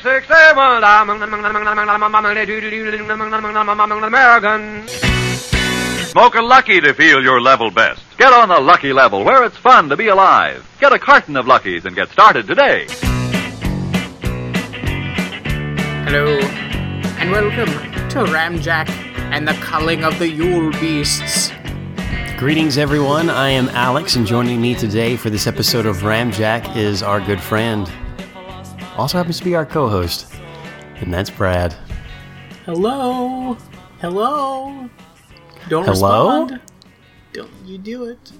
six, seven, American. Smoke a Lucky to feel your level best. Get on the Lucky level where it's fun to be alive. Get a carton of Luckies and get started today. Hello, and welcome to Ramjack and the Culling of the Yule Beasts. Greetings, everyone. I am Alex, and joining me today for this episode of Ramjack is our good friend. Also happens to be our co host, and that's Brad. Hello, hello. Don't Hello? respond. Don't you do it?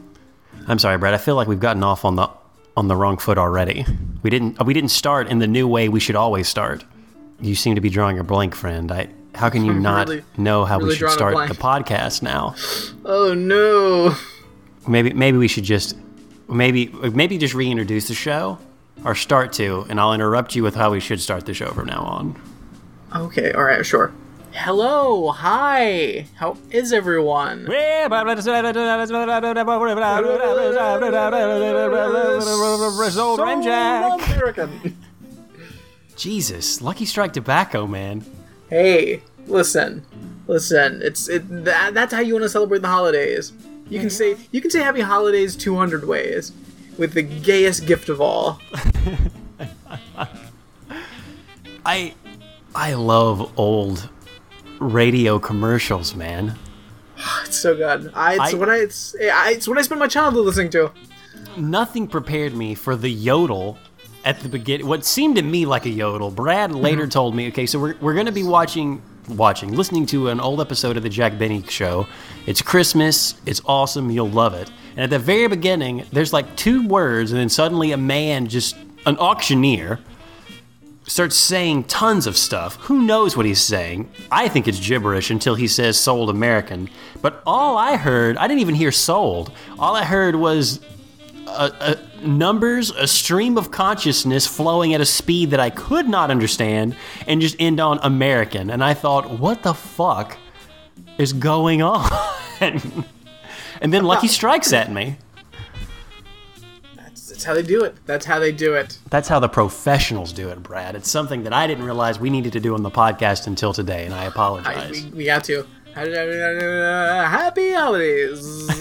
I'm sorry, Brad. I feel like we've gotten off on the on the wrong foot already. We didn't uh, we didn't start in the new way we should always start. You seem to be drawing a blank, friend. I how can you I'm not really- know how we should start the podcast now? Oh no. Maybe maybe we should just maybe maybe just reintroduce the show or start to, and I'll interrupt you with how we should start the show from now on. Okay, all right, sure. Hello, hi. How is everyone? American. Jesus, Lucky Strike Tobacco, man. Hey, listen, listen. It's it. That, that's how you want to celebrate the holidays. You can mm-hmm. say you can say Happy Holidays 200 ways, with the gayest gift of all. I I love old radio commercials, man. It's so good. I, it's I- what I it's, I, it's what I spend my childhood listening to. Nothing prepared me for the yodel at the beginning. What seemed to me like a yodel. Brad mm-hmm. later told me, okay, so we're, we're going to be watching, watching, listening to an old episode of the Jack Benny show. It's Christmas. It's awesome. You'll love it. And at the very beginning, there's like two words, and then suddenly a man, just an auctioneer, starts saying tons of stuff. Who knows what he's saying? I think it's gibberish until he says sold American. But all I heard, I didn't even hear sold. All I heard was a, a, numbers, a stream of consciousness flowing at a speed that I could not understand, and just end on American. And I thought, what the fuck is going on? And then Lucky strikes at me. That's, that's how they do it. That's how they do it. That's how the professionals do it, Brad. It's something that I didn't realize we needed to do on the podcast until today, and I I, apologize. we, we got to. Happy holidays.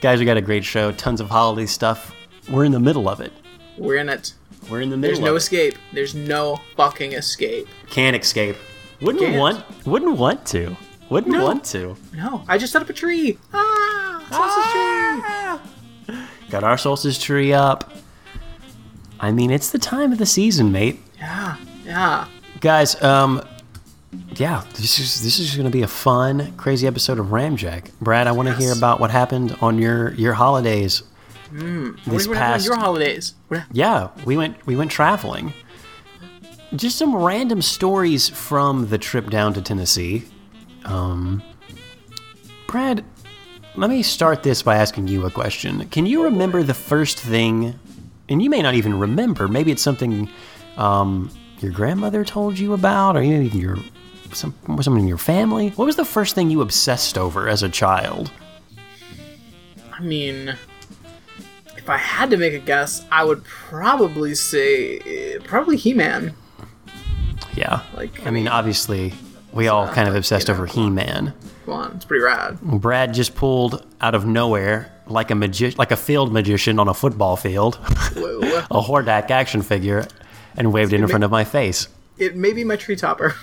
Guys, we got a great show, tons of holiday stuff. We're in the middle of it. We're in it. We're in the middle There's no escape. There's no fucking escape. Can't escape. Wouldn't Can't. want wouldn't want to. Wouldn't No. want to. No, I just set up a tree. Ah, sausage tree. Got our solstice tree up. I mean, it's the time of the season, mate. Yeah, yeah. Guys, um yeah, this is this is going to be a fun, crazy episode of Ramjack. Brad, I want to hear about what happened on your your holidays. What are this on past your holidays? Yeah, we went we went traveling. Just some random stories from the trip down to Tennessee. Um, Brad, let me start this by asking you a question. Can you remember the first thing? And you may not even remember. Maybe it's something um, your grandmother told you about, or even your some someone in your family. What was the first thing you obsessed over as a child? I mean, if I had to make a guess, I would probably say probably He-Man. Yeah, Like, I mean, obviously, we all kind of obsessed over He-Man. Come on, it's pretty rad. Brad just pulled out of nowhere, like a magi- like a field magician on a football field, a Hordak action figure, and waved it in front of my face. it may be my tree topper.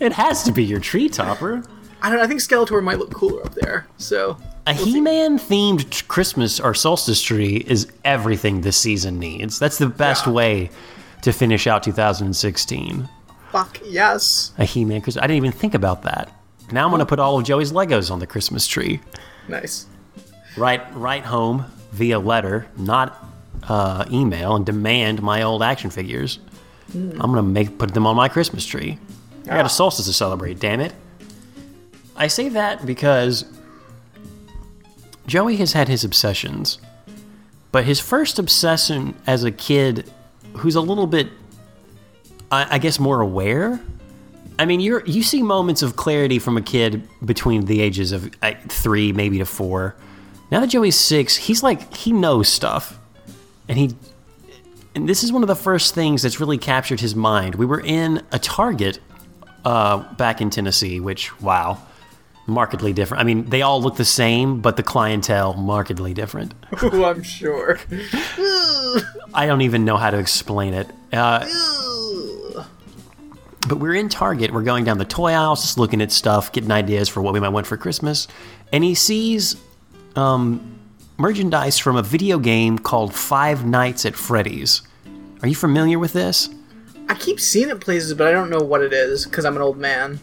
It has to be your tree topper. I don't. know, I think Skeletor might look cooler up there. So A He-Man themed Christmas or solstice tree is everything this season needs. That's the best Yeah. way to finish out 2016. Fuck yes. A He-Man because I didn't even think about that. Now I'm gonna put all of Joey's Legos on the Christmas tree. Nice. write write home via letter, not uh, email, and demand my old action figures. I'm gonna make put them on my Christmas tree. I got a solstice to celebrate. Damn it! I say that because Joey has had his obsessions, but his first obsession as a kid, who's a little bit, I, I guess, more aware. I mean, you're you see moments of clarity from a kid between the ages of uh, three, maybe to four. Now that Joey's six, he's like he knows stuff, and he and this is one of the first things that's really captured his mind. We were in a Target uh, back in Tennessee, which wow, markedly different. I mean, they all look the same, but the clientele markedly different. Ooh, I'm sure. I don't even know how to explain it. Uh, but we're in Target. We're going down the toy aisles, just looking at stuff, getting ideas for what we might want for Christmas. And he sees um, merchandise from a video game called Five Nights at Freddy's. Are you familiar with this? I keep seeing it places, but I don't know what it is because I'm an old man.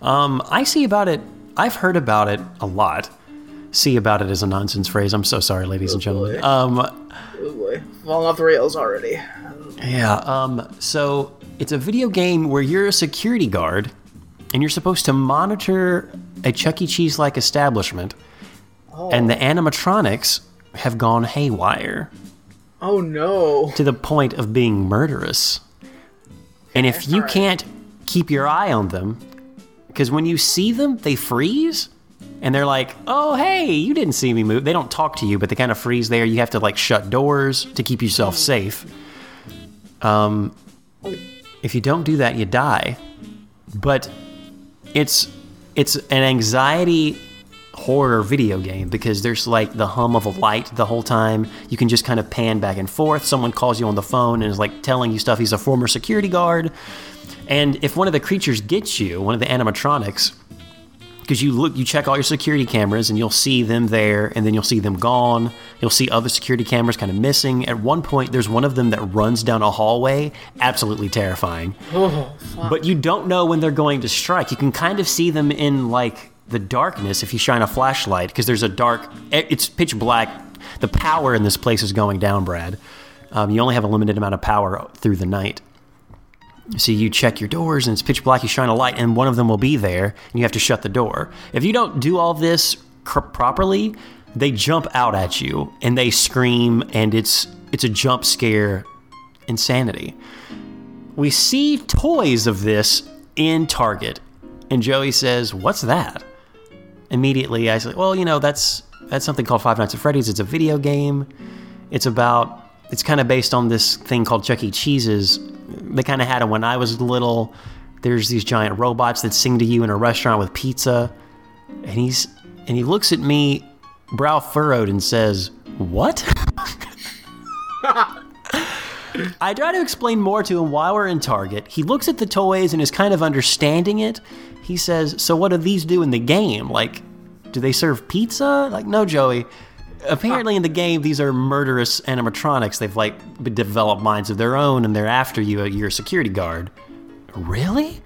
Um, I see about it. I've heard about it a lot. See about it as a nonsense phrase. I'm so sorry, ladies and gentlemen. boy. Um, Oh boy, falling off the rails already. Yeah, um, so it's a video game where you're a security guard and you're supposed to monitor a Chuck E. Cheese like establishment, and the animatronics have gone haywire Oh no. to the point of being murderous. And if you can't keep your eye on them, because when you see them, they freeze. And they're like, oh, hey, you didn't see me move. They don't talk to you, but they kind of freeze there. You have to like shut doors to keep yourself safe. Um, if you don't do that, you die. But it's it's an anxiety horror video game because there's like the hum of a light the whole time. You can just kind of pan back and forth. Someone calls you on the phone and is like telling you stuff. He's a former security guard. And if one of the creatures gets you, one of the animatronics, because you look, you check all your security cameras and you'll see them there, and then you'll see them gone. You'll see other security cameras kind of missing. At one point, there's one of them that runs down a hallway, absolutely terrifying. But you don't know when they're going to strike. You can kind of see them in like the darkness if you shine a flashlight, because there's a dark. It's pitch black. The power in this place is going down, Brad. Um, you only have a limited amount of power through the night. So you check your doors and it's pitch black. You shine a light, and one of them will be there, and you have to shut the door. If you don't do all this cr- properly, they jump out at you and they scream, and it's it's a jump scare insanity. We see toys of this in Target, and Joey says, "What's that?" Immediately, I say, "Well, you know, that's that's something called Five Nights at Freddy's. It's a video game. It's about it's kind of based on this thing called Chuck E. Cheese's. They kind of had it when I was little. There's these giant robots that sing to you in a restaurant with pizza, and he's and he looks at me, brow furrowed, and says, "What?" I try to explain more to him while we're in Target. He looks at the toys and is kind of understanding it. He says, "So what do these do in the game? Like, do they serve pizza?" Like, no, Joey. Apparently, in the game, these are murderous animatronics. They've like developed minds of their own, and they're after you. Uh, You're a security guard. Really?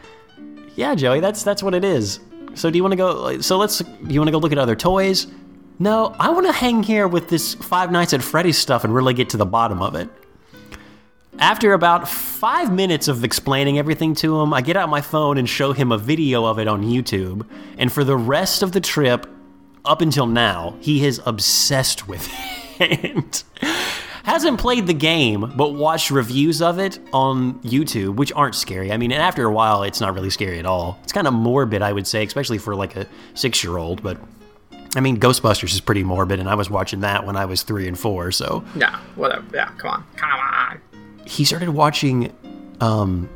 Yeah, Joey. That's that's what it is. So, do you want to go? So, let's. You want to go look at other toys? No, I want to hang here with this Five Nights at Freddy's stuff and really get to the bottom of it. After about five minutes of explaining everything to him, I get out my phone and show him a video of it on YouTube. And for the rest of the trip, up until now, he is obsessed with it. Hasn't played the game, but watched reviews of it on YouTube, which aren't scary. I mean, after a while, it's not really scary at all. It's kind of morbid, I would say, especially for like a six year old. But I mean, Ghostbusters is pretty morbid, and I was watching that when I was three and four, so Yeah, whatever. Yeah, come on. Come on. he started watching um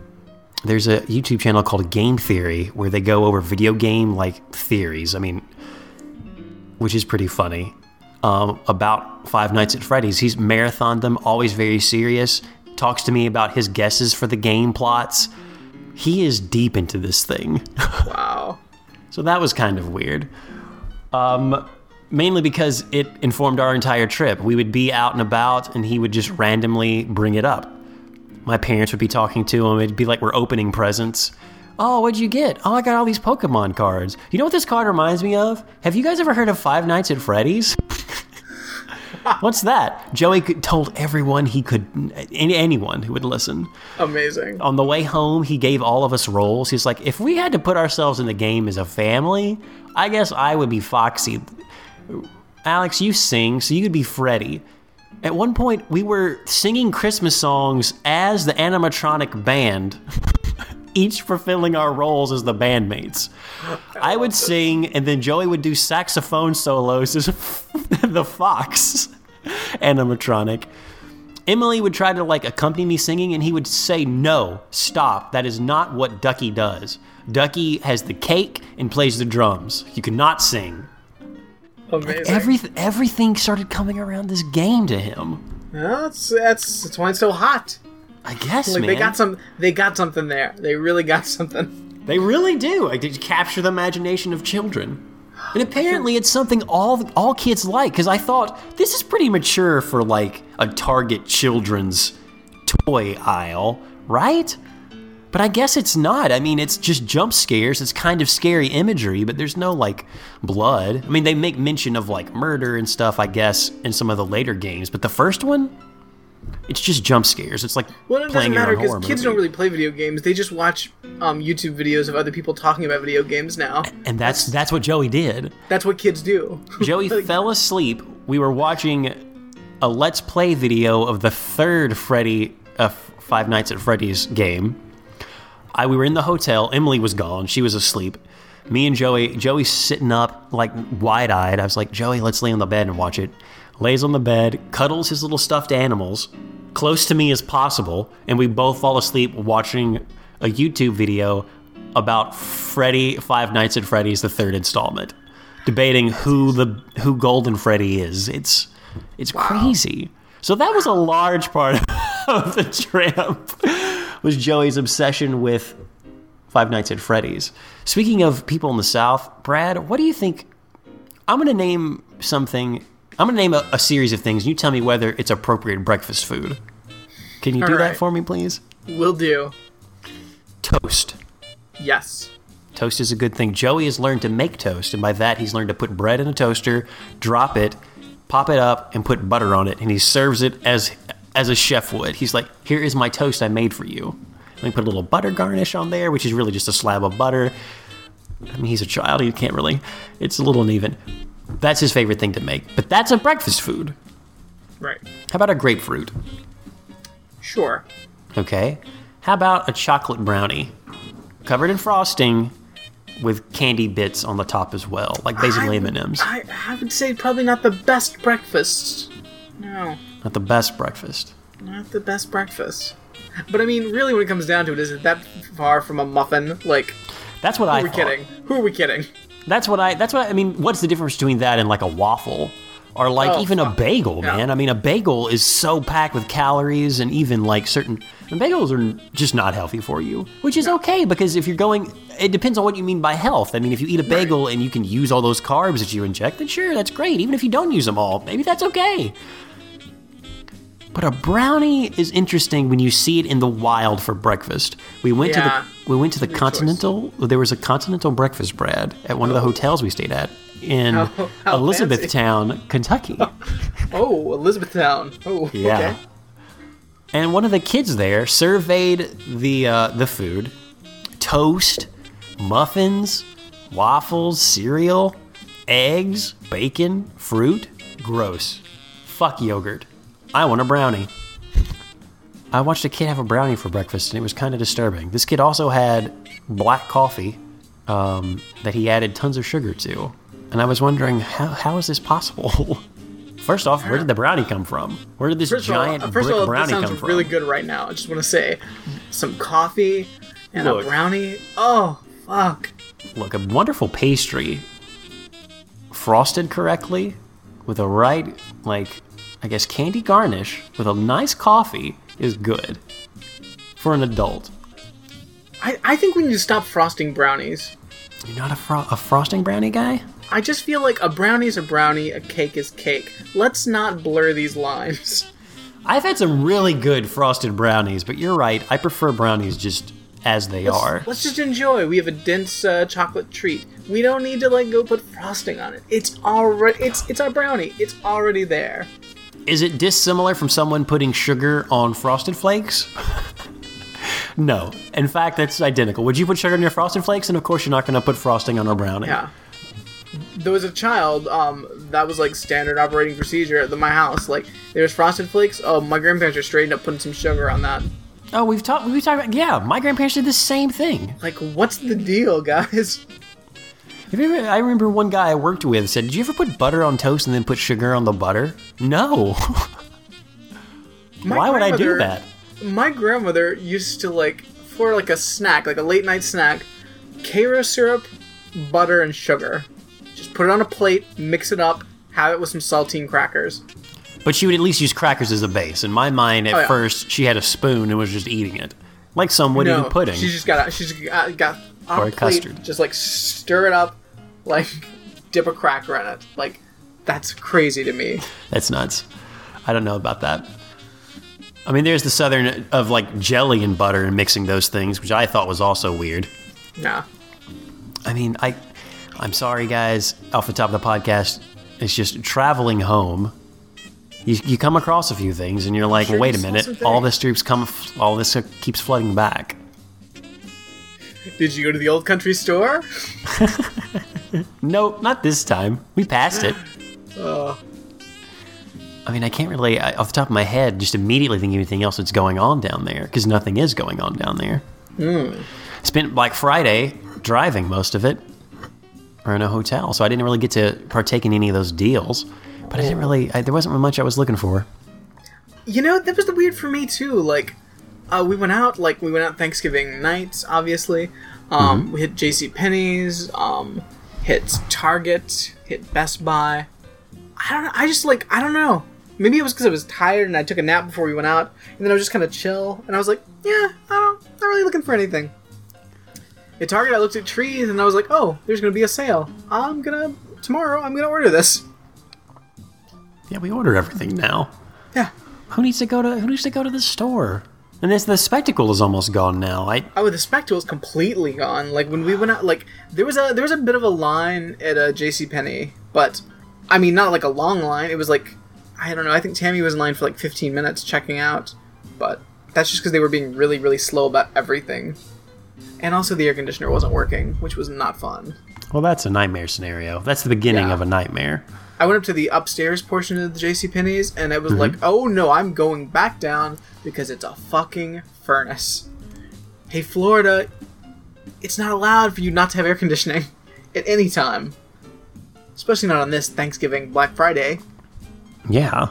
there's a YouTube channel called Game Theory where they go over video game like theories. I mean, which is pretty funny. Um, about Five Nights at Freddy's, he's marathoned them, always very serious. Talks to me about his guesses for the game plots. He is deep into this thing. Wow. So that was kind of weird. Um, mainly because it informed our entire trip. We would be out and about, and he would just randomly bring it up. My parents would be talking to him. It'd be like we're opening presents. Oh, what'd you get? Oh, I got all these Pokemon cards. You know what this card reminds me of? Have you guys ever heard of Five Nights at Freddy's? What's that? Joey told everyone he could, anyone who would listen. Amazing. On the way home, he gave all of us roles. He's like, if we had to put ourselves in the game as a family, I guess I would be Foxy. Alex, you sing, so you could be Freddy. At one point, we were singing Christmas songs as the animatronic band, each fulfilling our roles as the bandmates. I would sing, and then Joey would do saxophone solos as the Fox animatronic. Emily would try to like accompany me singing, and he would say, "No, stop. That is not what Ducky does. Ducky has the cake and plays the drums. You cannot sing." Amazing. Every everything started coming around this game to him. Well, that's that's that's why it's so hot. I guess, Like man. they got some, they got something there. They really got something. They really do. Like, to capture the imagination of children. And apparently, it's something all all kids like. Because I thought this is pretty mature for like a Target children's toy aisle, right? But I guess it's not. I mean, it's just jump scares. It's kind of scary imagery, but there's no like blood. I mean, they make mention of like murder and stuff, I guess, in some of the later games. But the first one, it's just jump scares. It's like Well, it doesn't playing matter a horror because kids movie. don't really play video games. They just watch um, YouTube videos of other people talking about video games now. and that's that's what Joey did. That's what kids do. Joey Like, fell asleep. We were watching a Let's Play video of the third Freddy, uh, Five Nights at Freddy's game. I we were in the hotel. Emily was gone. She was asleep. Me and Joey, Joey's sitting up like wide eyed. I was like, Joey, let's lay on the bed and watch it. Lays on the bed, cuddles his little stuffed animals close to me as possible, and we both fall asleep watching a YouTube video about Freddy Five Nights at Freddy's the third installment, debating who the who Golden Freddy is. It's it's crazy. So that was a large part of the trip was Joey's obsession with Five Nights at Freddy's. Speaking of people in the South, Brad, what do you think? I'm going to name something. I'm going to name a, a series of things. And you tell me whether it's appropriate breakfast food. Can you do All that for me, please? Will do. Toast. Yes. Toast is a good thing. Joey has learned to make toast, and by that, he's learned to put bread in a toaster, drop it, pop it up, and put butter on it, and he serves it as as a chef would. He's like, "Here is my toast I made for you." Let me put a little butter garnish on there, which is really just a slab of butter. I mean, he's a child; he can't really. It's a little uneven. That's his favorite thing to make, but that's a breakfast food. Right. How about a grapefruit? Sure. Okay. How about a chocolate brownie, covered in frosting, with candy bits on the top as well, like basically I M would- and M's. I, I would say probably not the best breakfast. No, Not the best breakfast. not the best breakfast. But I mean, really, when it comes down to it, is it that far from a muffin? Like, That's what who I are we thought. kidding? Who are we kidding? That's what I. That's what I mean. What's the difference between that and like a waffle, or like Oh, even a bagel, Yeah. man? I mean, a bagel is so packed with calories and even like certain. And bagels are just not healthy for you, which is okay because if you're going, it depends on what you mean by health. I mean, if you eat a bagel and you can use all those carbs that you inject, then sure, that's great. Even if you don't use them all, maybe that's okay. But a brownie is interesting when you see it in the wild for breakfast. We went Yeah. to the we went to the Good choice. Continental. There was a Continental breakfast, Brad, at one of the hotels we stayed at in How- how Elizabethtown, Kentucky. Oh, Elizabethtown. Oh, Yeah. okay. And one of the kids there surveyed the uh, the food: toast, muffins, waffles, cereal, eggs, bacon, fruit. Gross. Fuck yogurt. I want a brownie. I watched a kid have a brownie for breakfast, and it was kind of disturbing. This kid also had black coffee um, that he added tons of sugar to, and I was wondering how how is this possible? First off, where did the brownie come from? Where did this First all, giant first brick of all, brownie come from? really good right now. I just want to say, some coffee and Look. a brownie. Oh, fuck. Look, a wonderful pastry, frosted correctly, with a right, like, I guess, candy garnish, with a nice coffee, is good for an adult. I, I think we need to stop frosting brownies. You're not a, fro- a frosting brownie guy? I just feel like a brownie is a brownie, a cake is cake. Let's not blur these lines. I've had some really good frosted brownies, but you're right. I prefer brownies just as they are. Let's just enjoy. We have a dense uh, chocolate treat. We don't need to like go put frosting on it. It's already it's it's our brownie. It's already there. Is it dissimilar from someone putting sugar on frosted flakes? no. In fact, that's identical. Would you put sugar on your frosted flakes? And of course, you're not going to put frosting on a brownie. Yeah. There was a child, um, that was like standard operating procedure at the, my house. Like, there's frosted flakes. Oh, my grandparents are straightened up putting some sugar on that. Oh, we've talked. We've talked about. Yeah, my grandparents did the same thing. Like, what's the deal, guys? Ever, I remember one guy I worked with said, "Did you ever put butter on toast and then put sugar on the butter?" No. Why would I do that? My grandmother used to like for like a snack, like a late night snack, Karo syrup, butter, and sugar. Just put it on a plate, mix it up, have it with some saltine crackers. But she would at least use crackers as a base. In my mind, at Oh, yeah. first, she had a spoon and was just eating it, like some would eat no, a pudding. She's just got a, she's got, got on Or a a plate, custard. just like stir it up, like dip a cracker in it. Like that's crazy to me. That's nuts. I don't know about that. I mean, there's the southern of like jelly and butter and mixing those things, which I thought was also weird. Yeah. I mean, I, I'm sorry, guys. Off the top of the podcast, it's just traveling home. You, you come across a few things, and you're like, Sure, wait a minute, all this keeps come, all this keeps flooding back. Did you go to the old country store? no, not this time. We passed it. Oh. I mean, I can't really, I, off the top of my head, just immediately think of anything else that's going on down there because nothing is going on down there. Hmm. Spent Black Friday driving most of it, or in a hotel, so I didn't really get to partake in any of those deals. But I didn't really, I, there wasn't much I was looking for. You know, that was the weird for me too. Like, uh, we went out, like, we went out Thanksgiving night, obviously. Um, Mm-hmm. We hit J.C. Penney's, um, hit Target, hit Best Buy. I don't know. I just, like, I don't know. Maybe it was because I was tired and I took a nap before we went out, and then I was just kind of chill, and I was like, yeah, I don't, not really looking for anything. At Target, I looked at trees and I was like, oh, there's gonna be a sale. I'm gonna, tomorrow, I'm gonna order this. Yeah, we order everything now. Yeah. Who needs to go to, who needs to go to the store? And this, the spectacle is almost gone now. I, Oh, the spectacle is completely gone. Like when we went out, like there was a there was a bit of a line at uh, a J.C. Penney, but I mean not like a long line. It was like I don't know. I think Tammy was in line for like 15 minutes checking out, but that's just because they were being really really slow about everything, and also the air conditioner wasn't working, which was not fun. well, that's a nightmare scenario. That's the beginning Yeah. of a nightmare. I went up to the upstairs portion of the J.C. Penney's, and it was mm-hmm. like, oh no, I'm going back down because it's a fucking furnace. Hey, Florida, it's not allowed for you not to have air conditioning at any time, especially not on this Thanksgiving Black Friday. Yeah,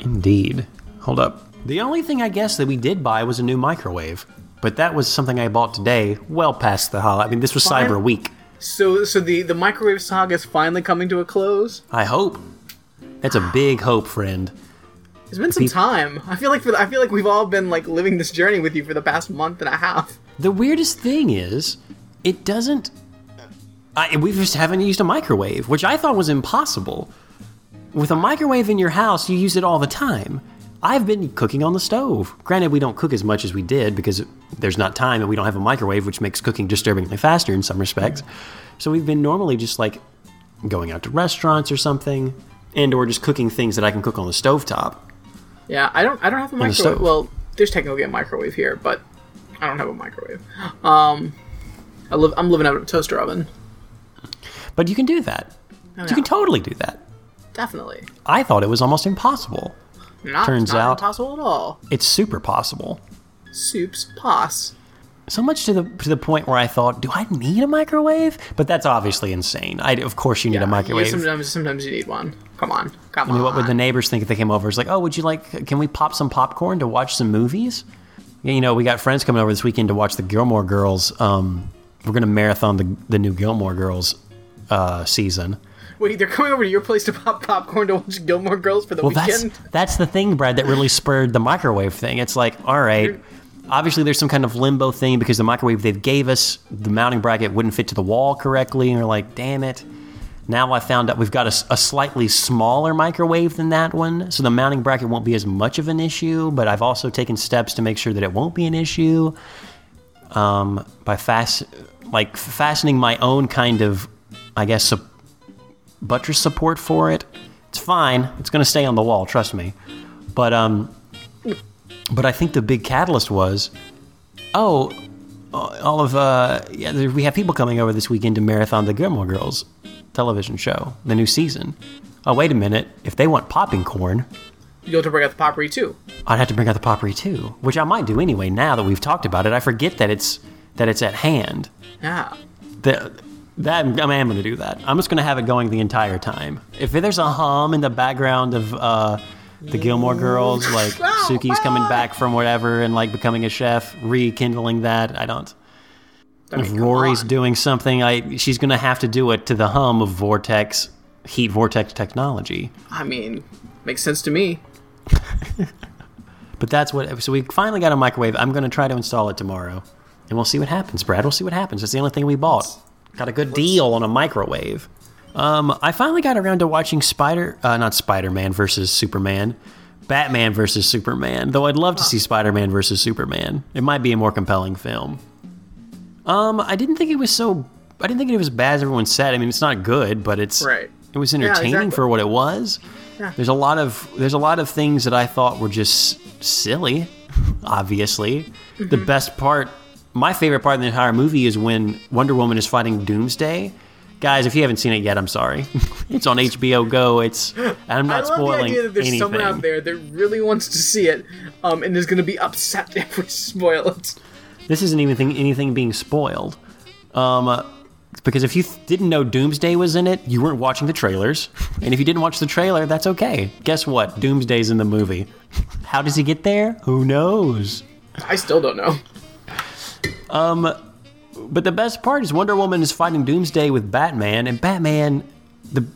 indeed. Hold up. The only thing I guess that we did buy was a new microwave, but that was something I bought today, well past the holiday. I mean, this was Fine. Cyber Week. So, so the the microwave saga is finally coming to a close. I hope. That's a big hope, friend. It's been some time. I feel like for the, I feel like we've all been like living this journey with you for the past month and a half. The weirdest thing is, it doesn't. I, we just haven't used a microwave, which I thought was impossible. With a microwave in your house, you use it all the time. I've been cooking on the stove. Granted, we don't cook as much as we did because there's not time and we don't have a microwave, which makes cooking disturbingly faster in some respects. So we've been normally just like going out to restaurants or something, and or just cooking things that I can cook on the stovetop. Yeah, I don't I don't have a microwave. stove. Well, there's technically a microwave here, but I don't have a microwave. Um, I live I'm living out of a toaster oven. But you can do that. Oh, You can totally do that. Definitely. I thought it was almost impossible. Not, Turns not out- impossible at all. It's super possible. Soups pos. So much to the to the point where I thought, do I need a microwave? But that's obviously insane. I, of course you need Yeah, a microwave. You, sometimes sometimes you need one. Come on, come I mean, on. what would the neighbors think if they came over? It's like, oh, would you like? Can we pop some popcorn to watch some movies? You know, we got friends coming over this weekend to watch the Gilmore Girls. Um, we're gonna marathon the the new Gilmore Girls uh, season. Wait, they're coming over to your place to pop popcorn to watch Gilmore Girls for the Well, that's weekend. that's the thing, Brad, that really spurred the microwave thing. It's like, all right, obviously there's some kind of limbo thing because the microwave they gave us, the mounting bracket wouldn't fit to the wall correctly, and we're like, damn it. Now I found out we've got a slightly smaller microwave than that one, so the mounting bracket won't be as much of an issue. But I've also taken steps to make sure that it won't be an issue um, by fast, like fastening my own kind of, I guess, buttress support for it. It's fine. It's going to stay on the wall. Trust me. But um, but I think the big catalyst was, oh, all of uh, yeah, there- we have people coming over this weekend to marathon the Gilmore Girls television show, the new season. Oh, wait a minute. If they want popping corn, You have to bring out the potpourri too. I'd have to bring out the potpourri too, which I might do anyway. Now that we've talked about it, I forget that it's that it's at hand. Yeah. That that I mean, I'm going to do that. I'm just going to have it going the entire time. If there's a hum in the background of uh, the Gilmore Girls, like Oh, Sookie's coming back from whatever and like becoming a chef, rekindling that. I don't. I mean, if Rory's doing something, I she's gonna have to do it to the hum of Vortex, heat Vortex technology. I mean, makes sense to me. But that's what. So we finally got a microwave. I'm gonna try to install it tomorrow, and we'll see what happens. Brad, we'll see what happens. That's the only thing we bought. Got a good deal on a microwave. Um, I finally got around to watching Spider, uh, not Spider-Man versus Superman, Batman versus Superman. Though I'd love to see Spider-Man versus Superman. It might be a more compelling film. Um, I didn't think it was so. I didn't think it was bad as everyone said. I mean, it's not good, but it's Right. It was entertaining exactly. for what it was. Yeah. There's a lot of there's a lot of things that I thought were just silly. Obviously, the Mm-hmm. best part, my favorite part of the entire movie is when Wonder Woman is fighting Doomsday. Guys, if you haven't seen it yet, I'm sorry. it's on HBO Go. It's I'm not I love the idea that there's anything. someone out there that really wants to see it, um, and is going to be upset if we spoil it. This isn't even thing, anything being spoiled. Um, uh, because if you th- didn't know Doomsday was in it, you weren't watching the trailers. And if you didn't watch the trailer, that's okay. Guess what? Doomsday's in the movie. How does he get there? Who knows? I still don't know. Um, but the best part is Wonder Woman is fighting Doomsday with Batman, and Batman, the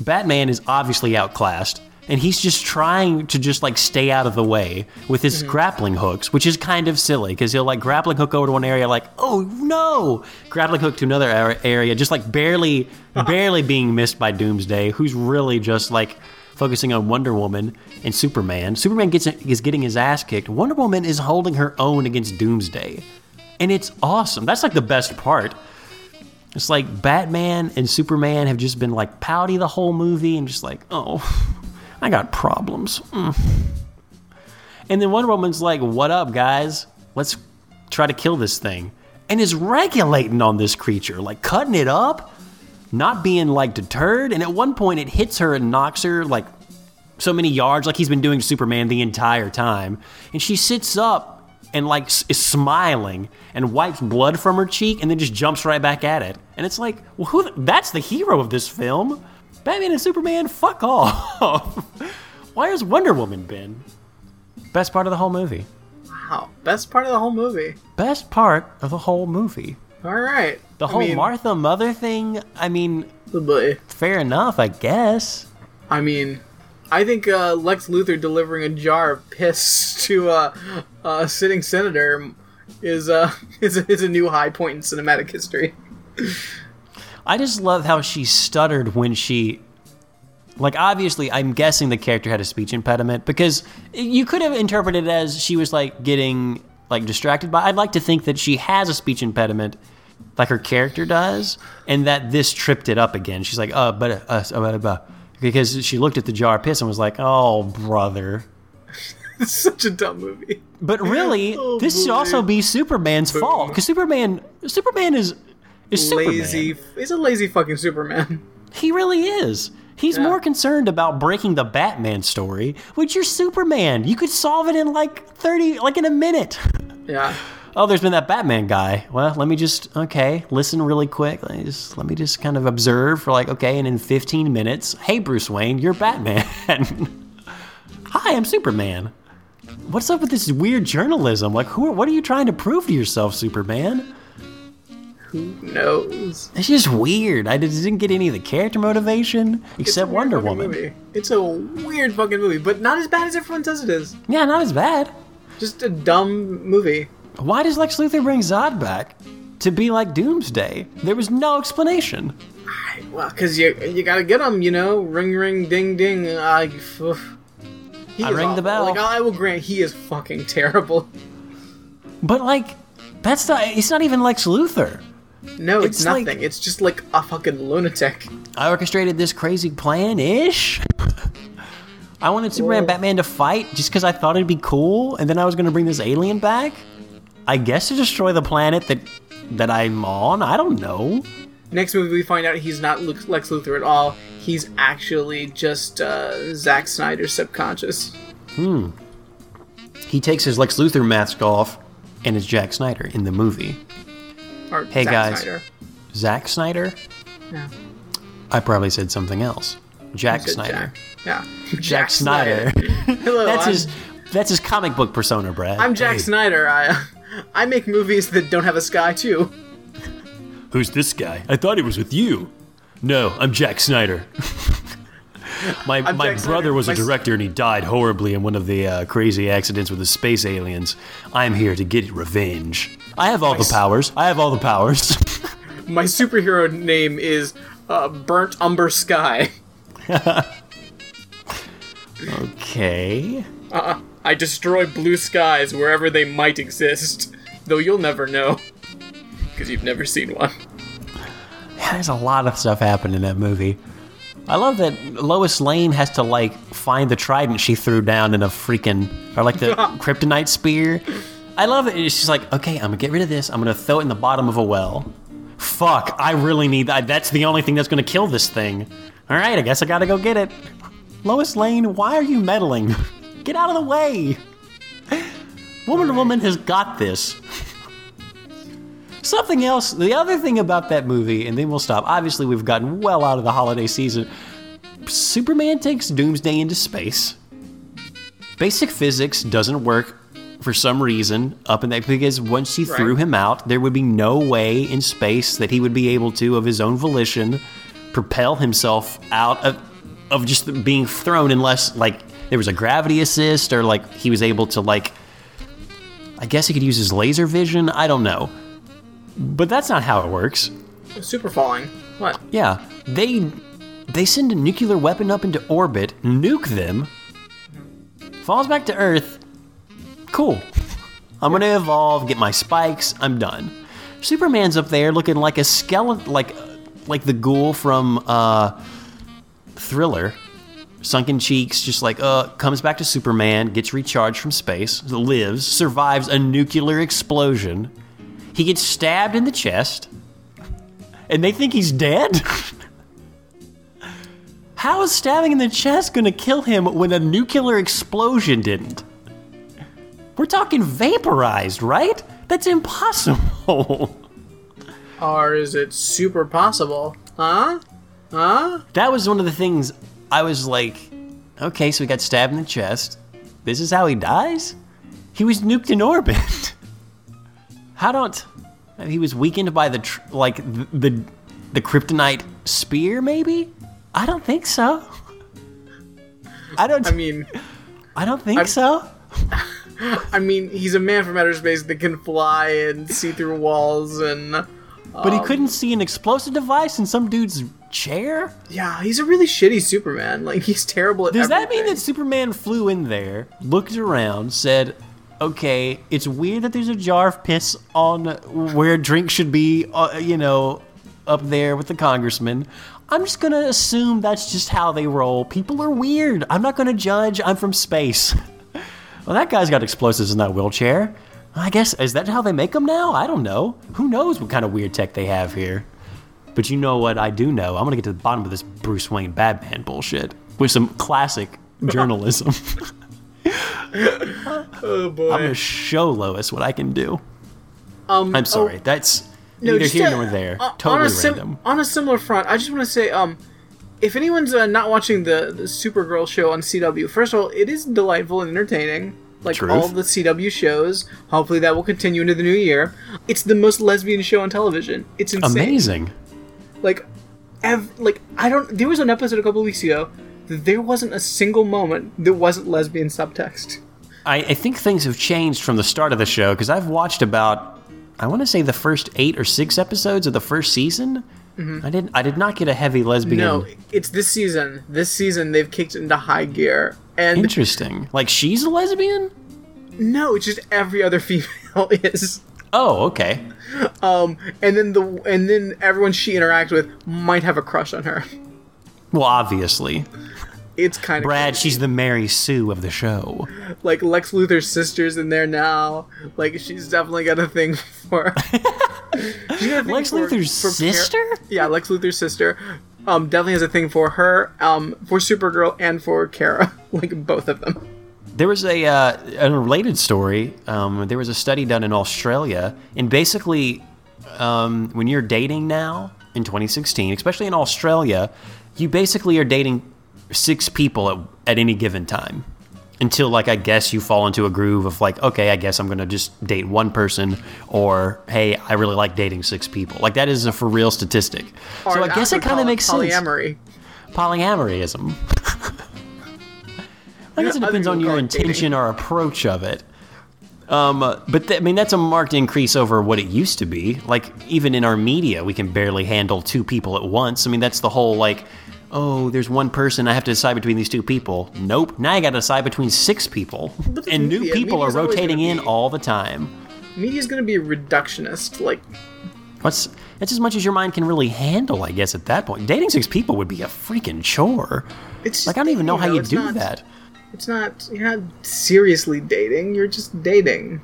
Batman is obviously outclassed, and he's just trying to just like stay out of the way with his mm-hmm. grappling hooks, which is kind of silly because he'll like grappling hook over to one area, like oh no, grappling hook to another area, just like barely, barely being missed by Doomsday, who's really just like focusing on Wonder Woman and Superman. Superman gets is getting his ass kicked. Wonder Woman is holding her own against Doomsday and it's awesome. That's like the best part. It's like Batman and Superman have just been like pouty the whole movie and just like, oh, I got problems. Mm. And then Wonder Woman's like, what up, guys? Let's try to kill this thing. And is regulating on this creature, like cutting it up, not being like deterred. And at one point, it hits her and knocks her like so many yards, like he's been doing Superman the entire time. And she sits up and like is smiling and wipes blood from her cheek and then just jumps right back at it. And it's like, well, who? The, that's the hero of this film. Batman and Superman, fuck off. Why has Wonder Woman been? Best part of the whole movie. Wow, best part of the whole movie. Best part of the whole movie. All right. The I whole mean, Martha Mother thing, I mean, fair enough, I guess. I mean, I think uh, Lex Luthor delivering a jar of piss to uh, a sitting senator is uh, is, a, is a new high point in cinematic history. I just love how she stuttered when she. Like, obviously, I'm guessing the character had a speech impediment because you could have interpreted it as she was, like, getting, like, distracted by. I'd like to think that she has a speech impediment, like her character does, and that this tripped it up again. She's like, oh, but, uh, uh, uh, uh, because she looked at the jar of piss and was like, oh, brother. It's such a dumb movie. But really, Oh, this should also be Superman's fault because Superman, Superman is is Superman. Lazy. He's a lazy fucking Superman. He really is. He's Yeah. more concerned about breaking the Batman story, which you're Superman. You could solve it in like 30, like in a minute. Yeah. Oh, there's been that Batman guy. Well, let me just okay, listen really quick. Let me just let me just kind of observe for like okay, and in 15 minutes, hey Bruce Wayne, you're Batman. Hi, I'm Superman. What's up with this weird journalism? Like, who? What are you trying to prove to yourself, Superman? Who knows? It's just weird. I didn't get any of the character motivation except Wonder Woman. Movie. It's a weird fucking movie, but not as bad as everyone says it is. Yeah, not as bad. Just a dumb movie. Why does Lex Luthor bring Zod back? To be like Doomsday. There was no explanation. Well, because you you gotta get him, you know. Ring, ring, ding, ding. I. He I ring the bell. Like I will grant, he is fucking terrible. But like, that's not. It's not even Lex Luthor. No, it's, It's like- nothing. It's just like a fucking lunatic. I orchestrated this crazy plan ish. I wanted Superman Whoa. Batman to fight just because I thought it'd be cool, and then I was to bring this alien back. I guess to destroy the planet that that I'm on. I don't know. Next movie, we find out he's not Lex Lex Luthor at all. He's actually just uh, Zack Snyder's subconscious. Hmm. He takes his Lex Luthor mask off, and is Jack Snyder in the movie. Or Hey, Zack guys. Snyder. Zack Snyder. Yeah. I probably said something else. Jack Snyder. Jack. Yeah. Jack, Snyder. Hello. that's I'm, his. That's his comic book persona, Brad. I'm Jack Hey, Snyder. I I make movies that don't have a sky too. Who's this guy? I thought he was with you. No, I'm Jack Snyder. my I'm my Jack brother Snyder. was a My director and he died horribly in one of the uh, crazy accidents with the space aliens. I'm here to get revenge. I have all the powers. I have all the powers. My superhero name is uh, Burnt Umber Sky. okay. I destroy blue skies wherever they might exist, though you'll never know because you've never seen one. Yeah, there's a lot of stuff happening in that movie. I love that Lois Lane has to like find the trident she threw down in a freaking or like the kryptonite spear. I love it. Just like, okay, I'm gonna get rid of this. I'm gonna throw it in the bottom of a well. Fuck, I really need that. That's the only thing that's gonna kill this thing. All right, I guess I gotta go get it. Lois Lane, why are you meddling? Get out of the way. Woman to Woman has got this. Something else, the other thing about that movie, and then we'll stop. Obviously, we've gotten well out of the holiday season. Superman takes Doomsday into space. Basic physics doesn't work for some reason up in that because once she threw him out, there would be no way in space that he would be able to, of his own volition, propel himself out of, of just being thrown unless like there was a gravity assist or like he was able to like I guess he could use his laser vision. I don't know. But that's not how it works. Super falling. What? Yeah, they they send a nuclear weapon up into orbit, nuke them, falls back to Earth. Cool. I'm gonna evolve, get my spikes. I'm done. Superman's up there looking like a skeleton, like like the ghoul from uh, Thriller. Sunken cheeks, just like uh, comes back to Superman, gets recharged from space, lives, survives a nuclear explosion. He gets stabbed in the chest, and they think he's dead. How is stabbing in the chest gonna kill him when a nuclear explosion didn't? We're talking vaporized, right? That's impossible. Or is it super possible? Huh? Huh? that was one of the things I was like, okay, so he got stabbed in the chest. This is how he dies? He was nuked in orbit. how don't he was weakened by the tr- like the, the the kryptonite spear maybe? I don't think so. I don't I mean, I don't think I'm- so. I mean, he's a man from outer space that can fly and see through walls, and But he um, couldn't see an explosive device in some dude's chair? yeah, he's a really shitty Superman. Like he's terrible at Does that mean that Superman flew in there, looked around, said, "Okay, it's weird that there's a jar of piss on where drink should be, uh, you know, up there with the congressman. I'm just gonna assume that's just how they roll. People are weird. I'm not gonna judge. I'm from space. well, that guy's got explosives in that wheelchair. I guess is that how they make them now? I don't know. Who knows what kind of weird tech they have here? But you know what I do know? I'm gonna get to the bottom of this Bruce Wayne Batman bullshit with some classic journalism. Oh boy. I'm gonna show Lois what I can do. um, I'm sorry. oh, That's no, neither here uh, nor there. uh, totally on a sim- random. on a similar front, I just want to say, um, if anyone's uh, not watching the, the Supergirl show on CW, first of all, it is delightful and entertaining. Like Truth. all the CW shows. Hopefully that will continue into the new year. It's the most lesbian show on television. It's insane. Amazing. Like, ev- like I don't. There was an episode a couple weeks ago. that There wasn't a single moment that wasn't lesbian subtext. I, I think things have changed from the start of the show because I've watched about, I want to say the first eight or six episodes of the first season. I didn't. I did not get a heavy lesbian. Mm-hmm. No, it's this season. This season they've kicked into high gear, and Interesting. Like she's a lesbian. no, it's just every other female is. Oh, okay. Um, and then the and then everyone she interacts with might have a crush on her. Well, obviously, It's kind of Brad. She's the Mary Sue of the show. like Lex Luthor's sister's in there now. Like she's definitely got a thing for. She's got a thing Lex for- Luthor's for sister? yeah, Lex Luthor's sister. Um, definitely has a thing for her. Um, for Supergirl and for Kara, like both of them. There was a uh, a related story. Um, there was a study done in Australia, and basically, um, when you're dating now in 2016, especially in Australia, you basically are dating six people at, at any given time until like I guess you fall into a groove of like okay I guess I'm gonna just date one person or hey I really like dating six people like that is a for real statistic so I guess it kind of makes sense polyamory. polyamoryism I guess it depends on your it dating. intention or approach of it um, but th- I mean that's a marked increase over what it used to be. Like even in our media, we can barely handle two people at once. I mean that's the whole like, oh, there's one person I have to decide between these two people. Nope, now I got to decide between six people, But and new media- people are media's rotating in be- all the time. Media's gonna be reductionist. Like What's that's as much as your mind can really handle, I guess. At that point, dating six people would be a freaking chore. it's just, Like I don't even know how you it's do not- that. It's not. You're not seriously dating. You're just dating.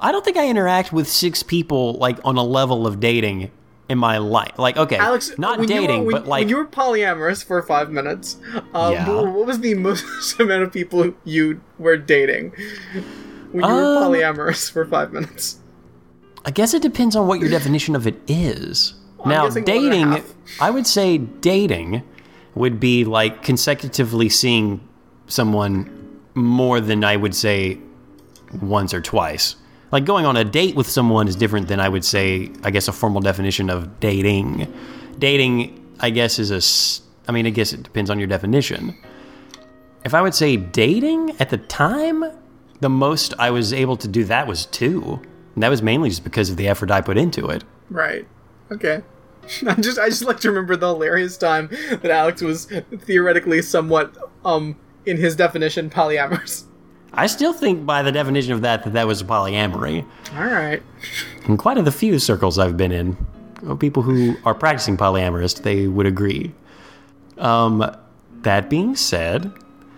I don't think I interact with six people like on a level of dating in my life. Like, okay, Alex, not when you were- dating, when, but like, when you were polyamorous for five minutes, um, Yeah. what was the most amount of people you were dating when you were Um, polyamorous for five minutes? I guess it depends on what your definition of it is. I'm now, guessing one and a dating. I would say dating would be like consecutively seeing someone more than I would say once or twice. Like going on a date with someone is different than I would say, I guess, a formal definition of dating. Dating, I guess, is a, I mean, I guess it depends on your definition. If I would say dating at the time, the most I was able to do that was two. And that was mainly just because of the effort I put into it. Right. Okay. I just I just like to remember the hilarious time that Alex was theoretically somewhat um in his definition polyamorous. I still think by the definition of that that that was polyamory. All right. In quite a the few circles I've been in, of people who are practicing polyamorous, they would agree. Um, that being said,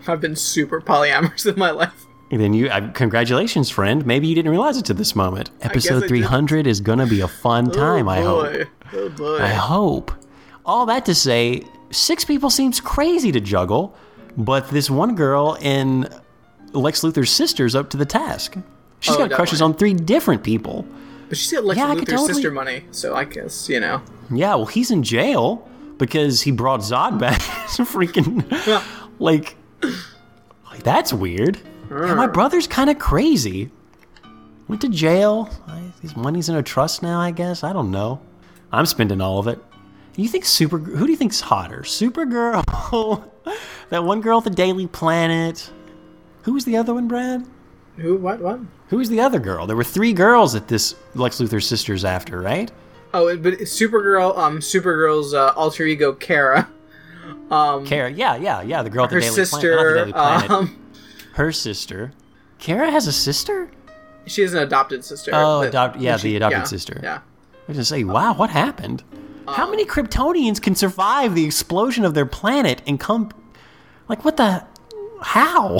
I've been super polyamorous in my life. then you uh, congratulations, friend. Maybe you didn't realize it to this moment. Episode did. 300 is gonna be a fun time. oh I hope. Oh boy. I hope. All that to say, six people seems crazy to juggle, but this one girl in Lex Luthor's sister's up to the task. She's Oh, got crushes on three different people. But she's got Lex Yeah, I could Luthor's totally- sister money, so I guess you know. Yeah, well, he's in jail because he brought Zod back. It's freaking like, like that's weird. Yeah, my brother's kind of crazy. Went to jail. His money's in a trust now. I guess I don't know. I'm spending all of it. You think Super? Who do you think's hotter, Supergirl? that one girl at the Daily Planet. Who was the other one, Brad? Who? What? What? Who was the other girl? There were three girls that this Lex Luthor sisters after, right? Oh, but Supergirl. Um, Supergirl's uh, alter ego Kara. Um, Kara, yeah, yeah, yeah. The girl at the her Daily Planet. sister. The Daily Planet. Um, her sister. Kara has a sister? she has an adopted sister. Oh, adopt- yeah, she- the adopted yeah, sister. Yeah. I was gonna say, wow, what happened? How Um, many Kryptonians can survive the explosion of their planet and come? Like, what the? How?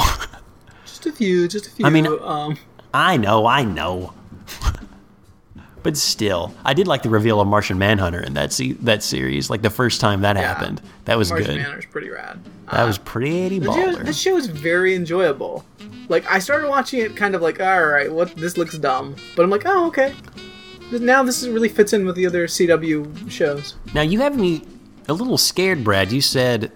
Just a few. Just a few. I mean- um, I know, I know. but still, I did like the reveal of Martian Manhunter in that se- that series. Like the first time that Yeah. happened, that was Martian good. Martian Manhunter's pretty rad. That was pretty show, baller. the show is very enjoyable. Like I started watching it, kind of like, all right, what this looks dumb, but I'm like, oh okay. Now this really fits in with the other CW shows. Now you have me a little scared, Brad. You said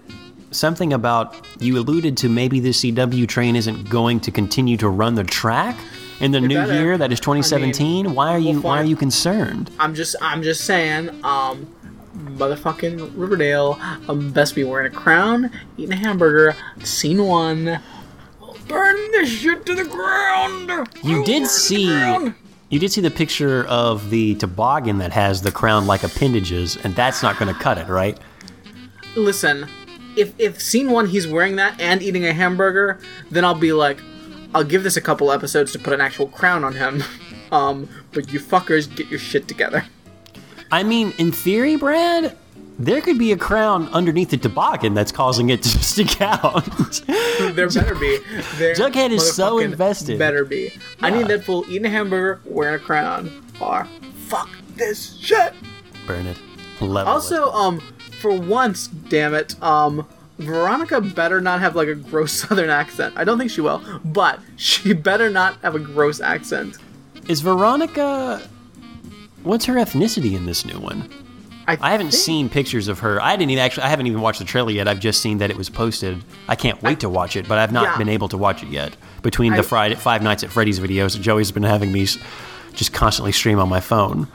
something about you alluded to maybe the CW train isn't going to continue to run the track in the new better. year that is 2017. why are you we'll why are you concerned? I'm just, I'm just saying, um, motherfucking Riverdale, um, best be wearing a crown, eating a hamburger. Scene one. Burn this shit to the ground. You did see ground. You did see the picture of the toboggan that has the crown like appendages, and that's not going to cut it, right? listen, if if scene one he's wearing that and eating a hamburger, then I'll be like, I'll give this a couple episodes to put an actual crown on him. Um, but you fuckers get your shit together. I mean, in theory, Brad, there could be a crown underneath the toboggan that's causing it to stick out. There better be. There Jughead is so invested. Better be. I need that fool eating a hamburger, wearing a crown, or fuck this shit. Burn it. Level it. Also, um, for once, damn it, um, Veronica better not have like a gross southern accent. I don't think she will, but she better not have a gross accent. Is Veronica. What's her ethnicity in this new one? I, I haven't think- seen pictures of her. I didn't even actually. I haven't even watched the trailer yet. I've just seen that it was posted. I can't wait to watch it, but I've not Yeah. been able to watch it yet. Between I- the Friday Five Nights at Freddy's videos, Joey's been having me just constantly stream on my phone.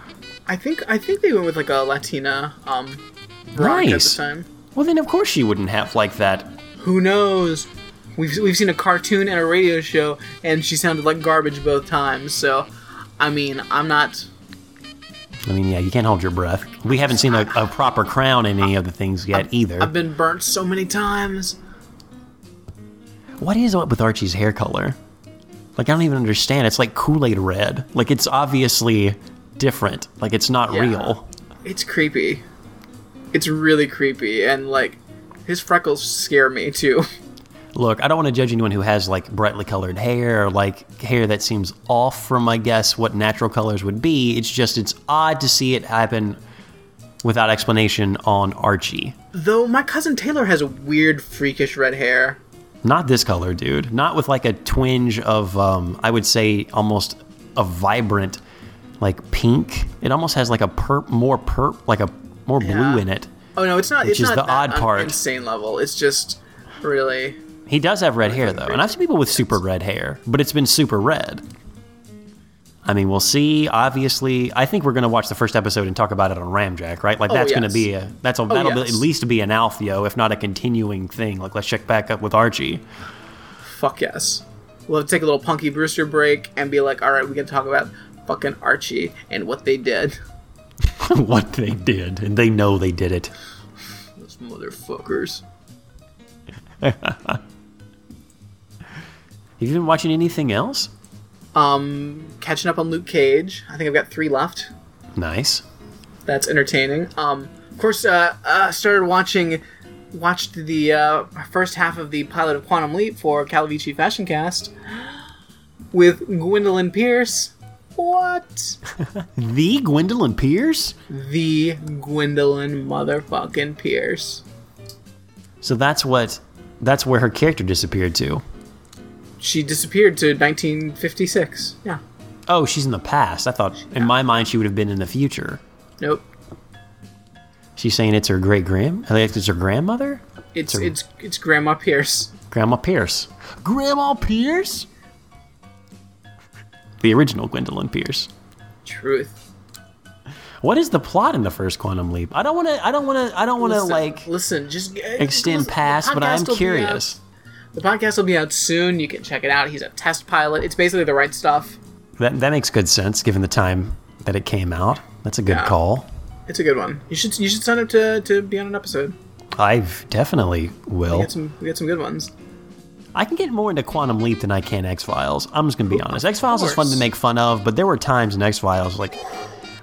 I think I think they went with like a Latina um rock at Nice. the time. Well, then of course she wouldn't have like that. Who knows? We've we've seen a cartoon and a radio show, and she sounded like garbage both times. So, I mean, I'm not. I mean, yeah, you can't hold your breath. We haven't seen a, a proper crown in any of the things yet either. I've been burnt so many times. What is up with Archie's hair color? Like I don't even understand. It's like Kool Aid red. Like it's obviously different. Like it's not Yeah. real. It's creepy. It's really creepy, and like his freckles scare me too. Look, I don't want to judge anyone who has like brightly colored hair or like hair that seems off from, I guess, what natural colors would be. It's just it's odd to see it happen without explanation on Archie. Though my cousin Taylor has a weird, freakish red hair. Not this color, dude. Not with like a twinge of, um, I would say, almost a vibrant, like pink. It almost has like a perp, more perp, like a more blue Yeah. in it. Oh no, it's not. Which it's is not the odd part. Insane level. It's just really. He does have red hair though, and I've seen people with super red hair, but it's been super red. I mean, we'll see. Obviously, I think we're going to watch the first episode and talk about it on Ramjack, right? Like Oh, that's going to be a that's a oh, that'll be, at least be an Alfio, if not a continuing thing. Like let's check back up with Archie. Fuck yes. We'll take a little Punky Brewster break and be like, all right, we can talk about fucking Archie and what they did. what they did, and they know they did it. Those motherfuckers. Have you been watching anything else? Um, catching up on Luke Cage. I think I've got three left. Nice. That's entertaining. Um, of course, uh, uh started watching, watched the uh, first half of the pilot of Quantum Leap for Calavicci Fashion Cast with Gwendolyn Pierce. What? The Gwendolyn Pierce. the Gwendolyn motherfucking Pierce. So that's what that's where her character disappeared to. She disappeared to 1956. Yeah. Oh, she's in the past. I thought in my mind she would have been in the future. Nope. She's saying it's her great grand, I think it's her grandmother, It's So- it's it's Grandma Pierce. Grandma Pierce. Grandma Pierce. The original Gwendolyn Pierce. Truth. What is the plot in the first Quantum Leap? I don't want to. I don't want to. I don't want to Listen- like listen. Just uh, extend listen, the past, but I'm will be curious. The podcast will be out soon. You can check it out. He's a test pilot. It's basically the right stuff. That that makes good sense given the time that it came out. That's a good Yeah. call. It's a good one. You should you should sign up to, to be on an episode. I've definitely will. We got some we got some good ones. I can get more into Quantum Leap than I can X Files. I'm just gonna be honest. X Files is fun to make fun of, but there were times in X Files like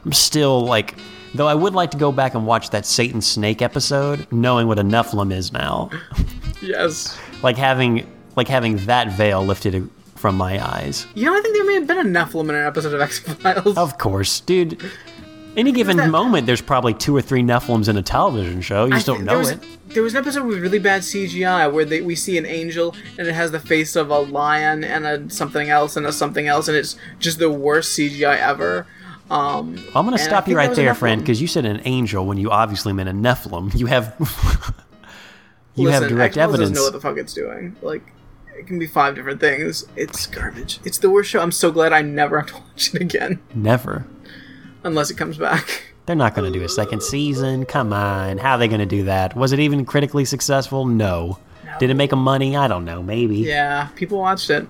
I'm still like. Though I would like to go back and watch that Satan Snake episode, knowing what a Nephilim is now, Yes. Like having like having that veil lifted from my eyes. You know, I think there may have been a Nephilim in an episode of X Files. Of course, dude. Any given that- moment, there's probably two or three Nephilims in a television show. You just don't know there was, it. There was an episode with really bad CGI where they, we see an angel and it has the face of a lion and a something else and a something else, and it's just the worst CGI ever. Um, I'm going to stop you right there, friend, because you said an angel when you obviously meant a Nephilim. You have you have direct X-Files evidence. Doesn't know what the fuck it's doing. Like, it can be five different things. It's garbage. It's the worst show. I'm so glad I never have to watch it again Never. unless it comes back. They're not going to do a second season. Come on. How are they going to do that? Was it even critically successful? No. Did it make them money? I don't know. Maybe. Yeah, people watched it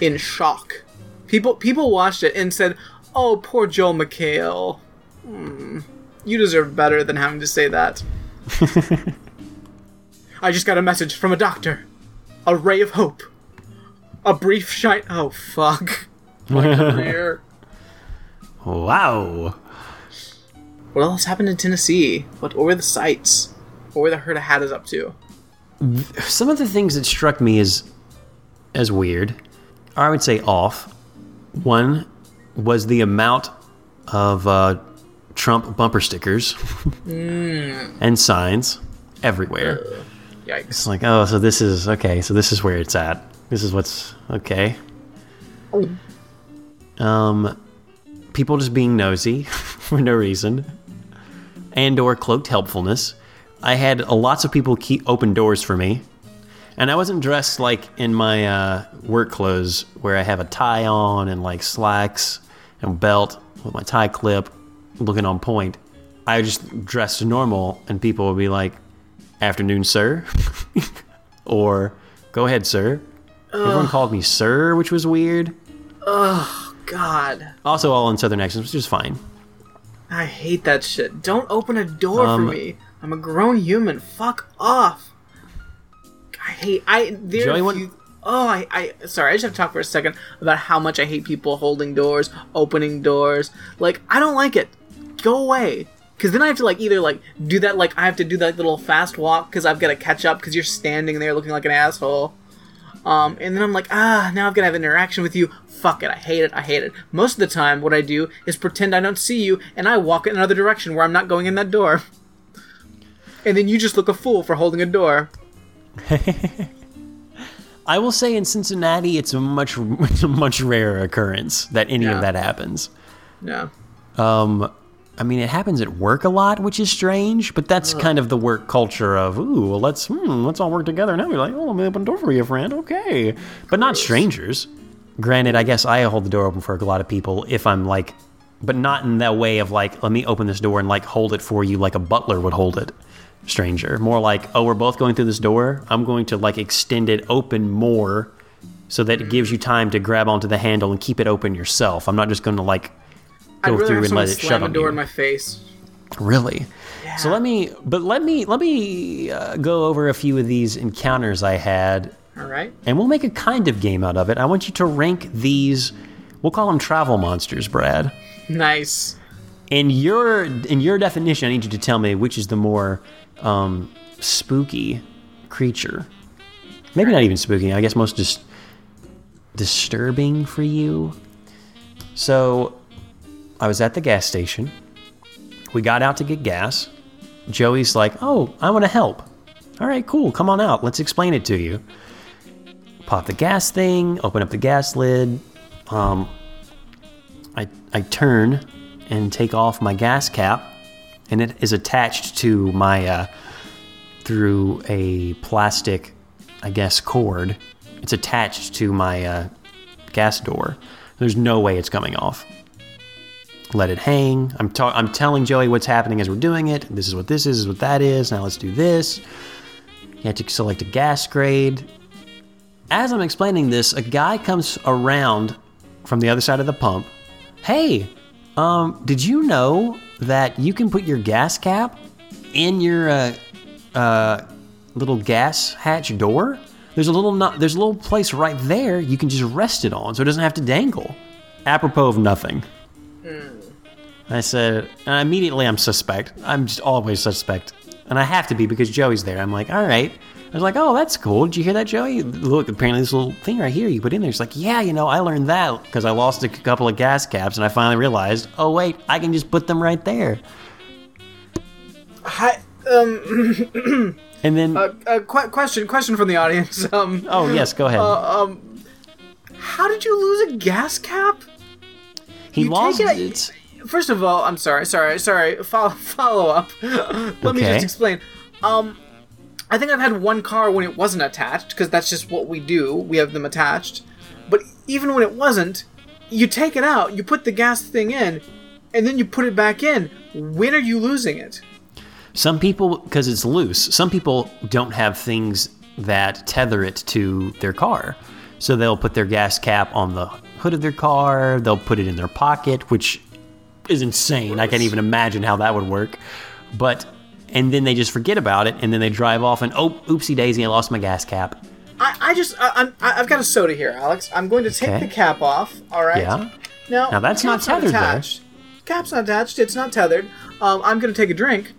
in shock. People people watched it and said, "Oh, poor Joel McHale. Hmm, you deserve better than having to say that." I just got a message from a doctor. A ray of hope. A brief shine. Oh fuck. My career. Wow. What else happened in Tennessee? What, what were the sights? What were the Herta Hattas up to? Some of the things that struck me as as weird, or I would say off. One was the amount of uh, Trump bumper stickers and signs everywhere. Yikes. It's like, oh, so this is okay. So this is where it's at. This is what's okay. Um, people just being nosy for no reason. and or cloaked helpfulness. I had lots of people keep open doors for me. And I wasn't dressed like in my uh, work clothes where I have a tie on and like slacks and belt with my tie clip looking on point. I just dressed normal and people would be like, afternoon, sir. or go ahead, sir. Everyone called me sir, which was weird. Oh, God, Also, all in southern accents, which is fine. I hate that shit. Don't open a door Um, for me. I'm a grown human. Fuck off. I hate. I there. Joey, you- Oh, I, I. Sorry, I just have to talk for a second about how much I hate people holding doors, opening doors. Like, I don't like it. Go away. Because then I have to like either like do that like I have to do that little fast walk because I've got to catch up because you're standing there looking like an asshole. Um, and then I'm like, ah, now I've got to have an interaction with you. Fuck it, I hate it, I hate it. Most of the time, what I do is pretend I don't see you, and I walk in another direction where I'm not going in that door. And then you just look a fool for holding a door. I will say in Cincinnati, it's a much, much rarer occurrence that any Yeah. of that happens. Yeah. Um, I mean, it happens at work a lot, which is strange, but that's kind of the work culture of, ooh, well, let's, hmm, let's all work together. Now we're like, oh, let me open the door for you, friend. Okay. But not strangers. Granted, I guess I hold the door open for a lot of people if I'm like, but not in that way of like, let me open this door and like hold it for you like a butler would hold it. Stranger. More like, oh, we're both going through this door. I'm going to like extend it open more so that it gives you time to grab onto the handle and keep it open yourself. I'm not just going to like go rather through and let it shut a on door you. in my face. Really? So let me, but let me, let me uh, go over a few of these encounters I had, All right. and we'll make a kind of game out of it. I want you to rank these. We'll call them travel monsters, Brad. Nice. In your in your definition, I need you to tell me which is the more um, spooky creature. Maybe not even spooky. I guess most just disturbing for you. So, I was at the gas station. We got out to get gas. Joey's like, "Oh, I want to help." All right, cool. Come on out. Let's explain it to you. Pop the gas thing. Open up the gas lid. Um, I I turn and take off my gas cap, and it is attached to my uh, through a plastic, I guess, cord. It's attached to my uh, gas door. There's no way it's coming off. Let it hang. I'm ta- I'm telling Joey what's happening as we're doing it. This is what this is. This is what that is. Now let's do this. You have to select a gas grade. As I'm explaining this, a guy comes around from the other side of the pump. Hey, um, did you know that you can put your gas cap in your uh, uh, little gas hatch door? There's a little no- there's a little place right there you can just rest it on, so it doesn't have to dangle. Apropos of nothing. I said, and immediately I'm suspect. I'm just always suspect. And I have to be because Joey's there. I'm like, all right. I was like, oh, that's cool. Did you hear that, Joey? Look, apparently this little thing right here you put in there. It's like, yeah, you know, I learned that because I lost a couple of gas caps and I finally realized, oh, wait, I can just put them right there. Hi. Um. And then, Uh, uh, qu- question. Question from the audience. Um. oh, yes, go ahead. Um, How did you lose a gas cap? he you lost it. First of all, I'm sorry, sorry, sorry. Follow, follow up. Let me just explain. Um, I think I've had one car when it wasn't attached because that's just what we do. We have them attached. But even when it wasn't, you take it out, you put the gas thing in, and then you put it back in. When are you losing it? Some people, because it's loose, some people don't have things that tether it to their car. So they'll put their gas cap on the hood of their car, they'll put it in their pocket, which is insane. I can't even imagine how that would work. But, and then they just forget about it, and then they drive off and, oh, oopsie daisy, I lost my gas cap. I, I just, I, I'm, I- I've got a soda here, Alex. I'm going to take Okay. the cap off. All right. Yeah? Now, Now, that's not tethered there. attached. Cap's not attached. It's not tethered. Um, I'm gonna take a drink.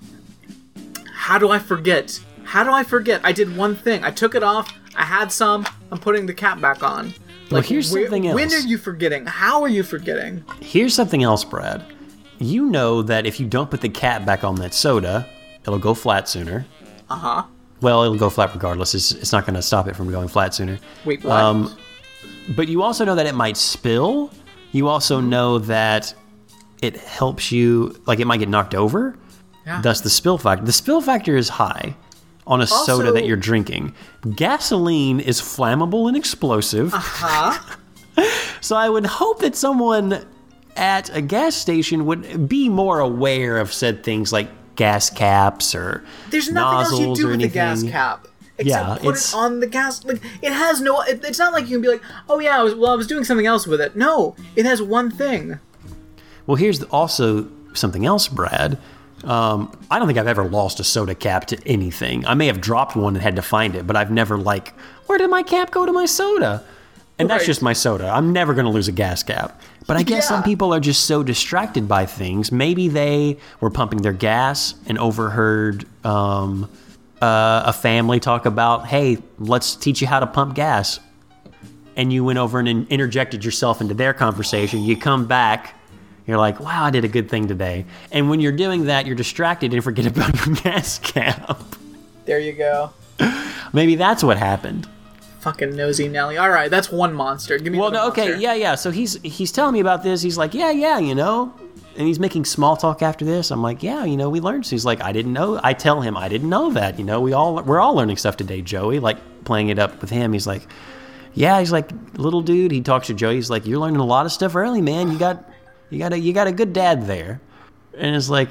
How do I forget? How do I forget? I did one thing. I took it off. I had some. I'm putting the cap back on. Well, here's where- something When are you forgetting? How are you forgetting? Here's something else, Brad. You know that if you don't put the cap back on that soda, it'll go flat sooner. Uh huh. Well, it'll go flat regardless. It's, it's not going to stop it from going flat sooner. Wait, what? Um, but you also know that it might spill. You also know that it helps you, like it might get knocked over. Yeah. Thus, the spill factor. The spill factor is high on a soda that you're drinking. Gasoline is flammable and explosive. Uh huh? So I would hope that someone at a gas station would be more aware of said things like gas caps or There's nothing else you do with a gas cap. Except Yeah, put it's- it on the gas. Like it has no. It, it's not like you can be like, oh yeah, I was well, I was doing something else with it. No, it has one thing. Well, here's also something else, Brad. Um, I don't think I've ever lost a soda cap to anything. I may have dropped one and had to find it, but I've never like, where did my cap go to my soda? And that's just my soda. I'm never going to lose a gas cap. But I guess some people are just so distracted by things. Maybe they were pumping their gas and overheard um, uh, a family talk about, "Hey, let's teach you how to pump gas." and you went over and in- interjected yourself into their conversation, you come back, you're like, wow, I did a good thing today. And when you're doing that, you're distracted and forget about your gas cap. There you go. Maybe that's what happened. Fucking nosy Nelly. All right, that's one monster. Give me. Well, no, okay, monster. yeah, yeah. So he's he's telling me about this. He's like, yeah, yeah, you know. And he's making small talk after this. I'm like, yeah, you know, we learned. So he's like, I didn't know. I tell him, I didn't know that. You know, we all we're all learning stuff today, Joey. Like playing it up with him. He's like, yeah. He's like, little dude. He talks to Joey. He's like, you're learning a lot of stuff early, man. You got you got a you got a good dad there. And it's like,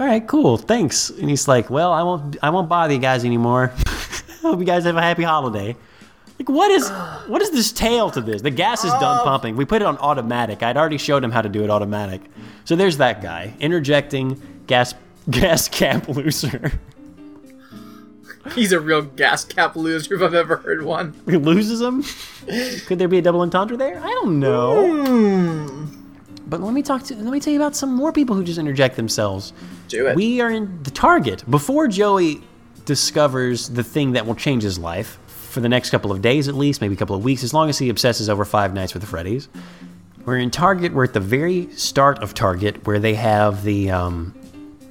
all right, cool, thanks. And he's like, well, I won't I won't bother you guys anymore. Hope you guys have a happy holiday. Like what is what is this tail to this? The gas is done oh. pumping. We put it on automatic. I'd already showed him how to do it automatic. So there's that guy interjecting gas gas cap looser. He's a real gas cap loser if I've ever heard one. He loses him. Could there be a double entendre there? I don't know. Hmm. But let me talk to let me tell you about some more people who just interject themselves. Do it. We are in the target before Joey discovers the thing that will change his life for the next couple of days at least, maybe a couple of weeks, as long as he obsesses over Five Nights with the Freddy's. We're in Target. We're at the very start of Target, where they have the, um,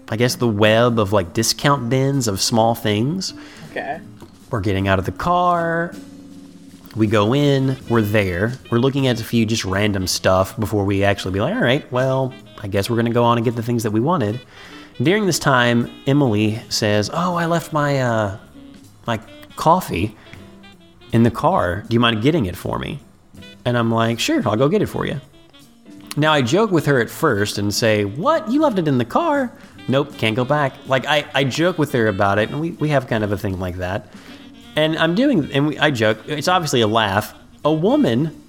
I guess, the web of like discount bins of small things. Okay. We're getting out of the car. We go in. We're there. We're looking at a few just random stuff before we actually be like, all right, well, I guess we're going to go on and get the things that we wanted. During this time, Emily says, "Oh, I left my uh, my coffee in the car. Do you mind getting it for me?" And I'm like, "Sure, I'll go get it for you." Now I joke with her at first and say, "What? You left it in the car?" Nope, can't go back. Like I, I joke with her about it, and we, we have kind of a thing like that. And I'm doing, and we, I joke. It's obviously a laugh. A woman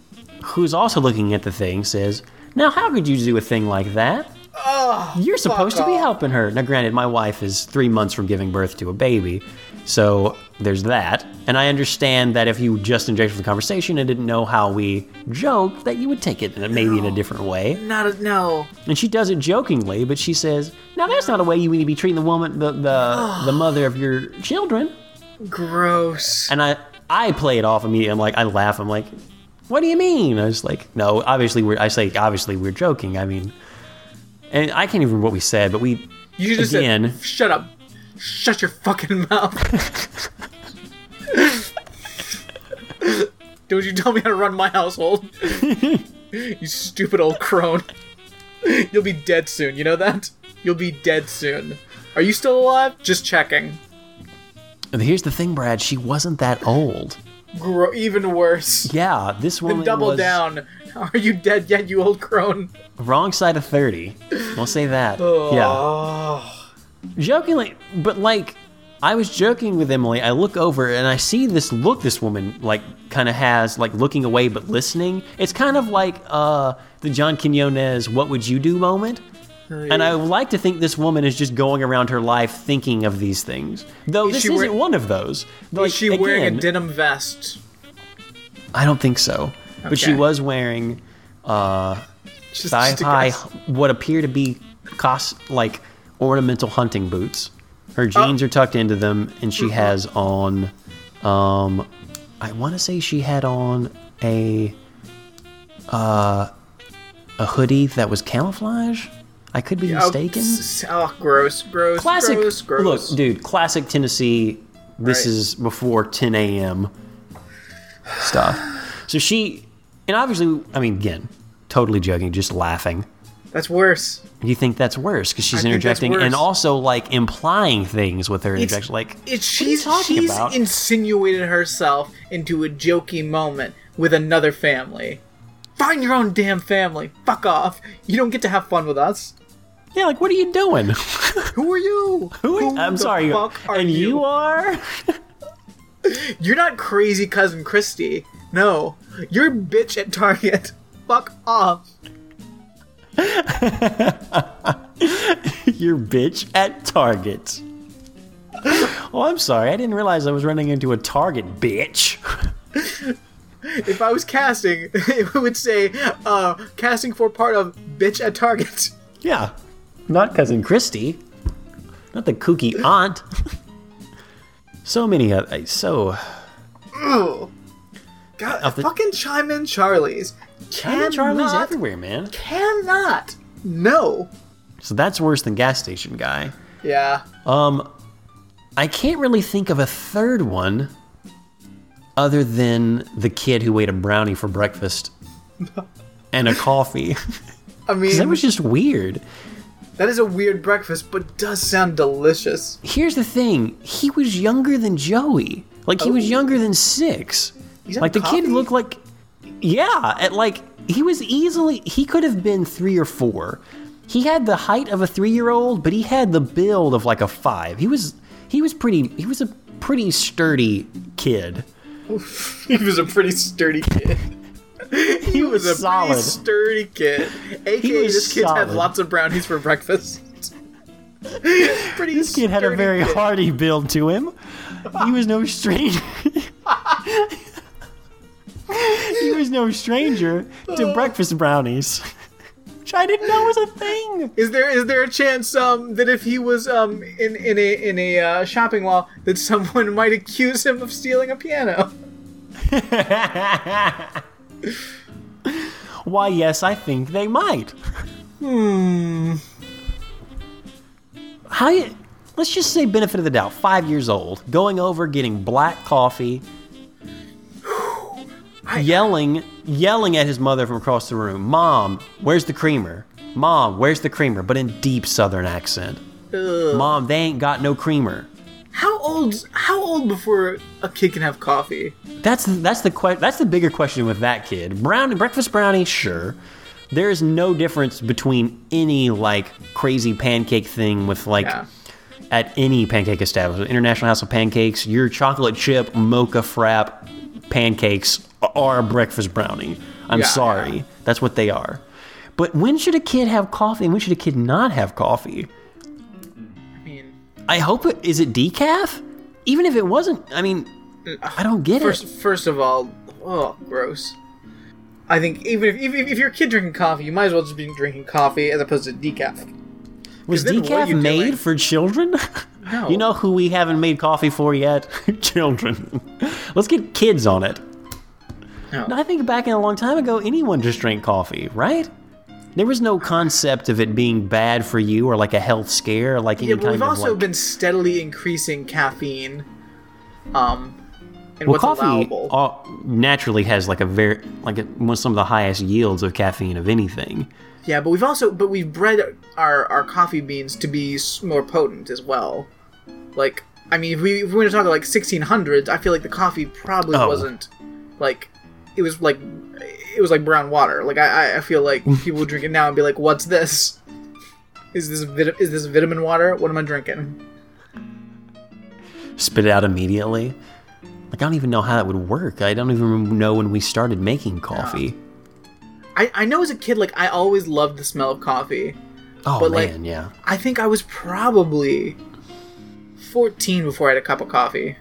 who's also looking at the thing says, "Now, how could you do a thing like that? Ah, You're supposed to be helping her." Now, granted, my wife is three months from giving birth to a baby, so there's that. And I understand that if you just injected the conversation and didn't know how we joke, that you would take it maybe in a different way. Not a no. And she does it jokingly, but she says, "Now that's not a way you need to be treating the woman, the the, the mother of your children." Gross. And I I play it off immediately. I'm like, I laugh. I'm like, "What do you mean?" I was like, "No, obviously we're." I say, "Obviously we're joking." I mean, and I can't even remember what we said, but we You just again. said, "Shut up, shut your fucking mouth." Don't you tell me how to run my household? you stupid old crone. You'll be dead soon. You know that? You'll be dead soon. Are you still alive? Just checking. here's the thing, Brad. She wasn't that old. Gro- even worse. Yeah, this woman Double was down. Are you dead yet, you old crone? wrong side of thirty. We'll say that. Oh. Yeah. Jokingly but like i was joking with emily i look over and i see this look this woman like kind of has like looking away but listening it's kind of like uh the john quinones what would you do moment and I would like to think this woman is just going around her life thinking of these things. Though Is this isn't one of those. Like, Is she wearing a again, denim vest? I don't think so. But she was wearing uh, Just, thigh just high, what appear to be cost like ornamental hunting boots. Her jeans Oh. are tucked into them, and she Mm-hmm. has on, um, I want to say she had on a, uh, a hoodie that was camouflage. I could be Oh, mistaken. Oh, gross, gross, classic. gross, gross. Look, dude, classic Tennessee. This Right. is before 10 a.m. stuff. So she, and obviously, I mean, again, totally joking, just laughing. That's worse. You think that's worse because she's I interjecting and also like implying things with her It's, interjection. Like, it's what are you she's talking she's about? insinuated herself into a jokey moment with another family. Find your own damn family. Fuck off. You don't get to have fun with us. yeah, like what are you doing? Who are you? Who? are you? I'm the sorry. Fuck are and you? you are? You're not crazy cousin Christy. No, you're bitch at Target. Fuck off. You're bitch at Target. Oh, I'm sorry. I didn't realize I was running into a Target, bitch. If I was casting, it would say uh, casting for part of bitch at Target. Yeah. Not cousin Christy. Not the kooky aunt. so many uh, so Ugh. God, fucking chime in Charlie's. China Charlie's Cannot- everywhere, man. Cannot. No. So that's worse than gas station guy. Yeah. Um, I can't really think of a third one other than the kid who ate a brownie for breakfast and a coffee. I mean, that was just weird. that is a weird breakfast, but does sound delicious. Here's the thing: he was younger than Joey. Like he was Oh. younger than six. He's Like the kid looked like, yeah, at like he was easily he could have been three or four. He had the height of a three-year-old, but he had the build of like a five. He was he was pretty he was a pretty sturdy kid. He was a pretty sturdy kid. he was a solid. pretty sturdy kid. AKA, was this kid had lots of brownies for breakfast. pretty This kid had a very kid. hardy build to him. He was no stranger. he was no stranger to breakfast brownies, which I didn't know was a thing. Is there is there a chance um that if he was um in in a in a uh, shopping mall that someone might accuse him of stealing a piano? Why, yes, I think they might. Hmm. How you, let's just say benefit of the doubt, five years old, going over, getting black coffee, yelling, yelling at his mother from across the room, Mom, where's the creamer? Mom, where's the creamer? But in deep southern accent. Ugh. Mom, they ain't got no creamer. How old how old before a kid can have coffee? That's that's the que- that's the bigger question with that kid. Brownie, breakfast brownie, sure. There is no difference between any like crazy pancake thing with like Yeah. at any pancake establishment, International House of Pancakes, your chocolate chip mocha frap pancakes are a breakfast brownie. I'm Yeah, sorry, yeah. that's what they are. But when should a kid have coffee and when should a kid not have coffee? I mean, I hope it is it decaf. Even if it wasn't, I mean, I don't get first it. first of all, oh, gross. I think even if, even if you're a kid drinking coffee, you might as well just be drinking coffee as opposed to decaf. Was then what are decaf made doing? for children? No. You know who we haven't made coffee for yet? children. Let's get kids on it. No. I think back in a long time ago, anyone just drank coffee, right? There was no concept of it being bad for you or like a health scare, or like any Yeah, but kind we've of also like. been steadily increasing caffeine. Um, and well, what's coffee allowable. uh, naturally has like a very like a, one some of the highest yields of caffeine of anything. Yeah, but we've also but we've bred our our coffee beans to be more potent as well. Like, I mean, if we if we want to talk about like 1600s, I feel like the coffee probably Oh. wasn't like it was like it was like brown water. Like I I- feel like people would drink it now and be like, "What's this? Is this vit- is this vitamin water? What am I drinking?" Spit it out immediately. Like I don't even know how that would work. I don't even know when we started making coffee. I I know as a kid, like I always loved the smell of coffee. Oh But, like- man, yeah. I think I was probably 14 before I had a cup of coffee.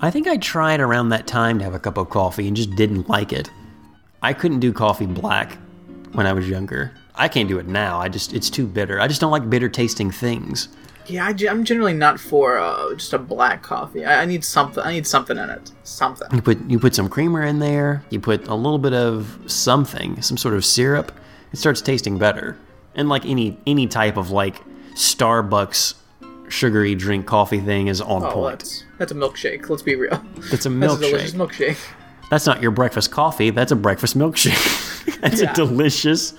I think I tried around that time to have a cup of coffee and just didn't like it. I couldn't do coffee black when I was younger. I can't do it now. I just it's too bitter. I just don't like bitter tasting things. Yeah, I, am generally not for uh, just a black coffee. I, I need something. I need something in it. Something. You put you put some creamer in there. You put a little bit of something, some sort of syrup. It starts tasting better. And like any any type of like Starbucks sugary drink coffee thing is on Oh, point. that's that's a milkshake. Let's be real. That's a milkshake. That's a delicious milkshake. That's not your breakfast coffee. That's a breakfast milkshake. that's Yeah. a delicious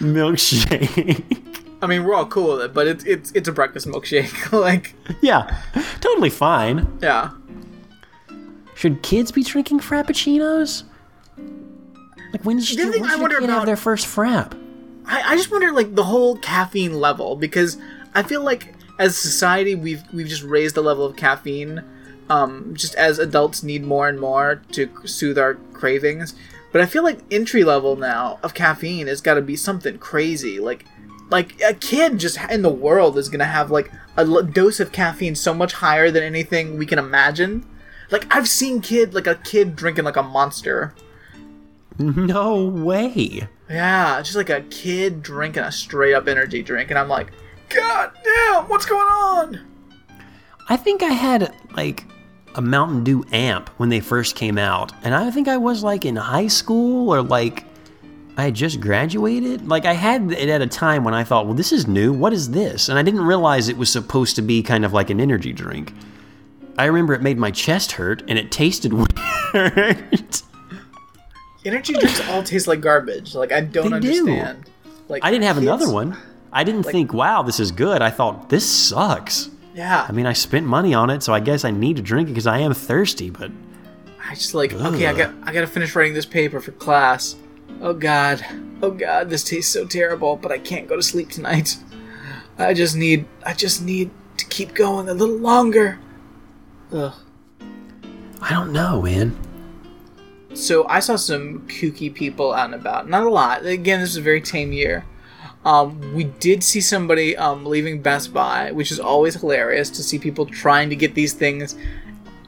milkshake. I mean, we're all cool with it, but it's it's it's a breakfast milkshake. like, yeah, totally fine. yeah. Should kids be drinking frappuccinos? Like when The you, when I wonder your kid have their first frap? I, I just wonder like the whole caffeine level because I feel like as a society we've we've just raised the level of caffeine um, just as adults need more and more to soothe our cravings. But I feel like entry level now of caffeine has got to be something crazy. Like like a kid just in the world is gonna have like a l- dose of caffeine so much higher than anything we can imagine. Like I've seen kid like a kid drinking like a monster. No way. Yeah, just like a kid drinking a straight up energy drink, and I'm like, God damn, what's going on? I think I had like a Mountain Dew amp when they first came out, and I think I was like in high school or like I had just graduated. Like I had it at a time when I thought, well, this is new. What is this? And I didn't realize it was supposed to be kind of like an energy drink. I remember it made my chest hurt and it tasted weird. Energy drinks all taste like garbage. Like I don't They do. understand. Like I didn't have kids- another one. I didn't think, wow, this is good. I thought this sucks. Yeah, I mean, I spent money on it, so I guess I need to drink it because I am thirsty. But I just like okay, I got I gotta finish writing this paper for class. Oh God, oh God, this tastes so terrible, but I can't go to sleep tonight. I just need I just need to keep going a little longer. Ugh. I don't know, man. So I saw some kooky people out and about. Not a lot. Again, this is a very tame year. Um, we did see somebody um, leaving Best Buy, which is always hilarious to see people trying to get these things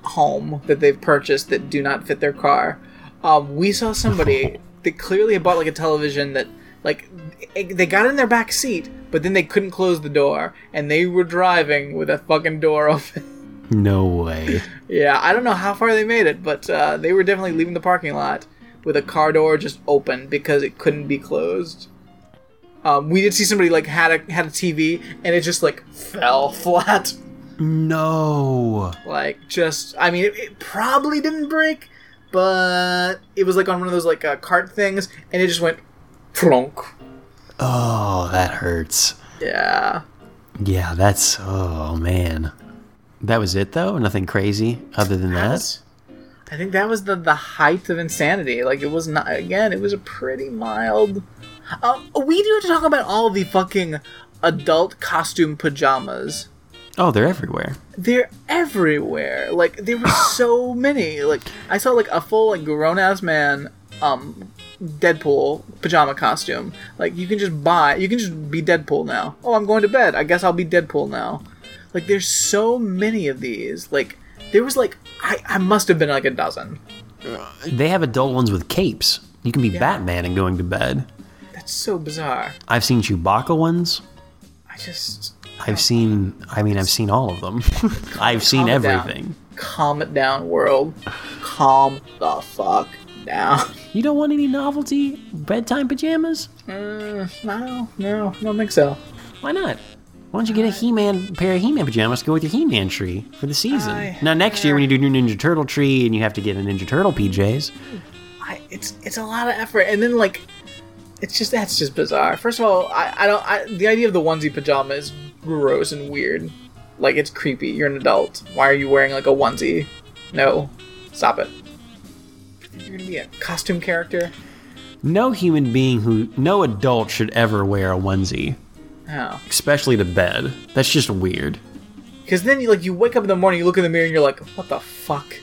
home that they've purchased that do not fit their car. Um, we saw somebody that clearly had bought like a television that like they got in their back seat, but then they couldn't close the door, and they were driving with a fucking door open. No way. Yeah, I don't know how far they made it, but uh, they were definitely leaving the parking lot with a car door just open because it couldn't be closed. Um, we did see somebody like had a had a TV and it just like fell flat. No. Like just, I mean, it, it probably didn't break, but it was like on one of those like uh, cart things, and it just went plonk. Oh, that hurts. Yeah. Yeah, that's. Oh, man. That was it, though? Nothing crazy other than that? That's- I think that was the the height of insanity. Like it was not again. It was a pretty mild. Um, we do have to talk about all the fucking adult costume pajamas. Oh, they're everywhere. They're everywhere. Like there were so many. Like I saw like a full like grown ass man um Deadpool pajama costume. Like you can just buy. You can just be Deadpool now. Oh, I'm going to bed. I guess I'll be Deadpool now. Like there's so many of these. Like there was like I I must have been like a dozen. They have adult ones with capes. You can be Batman and going to bed. So bizarre. I've seen Chewbacca ones. I just I've seen. I mean, I've seen all of them. I've seen Calm it down. everything. calm it down, world. Calm the fuck down. You don't want any novelty bedtime pajamas? No, no, no, I don't think so. Why not? Why don't you get a He-Man pair of He-Man pajamas to go with your He-Man tree for the season? I- now next year when you do your Ninja Turtle tree and you have to get a Ninja Turtle PJs, I, it's it's a lot of effort, and then like, it's just that's just bizarre. First of all, I, I don't. I, the idea of the onesie pajama is gross and weird. Like it's creepy. You're an adult. Why are you wearing like a onesie? No, stop it. You're gonna be a costume character. no human being who, no adult should ever wear a onesie, Oh, especially to bed. That's just weird. because then you like you wake up in the morning, you look in the mirror, and you're like, what the fuck?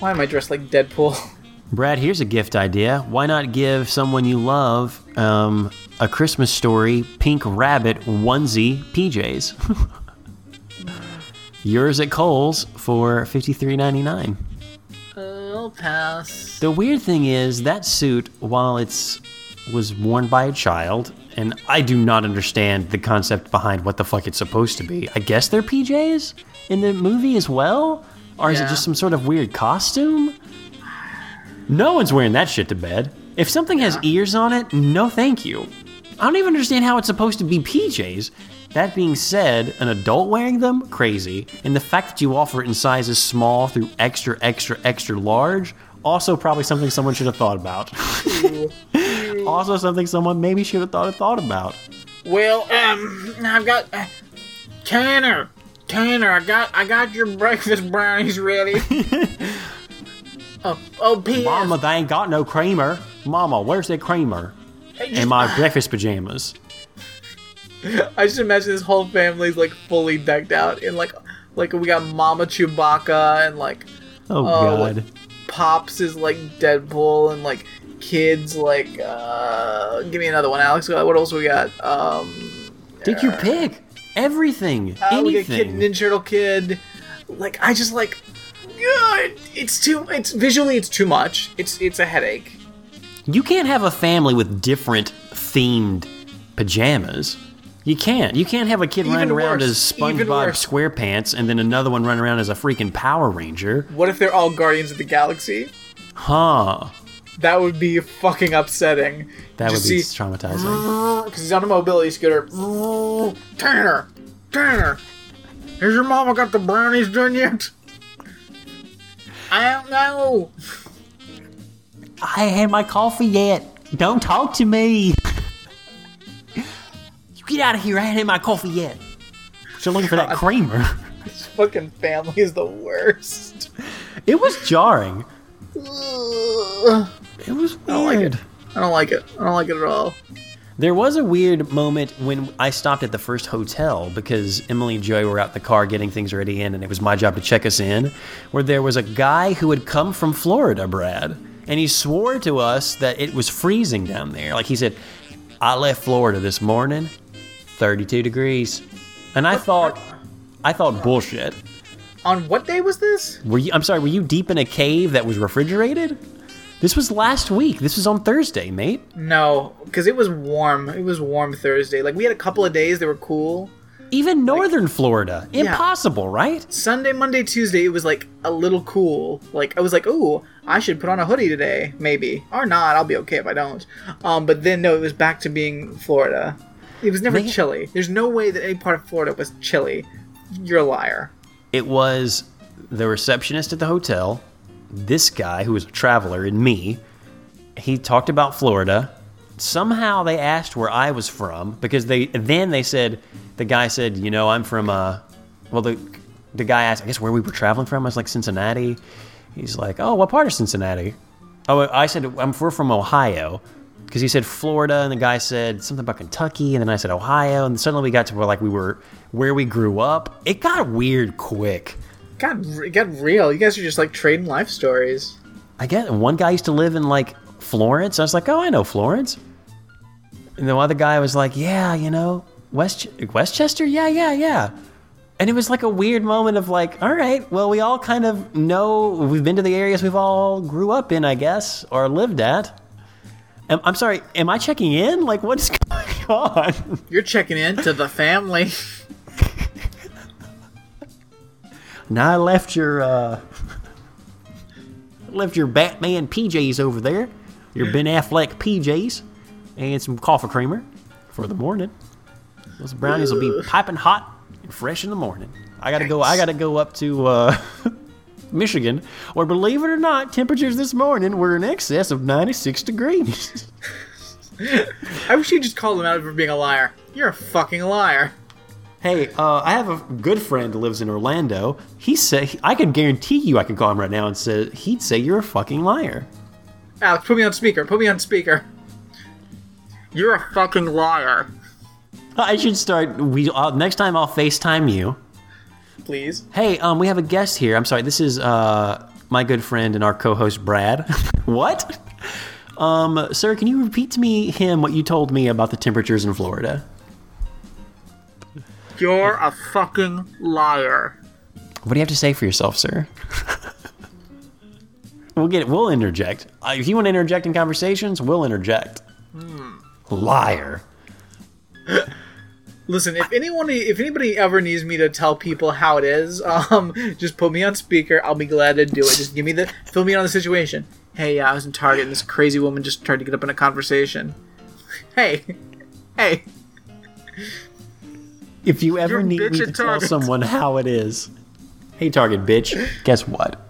Why am I dressed like Deadpool? Brad, here's a gift idea. Why not give someone you love um, a Christmas story pink rabbit onesie PJs? Yours at Kohl's for $53.99. I'll pass. The weird thing is that suit, while it's was worn by a child, and I do not understand the concept behind what the fuck it's supposed to be. I guess they're PJs in the movie as well, or is it just some sort of weird costume? No one's wearing that shit to bed. If something has ears on it, no thank you. I don't even understand how it's supposed to be PJs. That being said, an adult wearing them, crazy. And the fact that you offer it in sizes small through extra, extra, extra large, also probably something someone should have thought about. also something someone maybe should have thought thought about. Well, um, I've got uh, Tanner. Tanner, I got I got your breakfast brownies ready. oh, oh, P.S. Mama, they ain't got no creamer. Mama, where's that creamer? In my breakfast pajamas. I just imagine this whole family's like fully decked out in like like we got Mama Chewbacca and like Oh, Oh, God. Pops is like Deadpool and like kids like uh give me another one, Alex. What else we got? Um Take your pick. Everything. uh, we got Kid Anything. Ninja Turtle Kid. Like I just like God, it's too it's visually it's too much. It's it's a headache. You can't have a family with different themed pajamas. You can't. You can't have a kid running around as SpongeBob. SquarePants and then another one running around as a freaking Power Ranger. What if they're all Guardians of the Galaxy? Huh. That would be fucking upsetting. That would be see- traumatizing. because he's on a mobility scooter. Tanner, Tanner, has your mama got the brownies done yet? I don't know. I ain't had my coffee yet. Don't talk to me. You get out of here. I ain't had my coffee yet. Still looking for that creamer. This fucking family is the worst. It was jarring. Ugh. It was weird. I don't like it. I don't like it. I don't like it at all. There was a weird moment when I stopped at the first hotel because Emily and Joy were out in the car getting things ready in, and it was my job to check us in. Where there was a guy who had come from Florida, Brad, and he swore to us that it was freezing down there. Like he said, I left Florida this morning, 32 degrees. And I thought, I thought bullshit. On what day was this? Were you? I'm sorry. Were you deep in a cave that was refrigerated? This was last week. This was on Thursday, mate. No, because it was warm. It was warm Thursday. Like we had a couple of days that were cool. Even northern Florida. Impossible, right? Sunday, Monday, Tuesday, it was like a little cool. Like I was like, "Ooh, I should put on a hoodie today, maybe, or not. I'll be okay if I don't." Um, but then no, it was back to being Florida. It was never Man. chilly. There's no way that any part of Florida was chilly. You're a liar. It was the receptionist at the hotel, this guy who was a traveler, and me. He talked about Florida. Somehow they asked where I was from because they then they said the guy said, you know, I'm from uh well the the guy asked I guess where we were traveling from. I was like Cincinnati. He's like, oh, what part of Cincinnati? Oh, I said I'm we're from Ohio because he said Florida, and the guy said something about Kentucky, and then I said Ohio, and suddenly we got to where like we were where we grew up. It got weird quick. God, it got real. You guys are just like trading life stories. I get one guy used to live in like Florence. I was like, oh, I know Florence. And the other guy was like, yeah, you know, West Westchester, yeah, yeah, yeah. And it was like a weird moment of like, all right, well, we all kind of know we've been to the areas we've all grew up in, I guess, or lived at. Am- I'm sorry, am I checking in? Like, what is going on? You're checking in to the family. Now I left your uh left your Batman PJs over there. Your Ben Affleck PJs and some coffee creamer for the morning. Those brownies will be piping hot and fresh in the morning. I gotta go I gotta go up to uh Michigan, where believe it or not, temperatures this morning were in excess of 96 degrees. I wish you'd just call him out for being a liar. You're a fucking liar. Hey, uh, I have a good friend who lives in Orlando. He said I can guarantee you I can call him right now and say he'd say you're a fucking liar. Alex, put me on speaker. Put me on speaker. You're a fucking liar. I should start. We uh, next time I'll FaceTime you. Please. Hey, um, we have a guest here. I'm sorry. This is uh my good friend and our co-host Brad. what? Um, sir, can you repeat to me him what you told me about the temperatures in Florida? You're a fucking liar. What do you have to say for yourself, sir? we'll get it. We'll interject. Uh, if you want to interject in conversations, we'll interject. Liar. Listen, if anyone, if anybody ever needs me to tell people how it is, um, just put me on speaker. I'll be glad to do it. Just give me the, fill me in on the situation. Hey, yeah, I was in Target, and this crazy woman just tried to get up in a conversation. Hey, hey, If you ever need me to tell Target. someone how it is, hey Target bitch, guess what?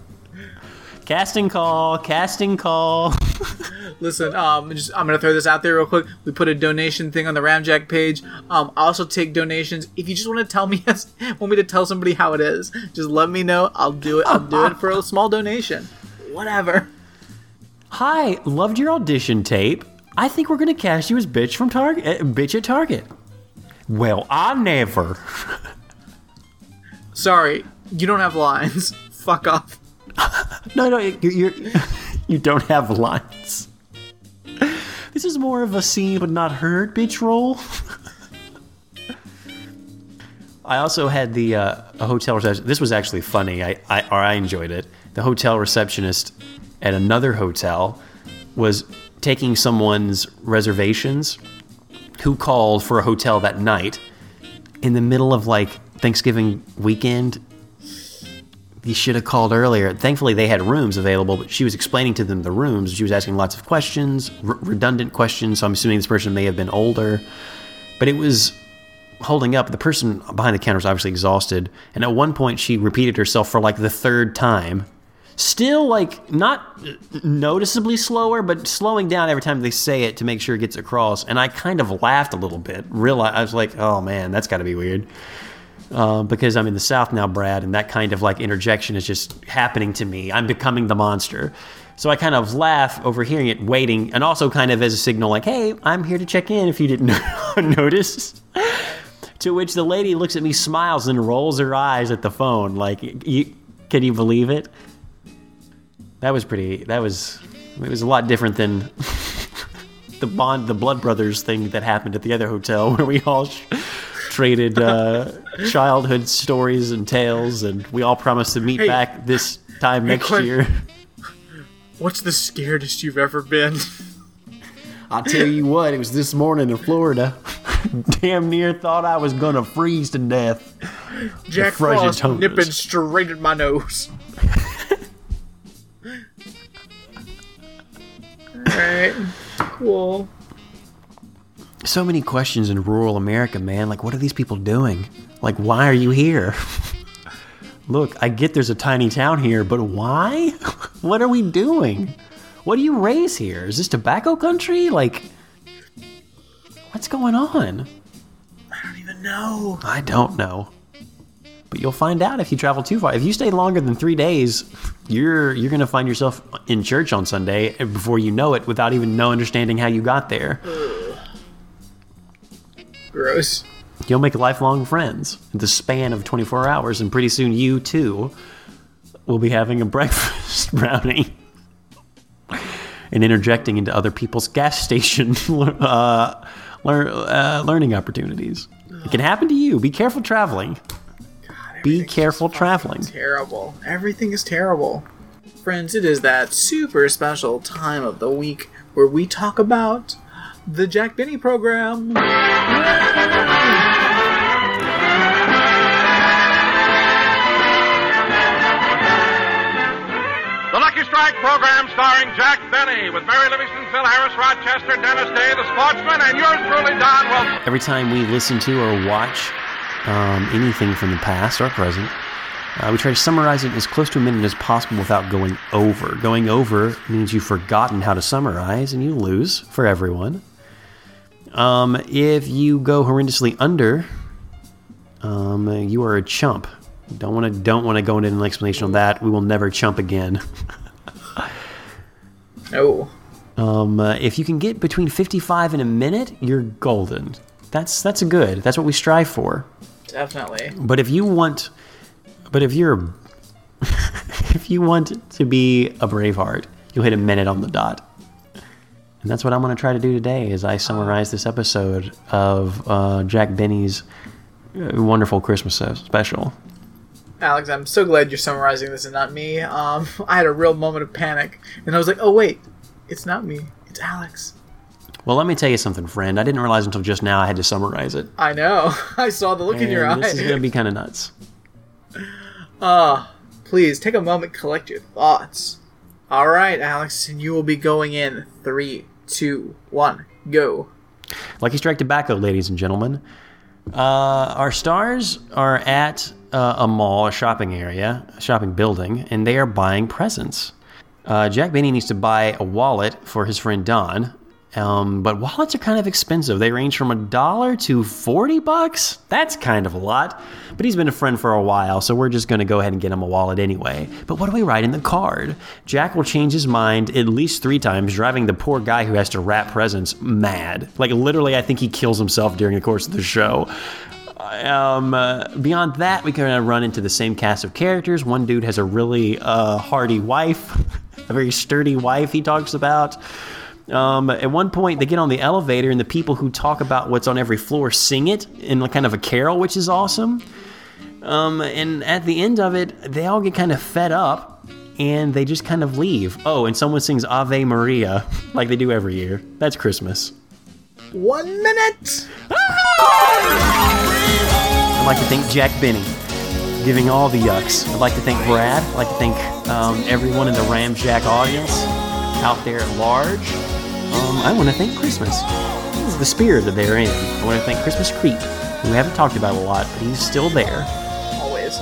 Casting call, casting call. Listen, um, just, I'm gonna throw this out there real quick. We put a donation thing on the Ramjack page. Um, I also take donations. If you just want to tell me, want me to tell somebody how it is, just let me know. I'll do it. I'll do it for a small donation. Whatever. Hi, loved your audition tape. I think we're gonna cast you as bitch from Target. Uh, bitch at Target. Well, I never. Sorry, you don't have lines. Fuck off. No, no, you're, you're you don't have lines. This is more of a seen but not heard bitch role. I also had the uh, a hotel reception. This was actually funny. I, I or I enjoyed it. The hotel receptionist at another hotel was taking someone's reservations who called for a hotel that night in the middle of like Thanksgiving weekend you should have called earlier. Thankfully, they had rooms available, but she was explaining to them the rooms. She was asking lots of questions, r- redundant questions. So I'm assuming this person may have been older, but it was holding up. The person behind the counter was obviously exhausted, and at one point, she repeated herself for like the third time. Still, like not noticeably slower, but slowing down every time they say it to make sure it gets across. And I kind of laughed a little bit. Realized I was like, "Oh man, that's got to be weird." uh, because I'm in the South now, Brad, and that kind of like interjection is just happening to me. I'm becoming the monster. So I kind of laugh overhearing it, waiting, and also kind of as a signal, like, hey, I'm here to check in if you didn't notice. to which the lady looks at me, smiles, and rolls her eyes at the phone. Like, you, can you believe it? That was pretty, that was, it was a lot different than the Bond, the Blood Brothers thing that happened at the other hotel where we all. Sh- traded uh, childhood stories and tales, and we all promised to meet Hey. back this time next Quinn. year. What's the scaredest you've ever been? I'll tell you what, it was this morning in Florida. Damn near thought I was gonna freeze to death. Jack Frost nipping straight at my nose. Alright. Cool. So many questions in rural America, man. Like, what are these people doing? Like, why are you here? Look, I get there's a tiny town here, but why? what are we doing? What do you raise here? Is this tobacco country? Like, what's going on? I don't even know. I don't know. But you'll find out if you travel too far. If you stay longer than three days, you're you're gonna find yourself in church on Sunday before you know it, without even know understanding how you got there. Gross. You'll make lifelong friends in the span of 24 hours, and pretty soon you too will be having a breakfast brownie and interjecting into other people's gas station uh, lear- uh, learning opportunities. It can happen to you. Be careful traveling. Be careful traveling. Terrible. Everything is terrible. Friends, it is that super special time of the week where we talk about the Jack Benny program. The Lucky Strike program starring Jack Benny with Mary Livingstone, Phil Harris, Rochester, Dennis Day, the sportsman, and yours truly, Don Wilson. Every time we listen to or watch um, anything from the past or present, uh, we try to summarize it as close to a minute as possible without going over. Going over means you've forgotten how to summarize and you lose for everyone. Um, if you go horrendously under, um, you are a chump. Don't want to don't want to go into an explanation on that. We will never chump again. Oh. Um, uh, if you can get between 55 and a minute, you're golden. That's that's good. That's what we strive for. Definitely. But if you want, but if you're, if you want to be a Braveheart, you'll hit a minute on the dot. And that's what I'm going to try to do today as I summarize this episode of uh, Jack Benny's uh, wonderful Christmas special. Alex, I'm so glad you're summarizing this and not me. Um, I had a real moment of panic, and I was like, "Oh wait, it's not me. It's Alex." Well, let me tell you something, friend. I didn't realize until just now I had to summarize it. I know. I saw the look in your And eye. this is going to be kind of nuts. Ah, please take a moment, collect your thoughts. All right, Alex, and you will be going in three, two, one, go. Lucky Strike Tobacco, ladies and gentlemen. Uh, our stars are at uh, a mall, a shopping area, a shopping building, and they are buying presents. Uh, Jack Benny needs to buy a wallet for his friend Don. Um, but wallets are kind of expensive. They range from a dollar to 40 bucks. That's kind of a lot. But he's been a friend for a while, so we're just going to go ahead and get him a wallet anyway. But what do we write in the card? Jack will change his mind at least three times, driving the poor guy who has to wrap presents mad. Like, literally, I think he kills himself during the course of the show. Um, uh, beyond that, we kind of run into the same cast of characters. One dude has a really uh, hardy wife, a very sturdy wife he talks about. Um, at one point, they get on the elevator, and the people who talk about what's on every floor sing it in kind of a carol, which is awesome. Um, and at the end of it, they all get kind of fed up, and they just kind of leave. Oh, and someone sings Ave Maria like they do every year. That's Christmas. One minute. I'd like to thank Jack Benny, giving all the yucks. I'd like to thank Brad. I'd like to thank um, everyone in the Ramjack audience out there at large. Um, I want to thank Christmas. This is the spirit that they're in. I want to thank Christmas Creep, who we haven't talked about a lot, but he's still there, Always.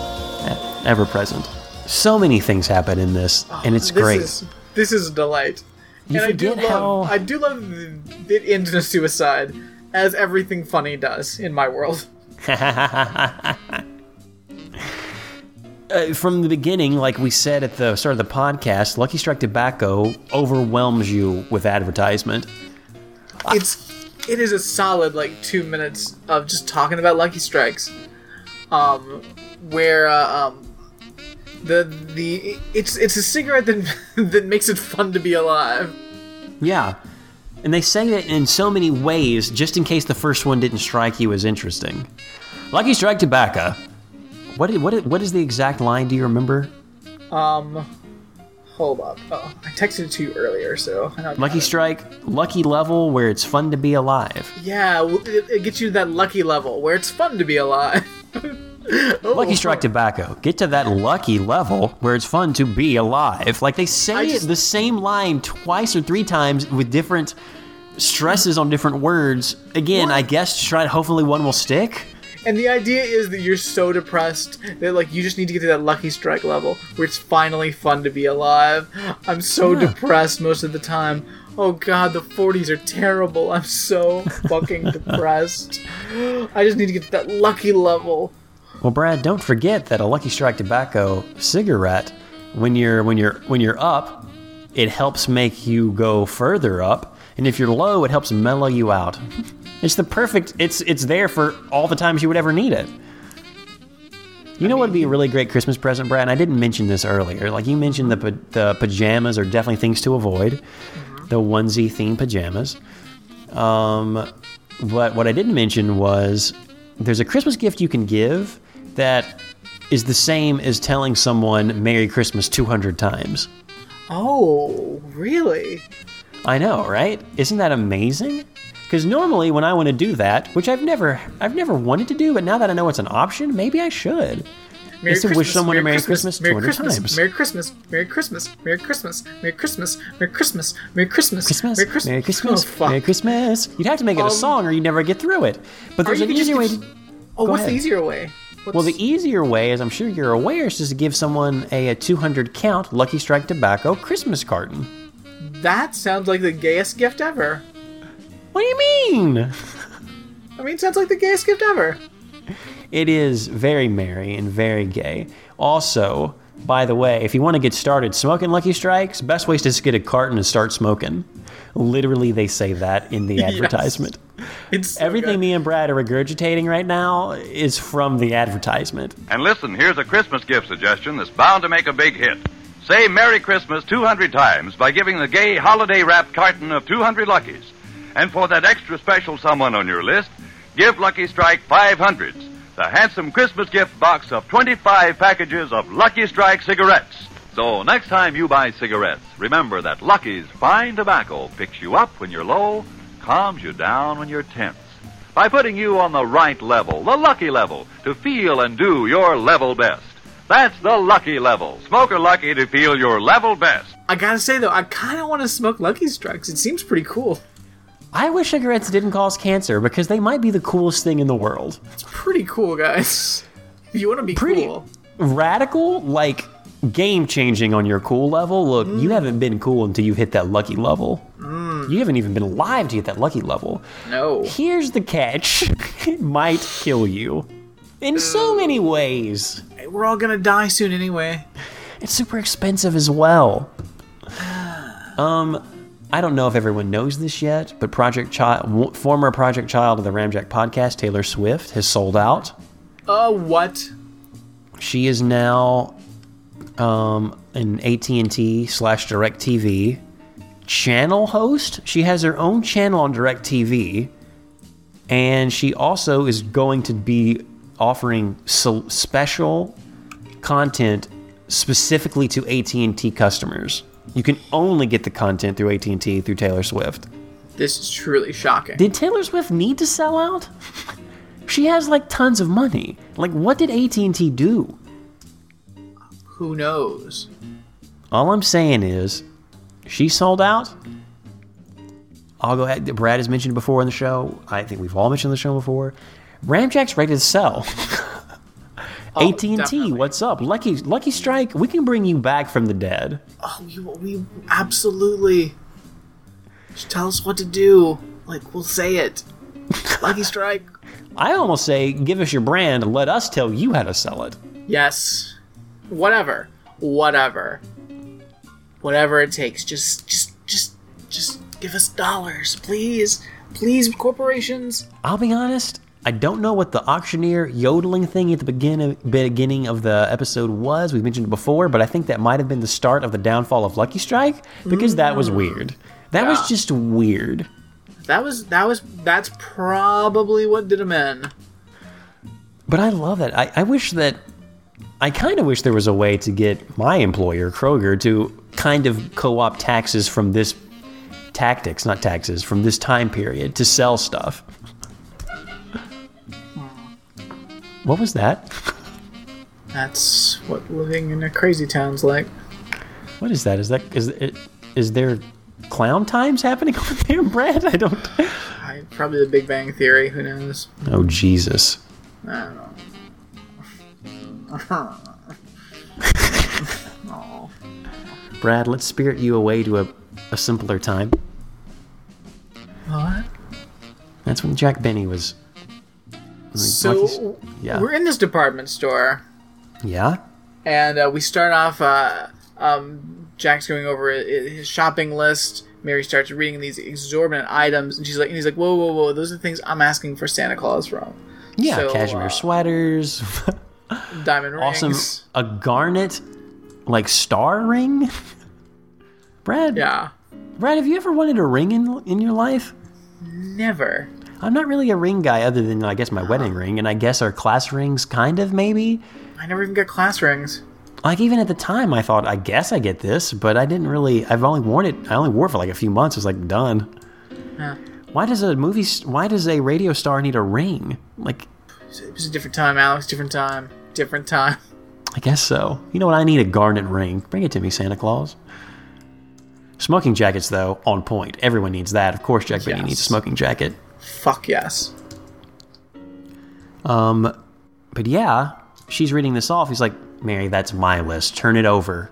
ever present. So many things happen in this, and it's this great. Is, this is a delight. You and I do love. how- I do love the, the end to suicide, as everything funny does in my world. Uh, from the beginning, like we said at the start of the podcast, Lucky Strike Tobacco overwhelms you with advertisement. It's it is a solid like two minutes of just talking about Lucky Strikes, um, where uh, um, the the it's it's a cigarette that that makes it fun to be alive. Yeah. And they say it in so many ways, just in case the first one didn't strike you as interesting. Lucky Strike Tobacco. What, i- what, i- what is the exact line? Do you remember? Um, hold up. Oh, I texted it to you earlier, so Lucky. Strike, lucky level where it's fun to be alive. Yeah, it, it gets you to that lucky level where it's fun to be alive. Oh, Lucky Strike Tobacco. Get to that lucky level where it's fun to be alive. Like they say just- the same line twice or three times with different stresses on different words. Again, What? I guess to try hopefully one will stick. And the idea is that you're so depressed that like you just need to get to that lucky strike level where it's finally fun to be alive. I'm so Yeah. depressed most of the time. Oh god, the 40s are terrible. I'm so fucking depressed. I just need to get to that lucky level. Well, Brad, don't forget that a Lucky Strike tobacco cigarette, when you're when you're when you're up, it helps make you go further up, and if you're low, it helps mellow you out. It's the perfect. It's it's there for all the times you would ever need it. You know what would be a really great Christmas present, Brad? And I didn't mention this earlier. Like you mentioned, the the pajamas are definitely things to avoid. The onesie themed pajamas. Um, but what I didn't mention was there's a Christmas gift you can give that is the same as telling someone Merry Christmas 200 times. Oh, really? I know, right? Isn't that amazing? Because normally when I want to do that, which I've never, I've never wanted to do, but now that I know it's an option, maybe I should. Merry Is to wish someone a Merry Christmas Merry 200 Christmas, times. Merry Christmas, Merry Christmas, Merry Christmas, Merry Christmas, Merry Christmas, Merry Christmas, Christmas, Merry Christmas, Merry Christmas, Oh, fuck. Merry Christmas. You'd have to make it a Um, song, or you'd never get through it. But there's an easier way. To, Oh, what's ahead. the easier way? What's, well, the easier way, as I'm sure you're aware, is just to give someone a, a 200 count Lucky Strike Tobacco Christmas carton. that sounds like the gayest gift ever. What do you mean? I mean, it sounds like the gayest gift ever. It is very merry and very gay. Also, by the way, if you want to get started smoking Lucky Strikes, best way is to just get a carton and start smoking. Literally, they say that in the Yes. advertisement. It's so Everything good. me and Brad are regurgitating right now is from the advertisement. And listen, here's a Christmas gift suggestion that's bound to make a big hit. Say Merry Christmas 200 times by giving the gay holiday wrapped carton of 200 Luckies. And for that extra special someone on your list, give Lucky Strike 500s, the handsome Christmas gift box of 25 packages of Lucky Strike cigarettes. So next time you buy cigarettes, remember that Lucky's fine tobacco picks you up when you're low, calms you down when you're tense by putting you on the right level, the lucky level, to feel and do your level best. That's the lucky level. Smoker lucky to feel your level best. I gotta say though, I kind of want to smoke Lucky Strikes. It seems pretty cool. I wish cigarettes didn't cause cancer because they might be the coolest thing in the world. It's pretty cool, guys. If you want to be Pretty cool, radical, like game changing on your cool level. Look, you haven't been cool until you hit that lucky level. You haven't even been alive to hit that lucky level. No. Here's the catch it might kill you in so many ways. We're all gonna die soon anyway. It's super expensive as well. Um, I don't know if everyone knows this yet, but Project Child, former Project Child of the Ramjack podcast, Taylor Swift, has sold out. Uh, what? She is now um, an AT&T slash DirecTV channel host. She has her own channel on DirecTV, and she also is going to be offering so- special content specifically to AT&T customers. You can only get the content through AT&T through Taylor Swift. This is truly shocking. Did Taylor Swift need to sell out? she has like tons of money. Like what did AT&T do? Who knows? All I'm saying is she sold out. I'll go ahead. Brad has mentioned before in the show. I think we've all mentioned the show before. Ramjack's ready to sell. Oh, AT&T, what's up? Lucky Lucky Strike, we can bring you back from the dead. Oh, we, we absolutely. Just tell us what to do. Like we'll say it. Lucky strike. I almost say give us your brand and let us tell you how to sell it. Yes. Whatever. Whatever. Whatever it takes. Just, just, just, just give us dollars, please, please, corporations. I'll be honest, I don't know what the auctioneer yodeling thing at the beginning beginning of the episode was. We've mentioned it before, but I think that might have been the start of the downfall of Lucky Strike because that was mm. weird. That Yeah. was just weird. That was that was that's probably what did him in. But I love that. I, I wish that I kind of wish there was a way to get my employer, Kroger, to kind of co-opt taxes from this tactics, not taxes, from this time period to sell stuff. What was that? That's what living in a crazy town's like. What is that? Is that is it is there clown times happening over there, Brad? I don't. I, probably the Big Bang Theory. Who knows? Oh Jesus! I don't know. oh, Brad, let's spirit you away to a, a simpler time. what? That's when Jack Benny was. So yeah, we're in this department store. yeah. and uh, we start off. Uh, um, Jack's going over his shopping list. Mary starts reading these exorbitant items, and she's like, and he's like, "Whoa, whoa, whoa! Those are the things I'm asking for Santa Claus from." Yeah, So, cashmere uh, sweaters, Diamond rings. awesome, a garnet, like star ring. Brad, Yeah. Brad, have you ever wanted a ring in in your life? Never. I'm not really a ring guy, other than I guess my wedding ring, and I guess our class rings, kind of maybe. I never even got class rings. Like even at the time, I thought I guess I get this, but I didn't really. I've only worn it. I only wore it for like a few months. It was like done. Yeah. Why does a movie? Why does a radio star need a ring? Like, It was a different time, Alex. Different time. Different time. I guess so. You know what? I need a garnet ring. Bring it to me, Santa Claus. Smoking jackets, though, on point. Everyone needs that. Of course, Jack Benny needs a smoking jacket. Fuck yes. Um, but yeah, she's reading this off. He's like, Mary, that's my list. Turn it over.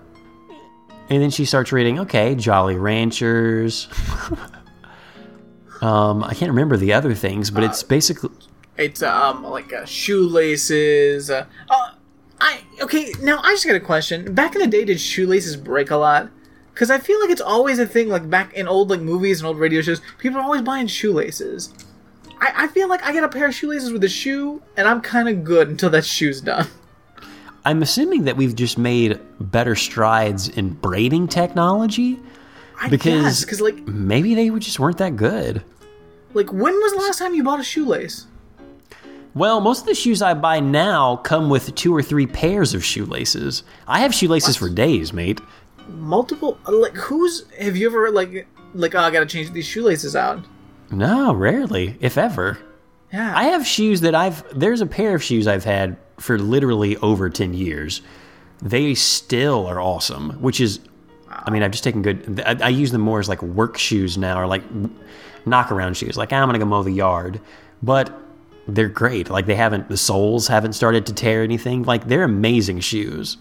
And then she starts reading, okay, Jolly Ranchers. um, I can't remember the other things, but it's basically. It's um like uh, shoelaces. Uh, uh, I okay. Now I just got a question. Back in the day, did shoelaces break a lot? Because I feel like it's always a thing. Like back in old like movies and old radio shows, people are always buying shoelaces. I, I feel like I get a pair of shoelaces with a shoe, and I'm kind of good until that shoe's done. I'm assuming that we've just made better strides in braiding technology. I Because- guess because like Maybe they just weren't that good. like when was the last time you bought a shoelace? Well, most of the shoes I buy now come with two or three pairs of shoelaces. I have shoelaces for days, mate. Multiple like who's have you ever like like oh I gotta change these shoelaces out? No, rarely, if ever. Yeah, I have shoes that I've. There's a pair of shoes I've had for literally over 10 years. They still are awesome, which is. I mean, I've just taken good. I, I use them more as like work shoes now, or like knock around shoes. Like, I'm to go mow the yard. But they're great. Like, they haven't. The soles haven't started to tear anything. Like, they're amazing shoes.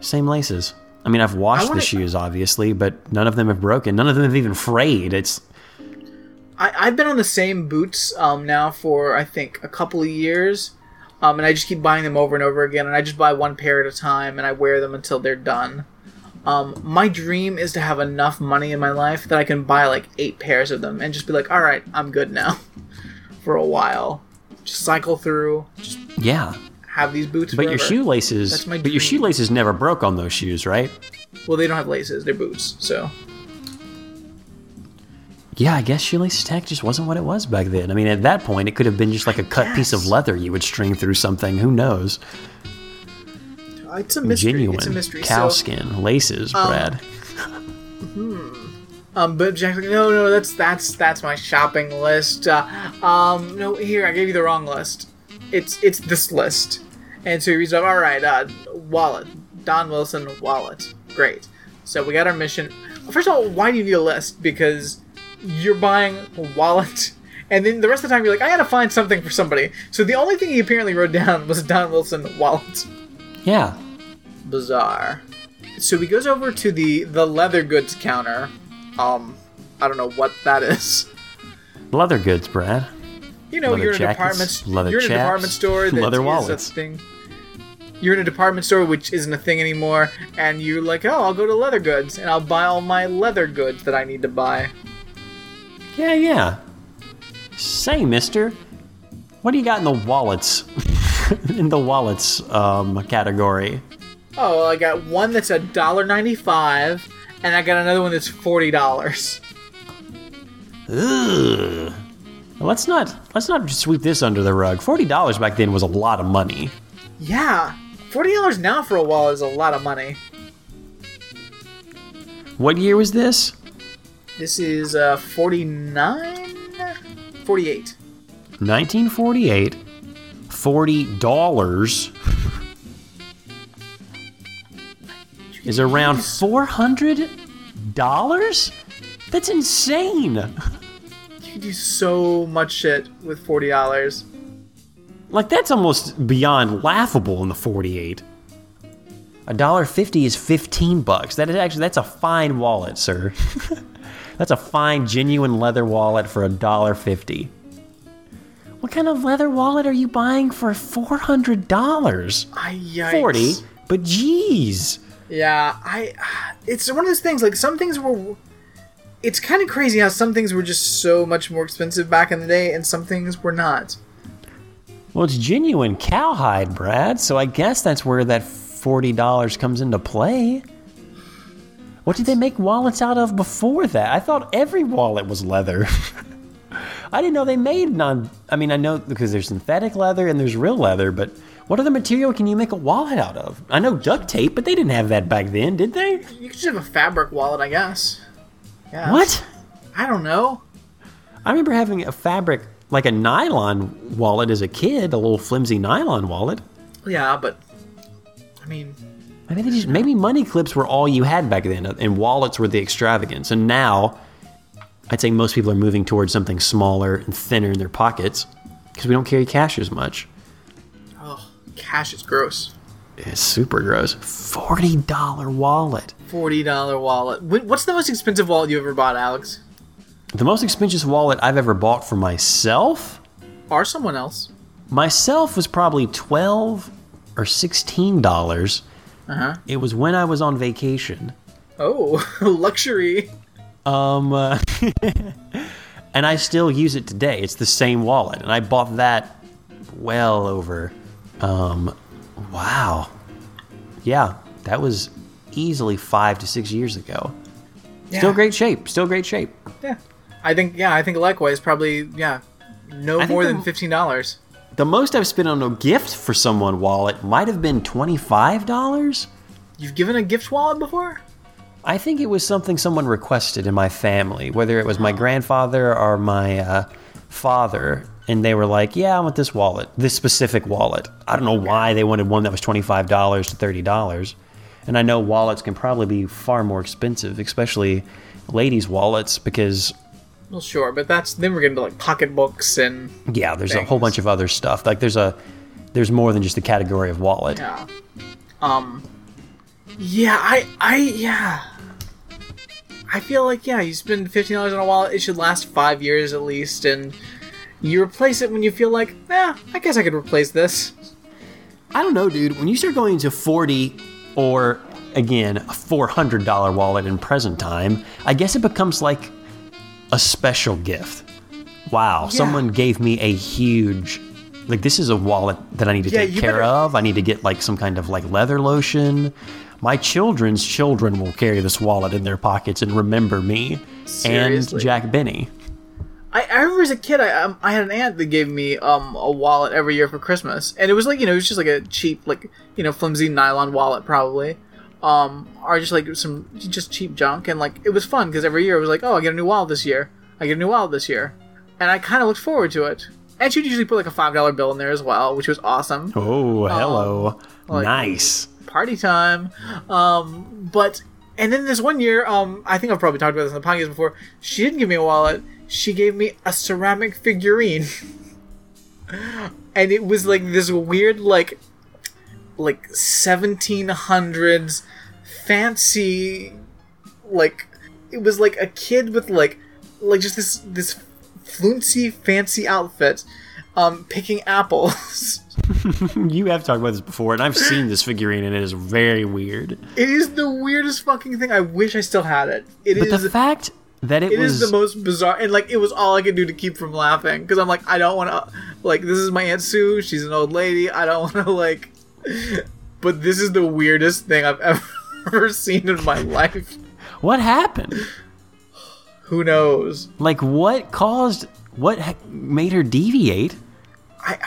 Same laces. I mean, I've washed wanna- the shoes, obviously, but none of them have broken. None of them have even frayed. It's I, I've been on the same boots um, now for I think a couple of years, um, and I just keep buying them over and over again. And I just buy one pair at a time, and I wear them until they're done. Um, my dream is to have enough money in my life that I can buy like eight pairs of them and just be like, all right, I'm good now, for a while. Just cycle through, just yeah. Have these boots. But your forever. shoelaces, That's my but your shoelaces never broke on those shoes, right? Well, they don't have laces; they're boots. So Yeah, I guess shoelace tech just wasn't what it was back then. I mean, at that point, it could have been just like a cut piece of leather you would string through something. Who knows? it's a mystery. Genuine It's a mystery. cow so, skin laces, Brad. hmm. Um, but Jack's like, no, no, that's that's that's my shopping list. Uh, um, no, here I gave you the wrong list. It's it's this list. And so he reads off. All right, uh, wallet, Don Wilson wallet. Great. So we got our mission. First of all, why do you need a list? Because you're buying a wallet, and then the rest of the time you're like, I gotta find something for somebody. So the only thing he apparently wrote down was Don Wilson wallet. Yeah. Bizarre. So he goes over to the the leather goods counter. Um, I don't know what that is. Leather goods, Brad. You know, Leather you're in a jackets, department. leather you're in a department store. That leather wallets. Thing. You're in a department store which isn't a thing anymore, and you're like, oh, I'll go to leather goods and I'll buy all my leather goods that I need to buy. Yeah, yeah. Say, mister, what do you got in the wallets? in the wallets um, category. Oh, well, I got one that's a dollar ninety-five, and I got another one that's forty dollars. Ugh. Let's not let's not sweep this under the rug. Forty dollars back then was a lot of money. Yeah, forty dollars now for a wallet is a lot of money. What year was this? This is uh, 49? 48. 1948. Forty dollars is around four hundred dollars. That's insane. You can do so much shit with forty dollars. Like that's almost beyond laughable in the 48. A dollar fifty is 15 bucks. That is actually that's a fine wallet, sir. that's a fine genuine leather wallet for a dollar fifty. What kind of leather wallet are you buying for $400? I yikes. 40, but geez. Yeah, I. It's one of those things. Like some things were. It's kind of crazy how some things were just so much more expensive back in the day, and some things were not. Well, it's genuine cowhide, Brad, so I guess that's where that $40 comes into play. What did they make wallets out of before that? I thought every wallet was leather. I didn't know they made non. I mean, I know because there's synthetic leather and there's real leather, but what other material can you make a wallet out of? I know duct tape, but they didn't have that back then, did they? You could just have a fabric wallet, I guess. Yeah. What? I don't know. I remember having a fabric, like a nylon wallet as a kid, a little flimsy nylon wallet. Yeah, but I mean, Maybe they just maybe money clips were all you had back then, and wallets were the extravagance. And now, I'd say most people are moving towards something smaller and thinner in their pockets because we don't carry cash as much. oh, cash is gross. It's super gross. Forty dollar wallet. Forty dollar wallet. What's the most expensive wallet you ever bought, Alex? The most expensive wallet I've ever bought for myself. Or someone else? Myself was probably twelve or sixteen dollars. Uh huh. It was when I was on vacation. Oh, luxury. Um, uh, and I still use it today. It's the same wallet, and I bought that well over. Um, wow, yeah, that was easily five to six years ago. Still great shape. Still great shape. Yeah. I think yeah, I think likewise probably yeah. No more the- than fifteen dollars. The most I've spent on a gift for someone wallet might have been twenty five dollars. You've given a gift wallet before? I think it was something someone requested in my family, whether it was my grandfather or my uh, father, and they were like, "Yeah, I want this wallet, this specific wallet." I don't know why they wanted one that was twenty five dollars to thirty dollars, and I know wallets can probably be far more expensive, especially ladies' wallets, because Well, sure, but that's then we're getting to like pocketbooks and yeah, there's a whole bunch of other stuff. Like there's a there's more than just the category of wallet. yeah. Um, Yeah, I, I, yeah. I feel like yeah, you spend fifteen dollars on a wallet, it should last five years at least, and you replace it when you feel like, eh, I guess I could replace this. I don't know, dude. When you start going to 40 or again, a $400 wallet in present time, I guess it becomes like a special gift. Wow, someone gave me a huge like this is a wallet that I need to Yeah, take care better- of. I need to get like some kind of like leather lotion. My children's children will carry this wallet in their pockets and remember me Seriously? and Jack Benny. I, I remember as a kid, I um, I had an aunt that gave me um a wallet every year for Christmas, and it was like you know it was just like a cheap like you know flimsy nylon wallet probably, um or just like some just cheap junk, and like it was fun because every year it was like oh I get a new wallet this year, I get a new wallet this year, and I kind of looked forward to it. And she'd usually put like a five dollar bill in there as well, which was awesome. Oh, hello. like- nice. party time. Um, but and then this one year, um, I think I've probably talked about this in the podcast before. She didn't give me a wallet. She gave me a ceramic figurine, and it was like this weird, like, like seventeen hundreds fancy, like it was like a kid with like, like just this this fluency fancy outfit, um, picking apples. You have talked about this before, and I've seen this figurine, and it is very weird. It is the weirdest fucking thing. I wish I still had it. It But is. the fact that it, it was is the most bizarre, and like it was all I could do to keep from laughing because I'm like, I don't want to. Like, this is my aunt Sue. She's an old lady. I don't want to like. But this is the weirdest thing I've ever seen in my life. what happened? Who knows? Like, what caused? What made her deviate? I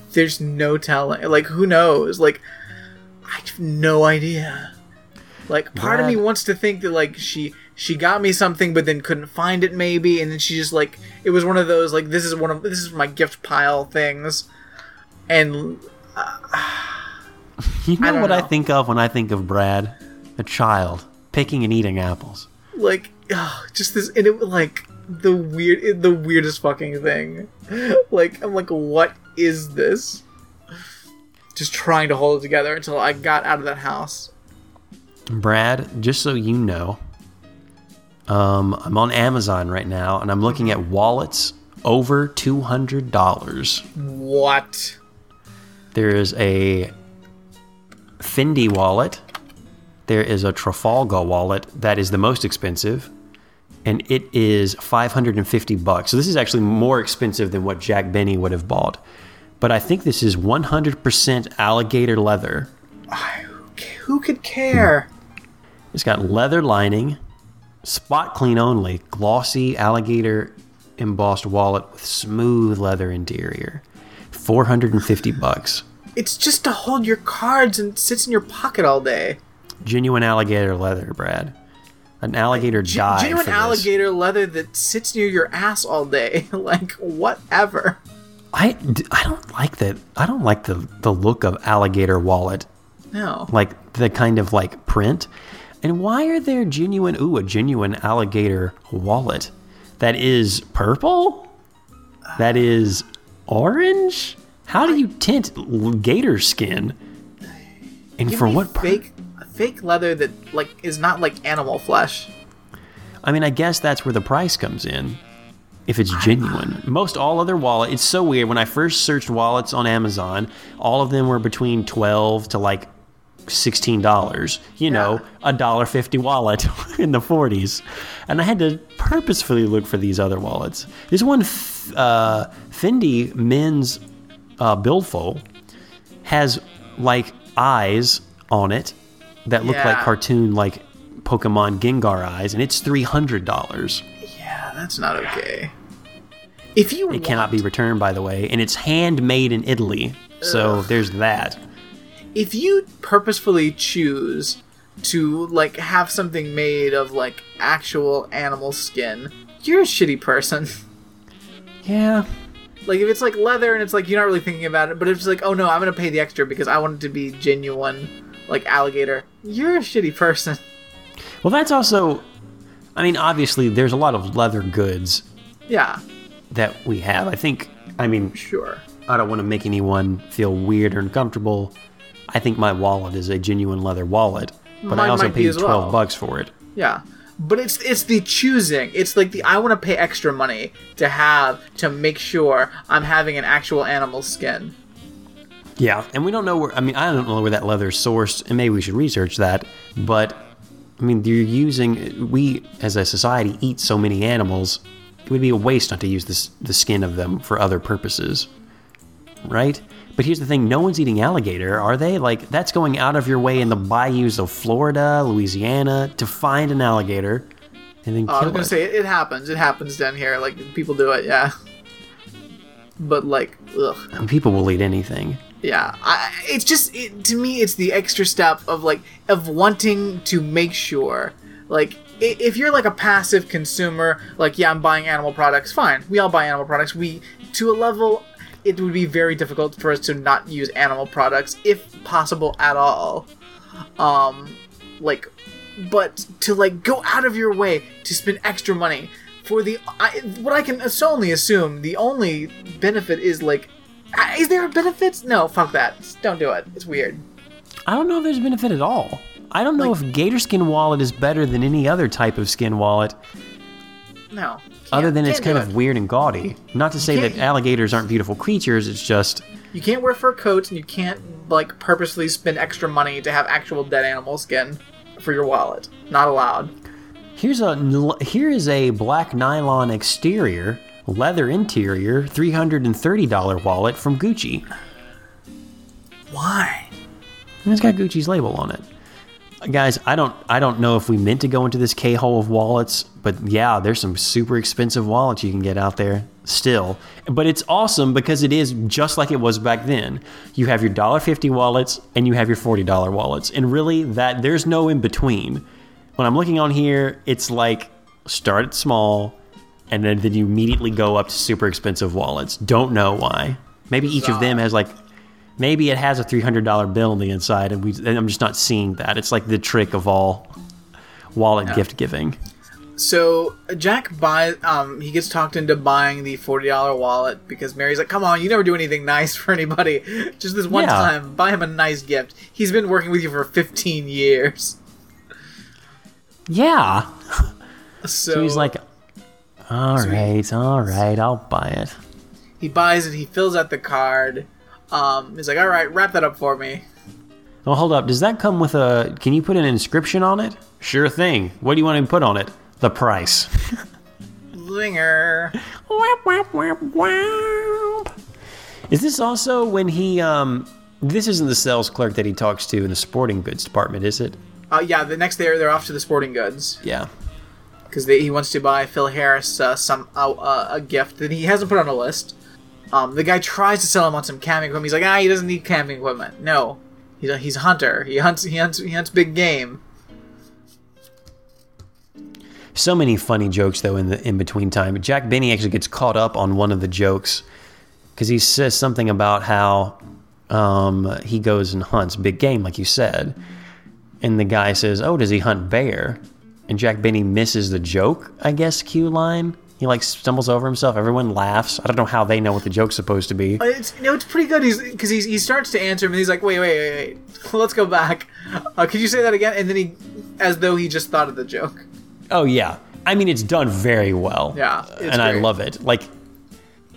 there's no telling. Like, who knows? Like, I have no idea. Like, part of me wants to think that like she she got me something, but then couldn't find it maybe, and then she just like it was one of those like this is one of this is my gift pile things, and uh, You know don't what I think of when I think of Brad? A child picking and eating apples. like ugh, just this and it like the weird the weirdest fucking thing. Like I'm like, what is this? Just trying to hold it together until I got out of that house. Brad, just so you know, um, I'm on Amazon right now, and I'm looking at wallets over two hundred dollars. What? There is a Fendi wallet. There is a Trafalgar wallet that is the most expensive, and it is 550 bucks. So this is actually more expensive than what Jack Benny would have bought. But I think this is 100% alligator leather. Who could care? Hmm. It's got leather lining, spot clean only, glossy alligator embossed wallet with smooth leather interior. 450 bucks. It's just to hold your cards and sits in your pocket all day. Genuine alligator leather, Brad. An alligator Gen- died genuine alligator leather that sits near your ass all day. like whatever. I, I don't like that. I don't like the the look of alligator wallet, No. like the kind of like print. And why are there genuine? Ooh, a genuine alligator wallet that is purple. That is orange. How do you tint gator skin? And Give for what? fake fake leather that like is not like animal flesh. I mean, I guess that's where the price comes in. If it's genuine. Most all other wallet, it's so weird. When I first searched wallets on Amazon, all of them were between 12 to like $16. You know, a dollar fifty wallet in the 40s. And I had to purposefully look for these other wallets. This one, uh, Fendi men's uh, billfold has like eyes on it that look like cartoon like Pokemon Gengar eyes, and it's three hundred dollars. Yeah, that's not okay. If you It cannot be returned, by the way, and it's handmade in Italy. So there's that. if you purposefully choose to like have something made of like actual animal skin, you're a shitty person. Yeah, like if it's like leather and it's like you're not really thinking about it, but if it's like, oh no, I'm gonna pay the extra because I want it to be genuine, like alligator, you're a shitty person. Well, that's also. I mean, obviously, there's a lot of leather goods Yeah, that we have. I think. I mean, sure. I don't want to make anyone feel weird or uncomfortable. I think my wallet is a genuine leather wallet. but Mine I also paid twelve well. bucks for it. Yeah. But it's it's the choosing. It's like the I want to pay extra money to have to make sure I'm having an actual animal skin. Yeah, and we don't know where. I mean, I don't know where that leather is sourced, and maybe we should research that. But I mean, you're using. We as a society eat so many animals. It would be a waste not to use this the skin of them for other purposes, right? But here's the thing: no one's eating alligator, are they? Like that's going out of your way in the bayous of Florida, Louisiana, to find an alligator and then Uh, I was gonna say it, happens. It happens down here. Like people do it. Yeah. But like, ugh. Mean, people will eat anything. Yeah, I, it's just it, to me, it's the extra step of like of wanting to make sure, like if you're like a passive consumer, like yeah, I'm buying animal products. Fine, we all buy animal products. We to a level, it would be very difficult for us to not use animal products if possible at all. Um, like, but to like go out of your way to spend extra money for the I, what I can solely assume the only benefit is like is there a benefit? No, fuck that. Don't do it. It's weird. I don't know if there's a benefit at all. I don't know Like- if gator skin wallet is better than any other type of skin wallet, No. Other than it's kind of it. weird and gaudy. Not to say that alligators aren't beautiful creatures, it's just You can't wear fur coats, and you can't like purposely spend extra money to have actual dead animal skin for your wallet. Not allowed. here's a here is a black nylon exterior, leather interior, $330 wallet from Gucci. Why? And it's got Gucci's label on it. Guys, I don't I don't know if we meant to go into this K hole of wallets, but yeah, there's some super expensive wallets you can get out there still. But it's awesome because it is just like it was back then. You have your $1.50 wallets and you have your $40 wallets. And really that there's no in between. When I'm looking on here, it's like start small and then, then you immediately go up to super expensive wallets. Don't know why. Maybe each of them has like maybe it has a $300 bill on the inside and we and i'm just not seeing that it's like the trick of all wallet gift giving So Jack buys. Um, he gets talked into buying the forty dollar wallet because Mary's like, "Come on, you never do anything nice for anybody. Just this one Yeah. time, buy him a nice gift. He's been working with you for fifteen years." yeah So, so he's like all right all right i'll buy it he buys it. He fills out the card. Um, he's like, "All right, wrap that up for me." well hold up does that come with a can you put an inscription on it sure thing what do you want to put on it the price Zinger. Whap, whap, whap, whap. is this also when he um this isn't the sales clerk that he talks to in the sporting goods department is it Uh, yeah, the next day they're off to the sporting goods yeah because he wants to buy Phil Harris uh, some uh, uh, a gift that he hasn't put on a list. Um, the guy tries to sell him on some camping equipment. He's like, ah, he doesn't need camping equipment. No, he's a, he's a hunter. He hunts he hunts he hunts big game. So many funny jokes though in the in between time. Jack Benny actually gets caught up on one of the jokes because he says something about how um, he goes and hunts big game, like you said, and the guy says, "Oh, does he hunt bear?" And Jack Benny misses the joke, I guess. Cue line. He like stumbles over himself. Everyone laughs. I don't know how they know what the joke's supposed to be. Uh, It's you know it's pretty good. He's because he's, he starts to answer him and he's like, wait wait wait wait, let's go back. Uh, could you say that again? And then he, as though he just thought of the joke. Oh yeah, I mean it's done very well. Yeah, it's and I love it. Like,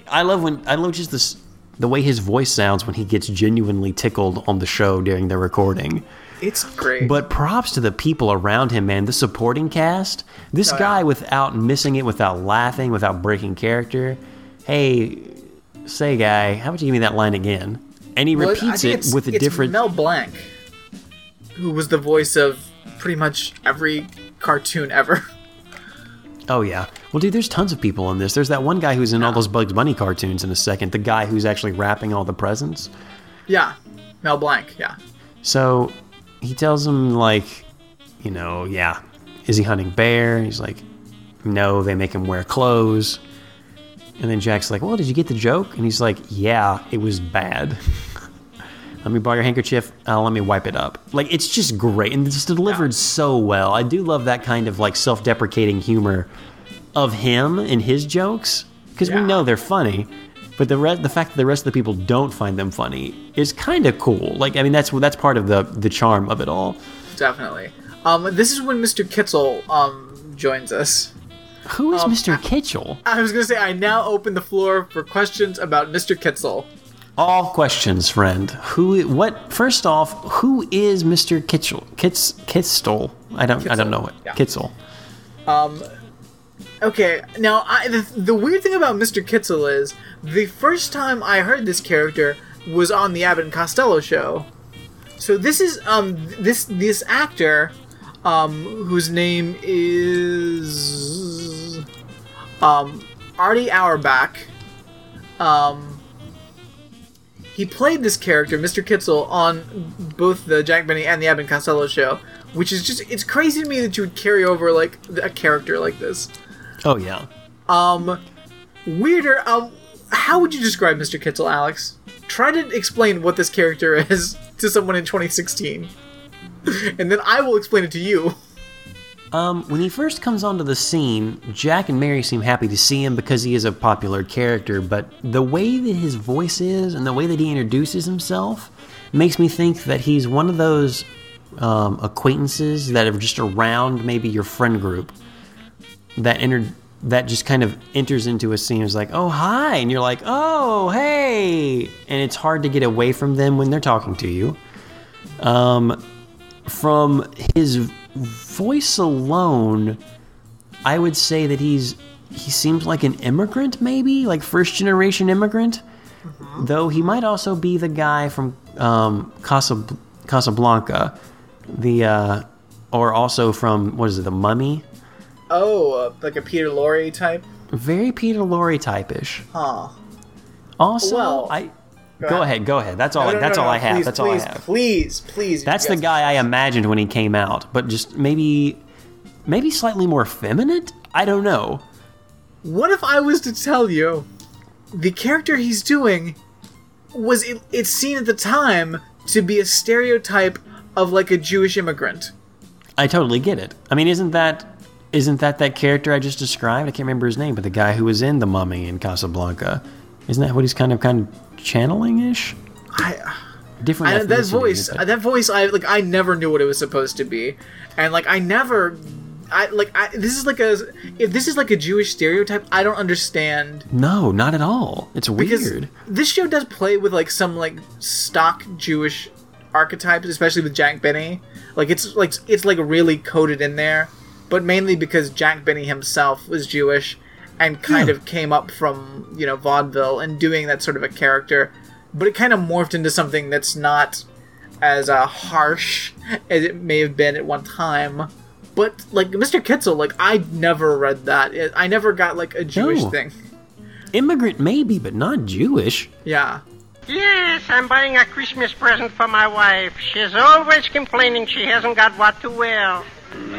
I love when I love just this the way his voice sounds when he gets genuinely tickled on the show during the recording. It's great. But props to the people around him, man. The supporting cast. This Oh, yeah. guy, without missing it, without laughing, without breaking character. Hey, say guy, how about you give me that line again? And he Well, repeats it with a it's different. Mel Blanc, who was the voice of pretty much every cartoon ever. Oh yeah. Well, dude, there's tons of people in this. There's that one guy who's in all those Bugs Bunny cartoons in a second. The guy who's actually wrapping all the presents. yeah, Mel Blanc. Yeah. So he tells him like, you know, yeah, is he hunting bear? He's like, no. They make him wear clothes. And then Jack's like, well, did you get the joke? And he's like, yeah, it was bad. let me borrow your handkerchief. Uh, let me wipe it up. Like it's just great and it's delivered so well. I do love that kind of like self-deprecating humor of him and his jokes because we know they're funny. But the re- the fact that the rest of the people don't find them funny is kind of cool. Like I mean, that's that's part of the the charm of it all. definitely. Um, this is when Mr. Kitzel um joins us. Who is Um, Mr. Kitchell? I was gonna say I now open the floor for questions about Mr. Kitzel. All questions, friend. Who? What? First off, who is Mr. Kitchell? Kitz Kitzel? I don't. I don't know it. yeah. Kitzel. Okay, now I, the, the weird thing about Mr. Kitzel is the first time I heard this character was on the Abbott and Costello show. So this is um this this actor um whose name is um Artie Auerbach. Um he played this character, Mr. Kitzel, on both the Jack Benny and the Abbott and Costello show, which is just it's crazy to me that you would carry over like a character like this. Oh yeah. Um, weirder. Um, how would you describe Mr. Kitzel, Alex? Try to explain what this character is to someone in 2016, and then I will explain it to you. Um, when he first comes onto the scene, Jack and Mary seem happy to see him because he is a popular character, but the way that his voice is and the way that he introduces himself makes me think that he's one of those um, acquaintances that are just around maybe your friend group that enter that just kind of enters into a scene is like, oh hi, and you're like, oh hey, and it's hard to get away from them when they're talking to you. Um, from his voice alone, I would say that he's he seems like an immigrant, maybe like first generation immigrant. Though he might also be the guy from um, Casab- Casablanca, the uh, or also from what is it, the Mummy? Oh, uh, like a Peter Lorre type? Very Peter Lorre type-ish. Huh. Also, Well, I go go ahead. ahead, go ahead. That's all. No, no, that's no, all I have. Please, that's please, all I have. Please, please. That's the guy I imagined when he came out, but just maybe, maybe slightly more feminine. I don't know. What if I was to tell you the character he's doing was it, it's seen at the time to be a stereotype of like a Jewish immigrant? I totally get it. I mean, isn't that isn't that that character I just described? I can't remember his name, but the guy who was in The Mummy in Casablanca. Isn't that what he's kind of kind of channeling ish? I Different. I, that voice, that voice, I like. I never knew what it was supposed to be, and like I never, I like. I, this is like a. If this is like a Jewish stereotype, I don't understand no, not at all. It's weird. this show does play with like some like stock Jewish archetypes, especially with Jack Benny. Like it's like it's like really coded in there, but mainly because Jack Benny himself was Jewish and kind Yeah. of came up from you know vaudeville and doing that sort of a character, but it kind of morphed into something that's not as uh, harsh as it may have been at one time. But like Mr. Kitzel, like I never read that. I never got like a Jewish No. thing. Immigrant maybe, but not Jewish. Yeah. Yes, I'm buying a Christmas present for my wife. She's always complaining she hasn't got what to wear.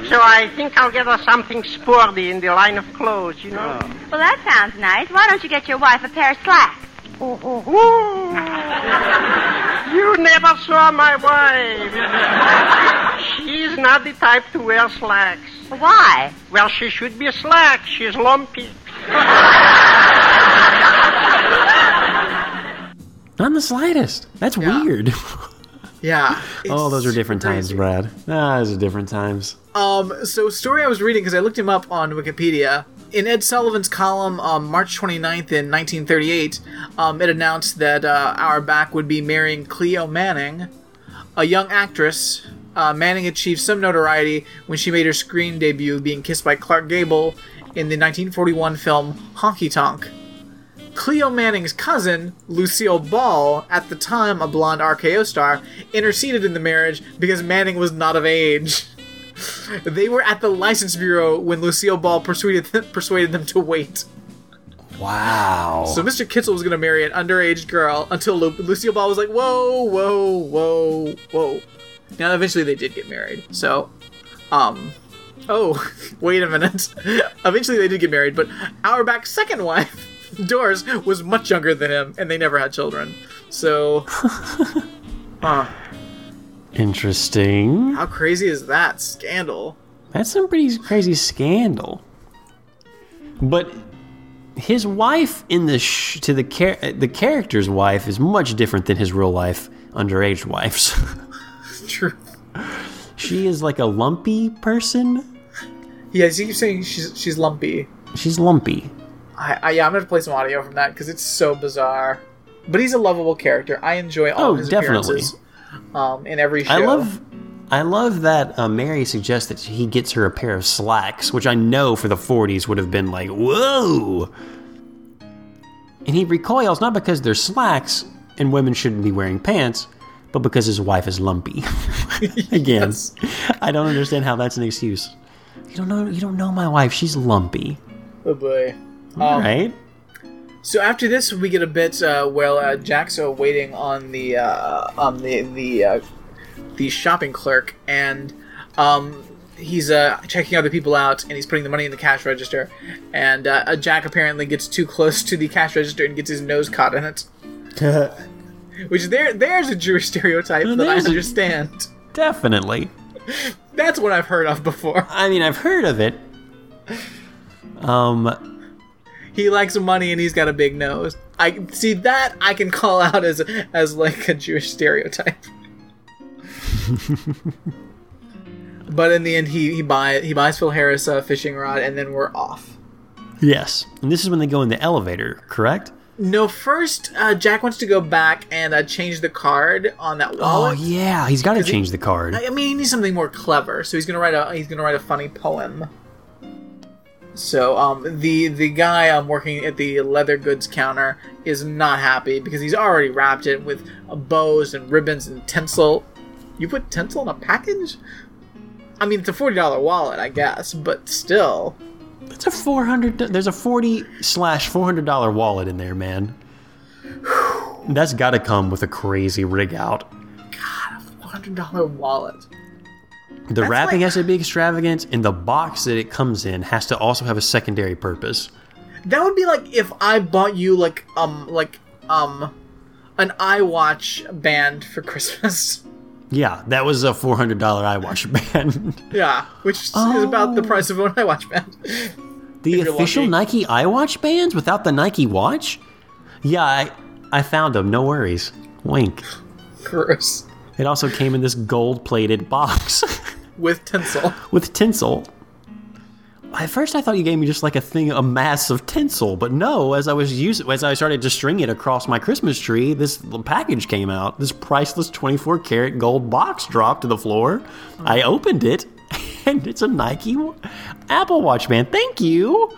So I think I'll get her something sporty in the line of clothes, you know. Well, that sounds nice. Why don't you get your wife a pair of slacks? Ooh. You never saw my wife. She's not the type to wear slacks. Why? Well, she should be slack. She's lumpy. Not the slightest. That's Yeah. weird. Yeah. oh, those are It's different times. Brad. Ah, those are different times. Um, so story I was reading because I looked him up on Wikipedia. In Ed Sullivan's column, um, March 29th in 1938, um, it announced that uh, Auerbach would be marrying Cleo Manning, a young actress. Uh, Manning achieved some notoriety when she made her screen debut being kissed by Clark Gable in the 1941 film Honky Tonk. Cleo Manning's cousin, Lucille Ball, at the time a blonde RKO star, interceded in the marriage because Manning was not of age. They were at the license bureau when Lucille Ball persuaded them, persuaded them to wait. Wow. So Mr. Kitzel was going to marry an underage girl until Lu- Lucille Ball was like, "Whoa, whoa, whoa, whoa." Now eventually they did get married. So, um, oh, wait a minute. eventually they did get married, but Auerbach's second wife, Doris, was much younger than him, and they never had children. So, huh? Interesting. How crazy is that scandal? That's some pretty crazy scandal. But his wife in the sh- to the char- the character's wife is much different than his real life underage wives. True. she is like a lumpy person. Yeah, you keep saying she's she's lumpy. She's lumpy. I, I yeah, I'm gonna play some audio from that because it's so bizarre. But he's a lovable character. I enjoy all Oh, of his definitely. appearances. Um, in every show. I love, I love that uh, Mary suggests that he gets her a pair of slacks, which I know for the '40s would have been like, whoa. And he recoils not because they're slacks and women shouldn't be wearing pants, but because his wife is lumpy. Again, I don't understand how that's an excuse. You don't know. You don't know my wife. She's lumpy. Oh boy. All Um, right. So after this, we get a bit uh, while uh, Jack's uh, waiting on the uh, um, the the uh, the shopping clerk, and um, he's uh, checking other people out, and he's putting the money in the cash register, and uh, uh, Jack apparently gets too close to the cash register and gets his nose caught in it. Which there there's a Jewish stereotype that I a- understand. Definitely. That's what I've heard of before. I mean, I've heard of it. Um, He likes money and he's got a big nose. I see that I can call out as as like a Jewish stereotype. but in the end, he he buy he buys Phil Harris a fishing rod, and then we're off. yes. And this is when they go in the elevator, correct? No, first uh, Jack wants to go back and uh, change the card on that wall. Oh wallet. yeah, he's got to he- change the card. I I mean, he needs something more clever, so he's gonna write a he's gonna write a funny poem. So, um, the the guy um, working at the leather goods counter is not happy because he's already wrapped it with uh, bows and ribbons and tinsel. You put tinsel in a package? I mean, it's a forty dollar wallet, I guess, but still. It's a four hundred. There's a forty slash four hundred dollar wallet in there, man. That's got to come with a crazy rig out. God, a Four hundred dollar wallet. The That's wrapping like- has to be extravagant, and the box that it comes in has to also have a secondary purpose. That would be like if I bought you like um like um an iWatch band for Christmas. Yeah, that was a four hundred dollar iWatch band. Yeah, which is about the price of an iWatch band. the official lucky. Nike iWatch bands without the Nike watch. Yeah, I I found them. No worries. Wink. Gross. It also came in this gold plated box With tinsel. with tinsel. At first, I thought you gave me just like a thing, a mass of tinsel, but no. As I was using, as I started to string it across my Christmas tree, this package came out. This priceless 24 karat gold box dropped to the floor. I opened it, and it's a Nike Apple Watch band. Thank you.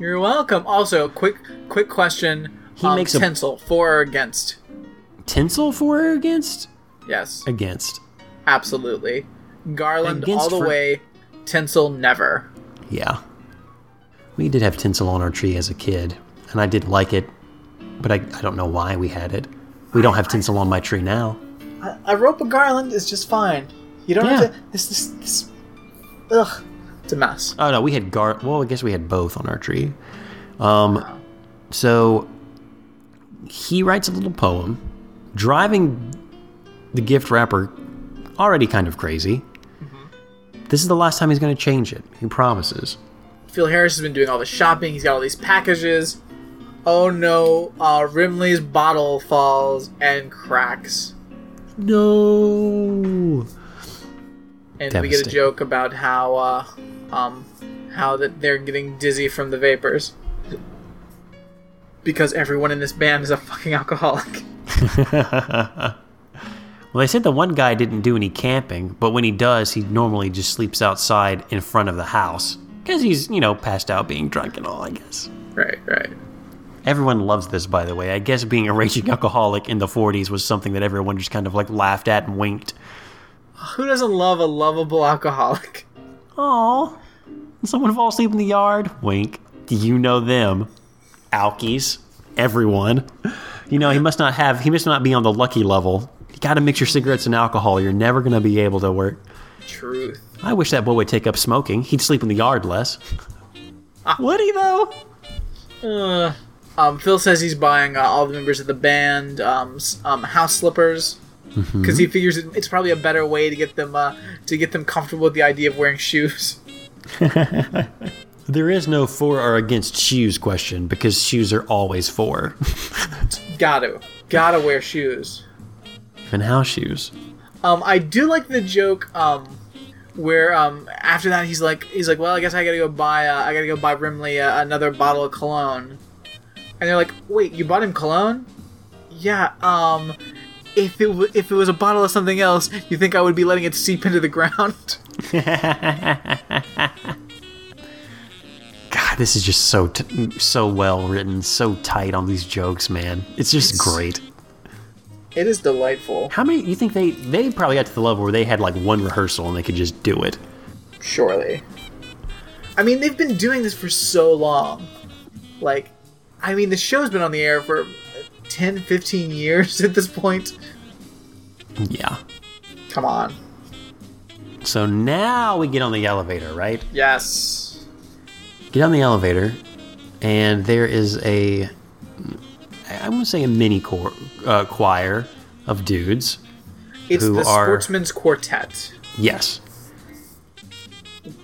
You're welcome. Also, quick quick question. He um, makes a- tinsel for or against? Tinsel for or against? Yes, Against. absolutely. Garland all the way. Tinsel never. Yeah. We did have tinsel on our tree as a kid, and I did like it, but I, I don't know why we had it. We don't have tinsel on my tree now. A, a rope of garland is just fine. You don't Yeah. have to. This this this. Ugh, it's a mess. Oh no, we had gar. Well, I guess we had both on our tree. Um, so he writes a little poem, driving the gift wrapper already kind of crazy. This is the last time he's going to change it. He promises. Phil Harris has been doing all the shopping. He's got all these packages. Oh no! Uh, Remley's bottle falls and cracks. No. and we get a joke about how uh, um, how that they're getting dizzy from the vapors because everyone in this band is a fucking alcoholic. Well, they said the one guy didn't do any camping, but when he does, he normally just sleeps outside in front of the house because he's, you know, passed out being drunk and all. I guess. Right, right. Everyone loves this, by the way. I guess being a raging alcoholic in the 40s was something that everyone just kind of like laughed at and winked. Who doesn't love a lovable alcoholic? Aw. Someone fall asleep in the yard? Wink. Do you know them? Alkies. Everyone. You know, he must not have, he must not be on the lucky level. You gotta mix your cigarettes and alcohol. You're never gonna be able to work. Truth. I wish that boy would take up smoking. He'd sleep in the yard less. would he, though? Uh, um, Phil says he's buying uh, all the members of the band um, s- um, house slippers because he figures it, it's probably a better way to get them uh, to get them comfortable with the idea of wearing shoes. There is no for or against shoes question because shoes are always for. Gotta, gotta wear shoes. Even house shoes. Um, I do like the joke um, where um, after that he's like he's like, well, I guess I gotta go buy uh, I gotta go buy Brimley uh, another bottle of cologne, and they're like, wait, you bought him cologne? Yeah. Um, if it w- if it was a bottle of something else, you think I would be letting it seep into the ground? God, this is just so t- so well written, so tight on these jokes, man. It's just It's- great. It is delightful. How many? You think they they probably got to the level where they had like one rehearsal and they could just do it? Surely. I mean, they've been doing this for so long. Like, I mean, the show's been on the air for 10, 15 years at this point. Yeah. Come on. So now we get on the elevator, right? Yes. Get on the elevator, and there is a I to say a mini cor- uh, choir of dudes. It's the are- Sportsman's Quartet, Yes.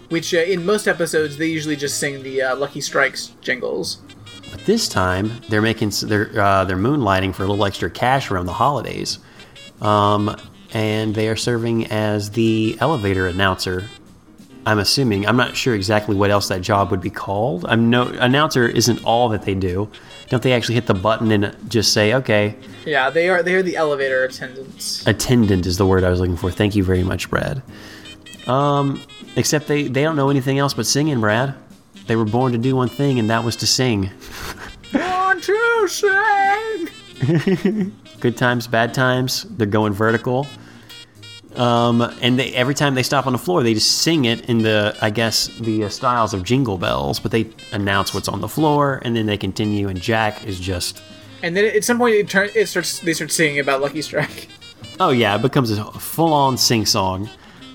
which uh, in most episodes they usually just sing the uh, Lucky Strikes jingles. But this time they're making they're uh, they're moonlighting for a little extra cash around the holidays, um, and they are serving as the elevator announcer. I'm assuming I'm not sure exactly what else that job would be called. I'm no announcer isn't all that they do. Don't they actually hit the button and just say, "Okay, Yeah, they are they are the elevator attendants. attendant is the word I was looking for. Thank you very much, Brad." Um, except they they don't know anything else but singing, Brad. They were born to do one thing, and that was to sing. Want to sing? good times, bad times. They're going vertical. Um, and they, every time they stop on the floor, they just sing it in the, I guess, the uh, styles of Jingle Bells. But they announce what's on the floor, and then they continue. And Jack is just, And then at some point it, turn, it starts they start singing about Lucky Strike. oh yeah, it becomes a full-on sing song.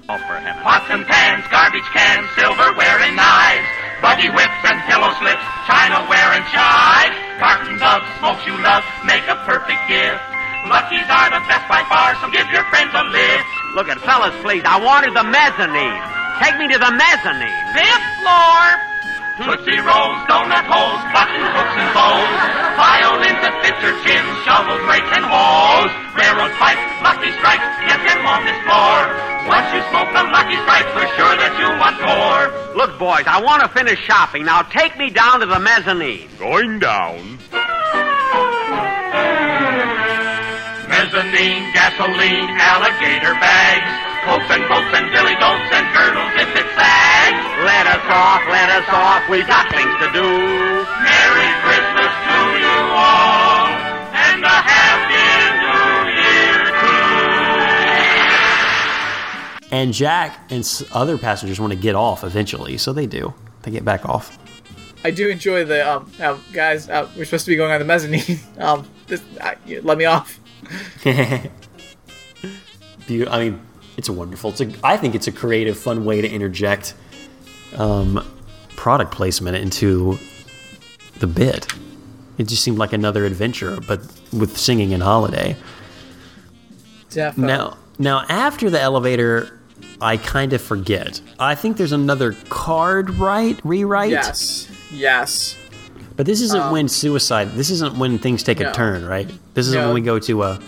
Pots and pans, garbage cans, silverware and knives, buggy whips and pillow slips, china chinaware and chives, cartons of smokes you love make a perfect gift. Lucky's are the best by far, so give your friends a lift. Look at fellas, please. I wanted the mezzanine. Take me to the mezzanine. Fifth floor. Tootsie Rolls, donut holes, button hooks and bows, violins that fit your chin, shovels, rakes and hoes, railroad pipes, lucky strikes, get them on this floor. Once you smoke the lucky strike, we're sure that you want more. Look, boys, I want to finish shopping. Now take me down to the mezzanine. Going down. Mezzanine, gasoline, alligator bags, coats and boats and billy goats and girdles if it sags. Let us off, let us off. We got things to do. Merry Christmas to you all, and a Happy New Year too. And Jack and s- other passengers want to get off eventually, so they do. They get back off. I do enjoy the um, um guys. Uh, we're supposed to be going on the mezzanine. Um, this, uh, let me off. Beau- I mean, it's a wonderful. It's a, I think it's a creative, fun way to interject um, product placement into the bit. It just seemed like another adventure, but with singing and holiday. Definitely. Now, now after the elevator, I kind of forget. I think there's another card right rewrite. Yes. Yes. But this isn't when um, suicide. This isn't when things take no. a turn, right? This isn't No. when we go to a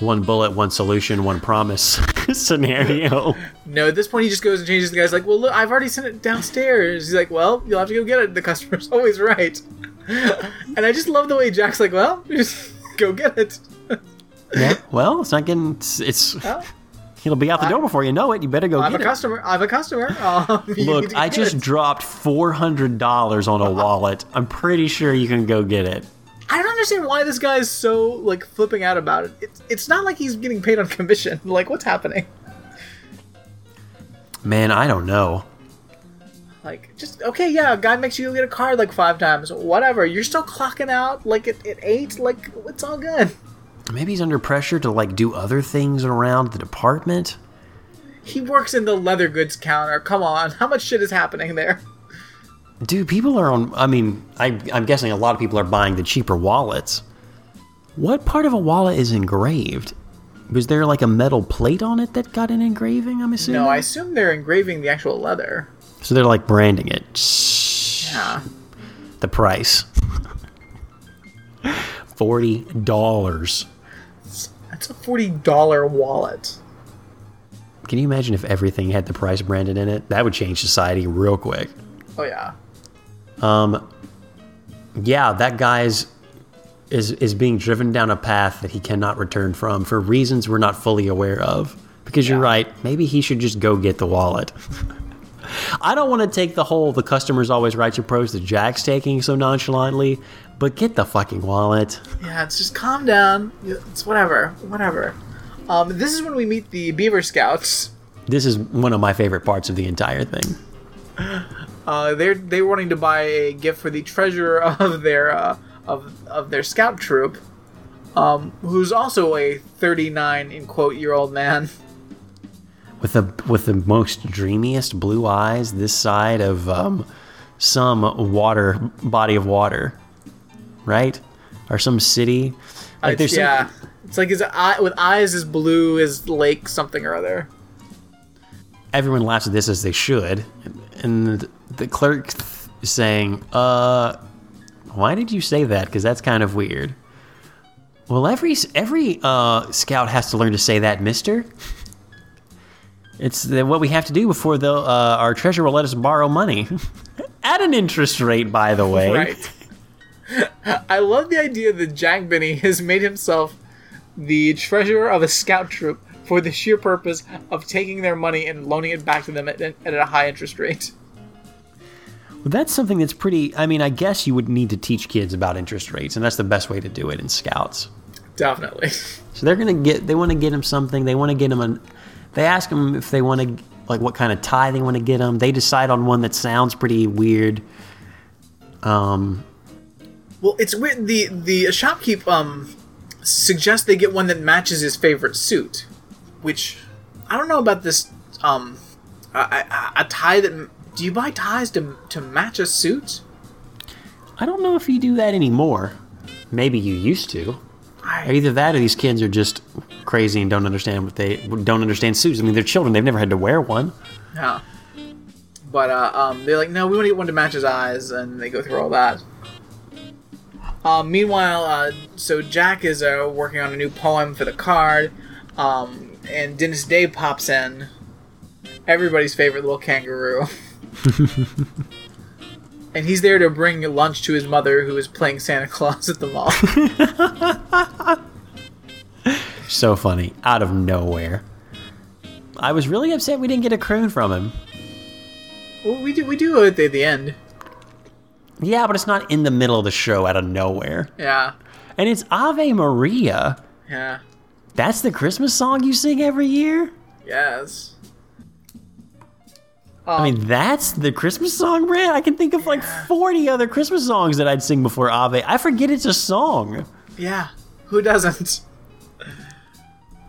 one bullet, one solution, one promise scenario. No, at this point he just goes and changes the guy's like, well, look, I've already sent it downstairs. He's like, well, you'll have to go get it. The customer's always right. and I just love the way Jack's like, well, just go get it. yeah. Well, it's not getting. It's. it's Well, it'll be out the door before you know it. You better go I'm a it. customer. I'm a customer. Um, Look, I just it. dropped four hundred dollars on a wallet. I'm pretty sure you can go get it. I don't understand why this guy is so like flipping out about it. It's it's not like he's getting paid on commission. Like, what's happening? Man, I don't know. Like, just okay, yeah, a guy makes you go get a card like five times. Whatever. You're still clocking out like at, at eight. Like, it's all good. Maybe he's under pressure to like do other things around the department. He works in the leather goods counter. Come on, how much shit is happening there? Dude, people are on. I mean, I, I'm guessing a lot of people are buying the cheaper wallets. What part of a wallet is engraved? Was there like a metal plate on it that got an engraving? I'm assuming. No, I assume they're engraving the actual leather. So they're like branding it. Yeah. The price. Forty dollars. That's a forty dollar wallet. Can you imagine if everything had the price branded in it? That would change society real quick. Oh yeah. Um, yeah, that guy's is is being driven down a path that he cannot return from for reasons we're not fully aware of. Because you're right, maybe he should just go get the wallet. I don't want to take the whole the customer's always right approach that Jack's taking so nonchalantly, but get the fucking wallet. Yeah, it's just calm down. It's whatever, whatever. Um, this is when we meet the Beaver Scouts. This is one of my favorite parts of the entire thing. Uh, they're they were wanting to buy a gift for the treasurer of their uh, of of their scout troop, um, who's also a 39 in quote year old man. with the with the most dreamiest blue eyes this side of um, some water body of water, right? Or some city. Like It's- there's some- yeah, it's like his eye with eyes as blue as lake something or other. everyone laughs at this as they should, and the clerk is saying, "Uh, why did you say that? Because that's kind of weird." Well, every every uh, scout has to learn to say that, Mister. It's the, what we have to do before the uh, our treasurer will let us borrow money at an interest rate, by the way. Right. I love the idea that Jack Benny has made himself the treasurer of a scout troop for the sheer purpose of taking their money and loaning it back to them at, at a high interest rate. Well, that's something that's pretty. I mean, I guess you would need to teach kids about interest rates, and that's the best way to do it in scouts. Definitely. So they're gonna get. They want to get him something. They want to get him a. They ask him if they want to like what kind of tie they want to get him. They decide on one that sounds pretty weird. Um, Well, it's weird. The the shopkeep um suggests they get one that matches his favorite suit, which I don't know about this um a, a, a tie that do you buy ties to to match a suit? I don't know if you do that anymore. Maybe you used to. I, Either that, or these kids are just crazy and don't understand what they don't understand suits. I mean, they're children; they've never had to wear one. Yeah. But uh, um, they're like, no, we want to get one to match his eyes, and they go through all that. Um, meanwhile, uh, so Jack is uh, working on a new poem for the card, um, and Dennis Day pops in, everybody's favorite little kangaroo. and he's there to bring lunch to his mother, who is playing Santa Claus at the mall. So funny, out of nowhere. I was really upset we didn't get a croon from him. well, we do we do it at the end. Yeah, but it's not in the middle of the show out of nowhere. Yeah, And it's Ave Maria. yeah, That's the Christmas song you sing every year? yes. I mean, that's the Christmas song, Brad. I can think of like 40 other Christmas songs that I'd sing before Ave. I forget it's a song. Yeah, who doesn't?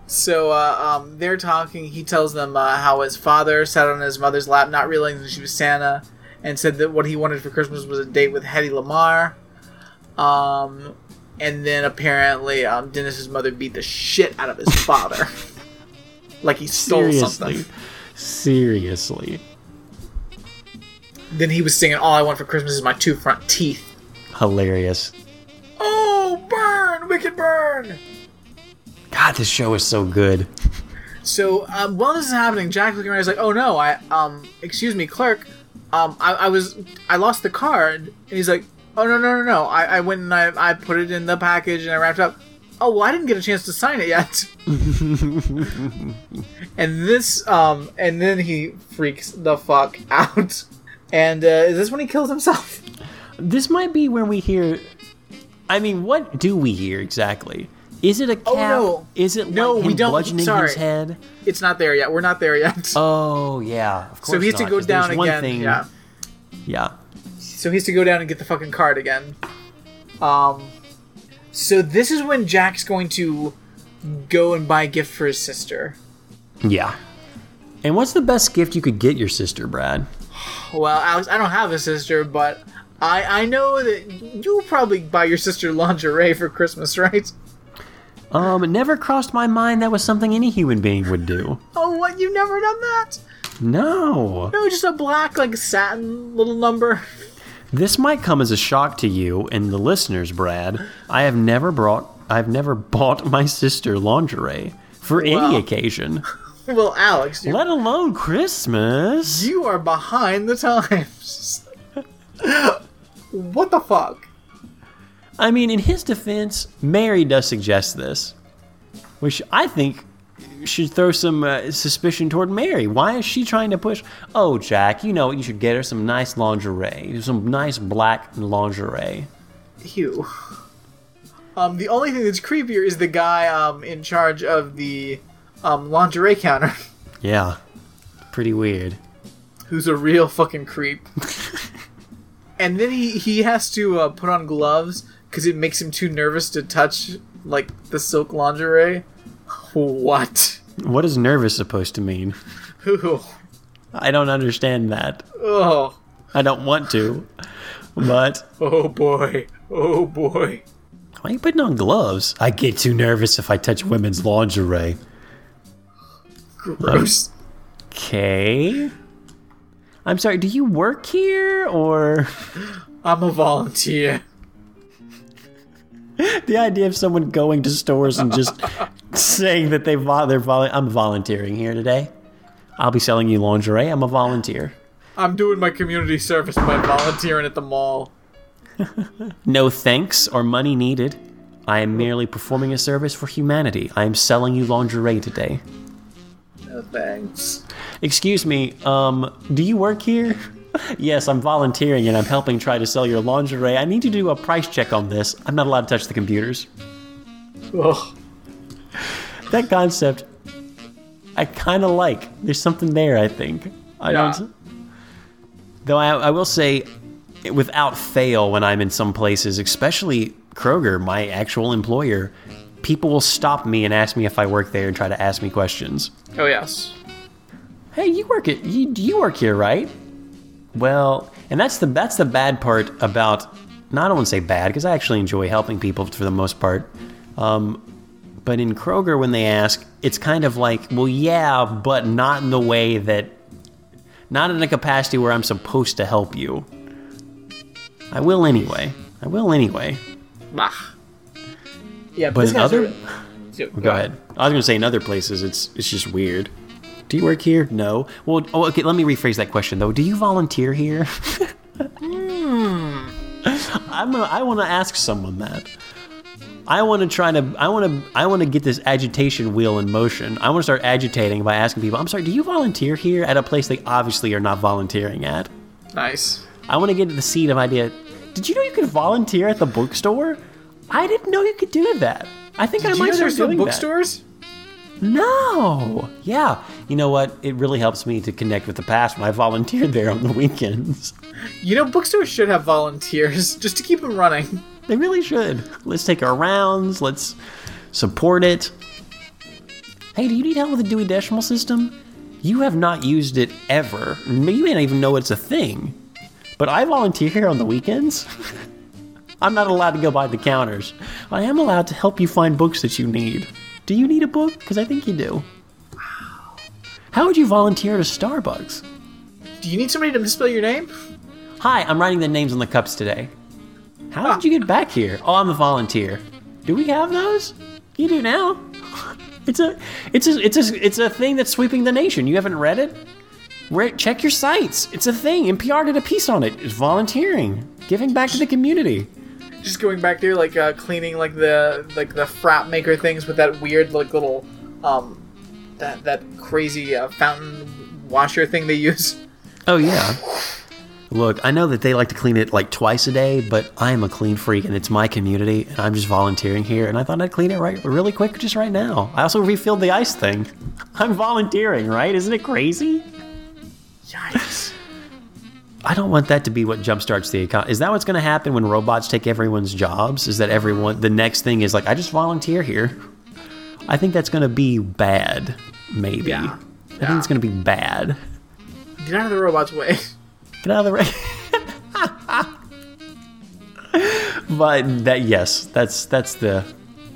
So uh, um, they're talking. He tells them uh, how his father sat on his mother's lap, not realizing she was Santa, and said that what he wanted for Christmas was a date with Hedy Lamarr. Um, and then apparently, um, Dennis's mother beat the shit out of his father, like he stole Seriously. something. Seriously. Then he was singing, "All I want for Christmas is my two front teeth." Hilarious. Oh, burn, wicked burn! God, this show is so good. So um, while this is happening, Jack looking around is like, "Oh no, I um, excuse me, clerk, um, I, I was I lost the card," and he's like, "Oh no no no no, I, I went and I, I put it in the package and I wrapped it up. Oh well, I didn't get a chance to sign it yet." and this um, and then he freaks the fuck out. And uh, is this when he kills himself? This might be where we hear. I mean, what do we hear exactly? Is it a cap? Oh, no. Is it No, like we don't- bludgeoning sorry. his head? It's not there yet. We're not there yet. Oh yeah, of course. so he has to not, go 'cause there's down again. thing- Yeah. Yeah. So he has to go down and get the fucking card again. Um, so this is when Jack's going to go and buy a gift for his sister. Yeah. And what's the best gift you could get your sister, Brad? Well, Alex, I don't have a sister, but I I know that you'll probably buy your sister lingerie for Christmas, right? Um, it never crossed my mind that was something any human being would do. Oh, what? You've never done that? No. No, just a black like satin little number. This might come as a shock to you and the listeners, Brad. I have never brought I've never bought my sister lingerie for any occasion. well, Alex, you, Let alone Christmas. you are behind the times. what the fuck? I mean, in his defense, Mary does suggest this, which I think should throw some uh, suspicion toward Mary. Why is she trying to push? Oh, Jack, you know what? You should get her some nice lingerie, some nice black lingerie. Ew. Um, the only thing that's creepier is the guy um in charge of the um lingerie counter, Yeah, pretty weird. who's a real fucking creep. and then he he has to uh, put on gloves because it makes him too nervous to touch like the silk lingerie. What? What is nervous supposed to mean? Ooh. I don't understand that. Oh. I don't want to, but Oh boy. Oh boy. why are you putting on gloves? I get too nervous if I touch women's lingerie. Gross. Okay. I'm sorry, do you work here or I'm a volunteer. the idea of someone going to stores and just saying that they vo- they're vol- I'm volunteering here today. I'll be selling you lingerie. I'm a volunteer. I'm doing my community service by volunteering at the mall. No thanks or money needed. I am merely performing a service for humanity. I am selling you lingerie today. No thanks. Excuse me, um, do you work here? Yes, I'm volunteering and I'm helping try to sell your lingerie. I need to do a price check on this. I'm not allowed to touch the computers. Ugh. That concept, I kind of like. There's something there, I think. I Yeah. don't. Though I, I will say, without fail, when I'm in some places, especially Kroger, my actual employer, people will stop me and ask me if I work there and try to ask me questions. Oh yes. hey, you work at you, you work here, right? Well, and that's the that's the bad part about. No, I don't want to say bad because I actually enjoy helping people for the most part. Um, but in Kroger, when they ask, it's kind of like, well, yeah, but not in the way that, not in a capacity where I'm supposed to help you. I will anyway. I will anyway. Bah. Yeah, But this in other- a- Go, Go ahead. I was going to say in other places, it's it's just weird. Do you work here? No. Well, oh, okay. Let me rephrase that question though. Do you volunteer here? Hmm. I'm gonna, I want to ask someone that. I want to try to. I want to. I want to get this agitation wheel in motion. I want to start agitating by asking people. I'm sorry. Do you volunteer here at a place they obviously are not volunteering at? Nice. I want to get to the seed of idea. Did you know you could volunteer at the bookstore? I didn't know you could do that. I think I Do you might know start there's doing that. bookstores? No. Yeah. You know what? It really helps me to connect with the past when I volunteered there on the weekends. You know, bookstores should have volunteers just to keep them running. They really should. Let's take our rounds. Let's support it. Hey, do you need help with the Dewey Decimal System? You have not used it ever. You may not even know it's a thing. But I volunteer here on the weekends. I'm not allowed to go by the counters. I am allowed to help you find books that you need. Do you need a book? Because I think you do. Wow. How would you volunteer at a Starbucks? Do you need somebody to misspell your name? Hi, I'm writing the names on the cups today. How did ah. you get back here? Oh, I'm a volunteer. Do we have those? You do now. It's a, it's a, it's a, it's a thing that's sweeping the nation. You haven't read it? Re- check your sites. It's a thing. NPR did a piece on it. It's volunteering, giving back to the community. Just going back there, like uh, cleaning like the like the frat maker things with that weird like little um that that crazy uh, fountain washer thing they use. Oh yeah. Look, I know that they like to clean it like twice a day, but I am a clean freak and it's my community and I'm just volunteering here and I thought I'd clean it right really quick just right now. I also refilled the ice thing. I'm volunteering, right? Isn't it crazy? Yikes! I don't want that to be what jumpstarts the economy. Is that what's going to happen when robots take everyone's jobs? Is that everyone the next thing is like I just volunteer here? I think that's going to be bad, maybe. Yeah. I think it's going to be bad. Get out of the robot's way. Get out of the way. but that yes, that's that's the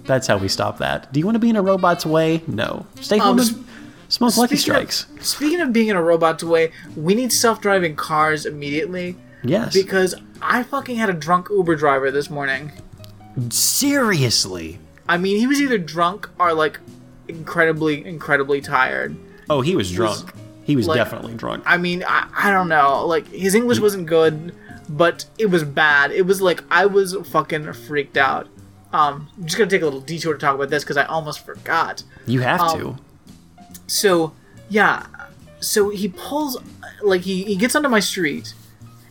that's how we stop that. Do you want to be in a robot's way? No. Stay home Um, and s- smoke Lucky Speaking of- Strikes. speaking of being in a robot's way, we need self-driving cars immediately yes. because I fucking had a drunk Uber driver this morning. Seriously. I mean, he was either drunk or like incredibly, incredibly tired. Oh, he was drunk. He was like- definitely drunk. I mean, I, I don't know. Like his English wasn't good, but it was bad. It was like I was fucking freaked out. Um, I'm just gonna take a little detour to talk about this because I almost forgot. You have um, to. So yeah, so he pulls like he, he gets onto my street,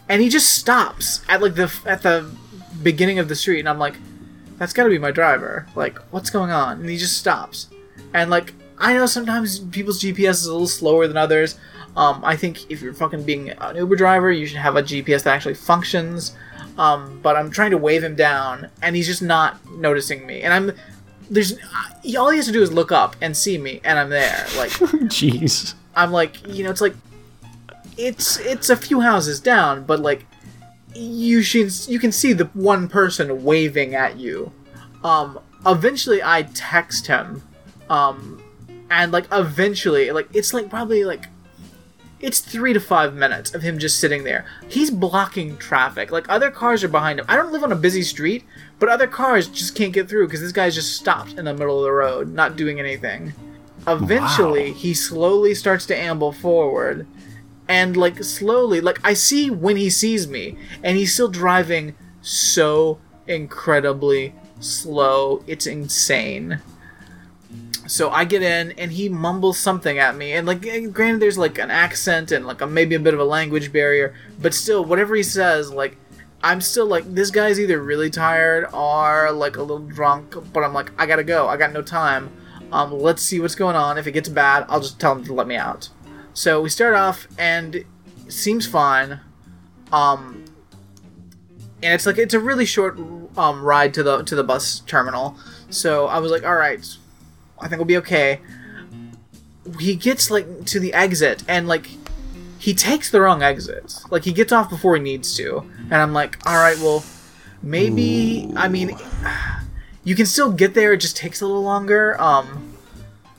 and he just stops at like the at the beginning of the street, and I'm like, that's got to be my driver. Like, what's going on? And he just stops, and like I know sometimes people's GPS is a little slower than others. Um, I think if you're fucking being an Uber driver, you should have a GPS that actually functions. Um, but I'm trying to wave him down, and he's just not noticing me. And I'm there's all he has to do is look up and see me, and I'm there. Like Jeez. I'm like, you know, it's like it's it's a few houses down, but like you should you can see the one person waving at you. Um eventually I text him um and like eventually like it's like probably like it's 3 to 5 minutes of him just sitting there. He's blocking traffic. Like other cars are behind him. I don't live on a busy street, but other cars just can't get through because this guy's just stopped in the middle of the road, not doing anything. Eventually, Wow. he slowly starts to amble forward. And, like, slowly, like, I see when he sees me, and he's still driving so incredibly slow. It's insane. So I get in, and he mumbles something at me. And, like, eh, granted, there's, like, an accent and, like, a, maybe a bit of a language barrier, but still, whatever he says, like, I'm still like, this guy's either really tired or like a little drunk, but I'm like, I gotta go. I got no time. Um, let's see what's going on. If it gets bad, I'll just tell him to let me out. So we start off, and seems fine. Um, and it's like it's a really short um, ride to the to the bus terminal. So I was like, all right, I think we'll be okay. He gets like to the exit, and like he takes the wrong exit. Like he gets off before he needs to, and I'm like, all right, well, maybe. I mean, you can still get there. It just takes a little longer. Um,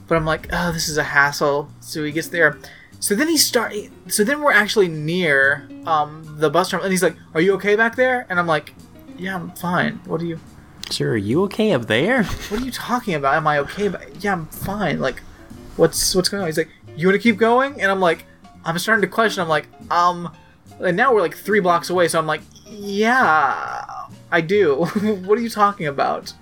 but I'm like, oh, this is a hassle. So he gets there. So then he start. So then we're actually near um the bus terminal, and he's like, "Are you okay back there?" And I'm like, "Yeah, I'm fine. What are you? Sir, are you okay up there? What are you talking about? Am I okay? But yeah, I'm fine. Like, what's what's going on?" He's like, "You want to keep going?" And I'm like, I'm starting to question. I'm like, um, and now we're like three blocks away. So I'm like, yeah, I do. what are you talking about?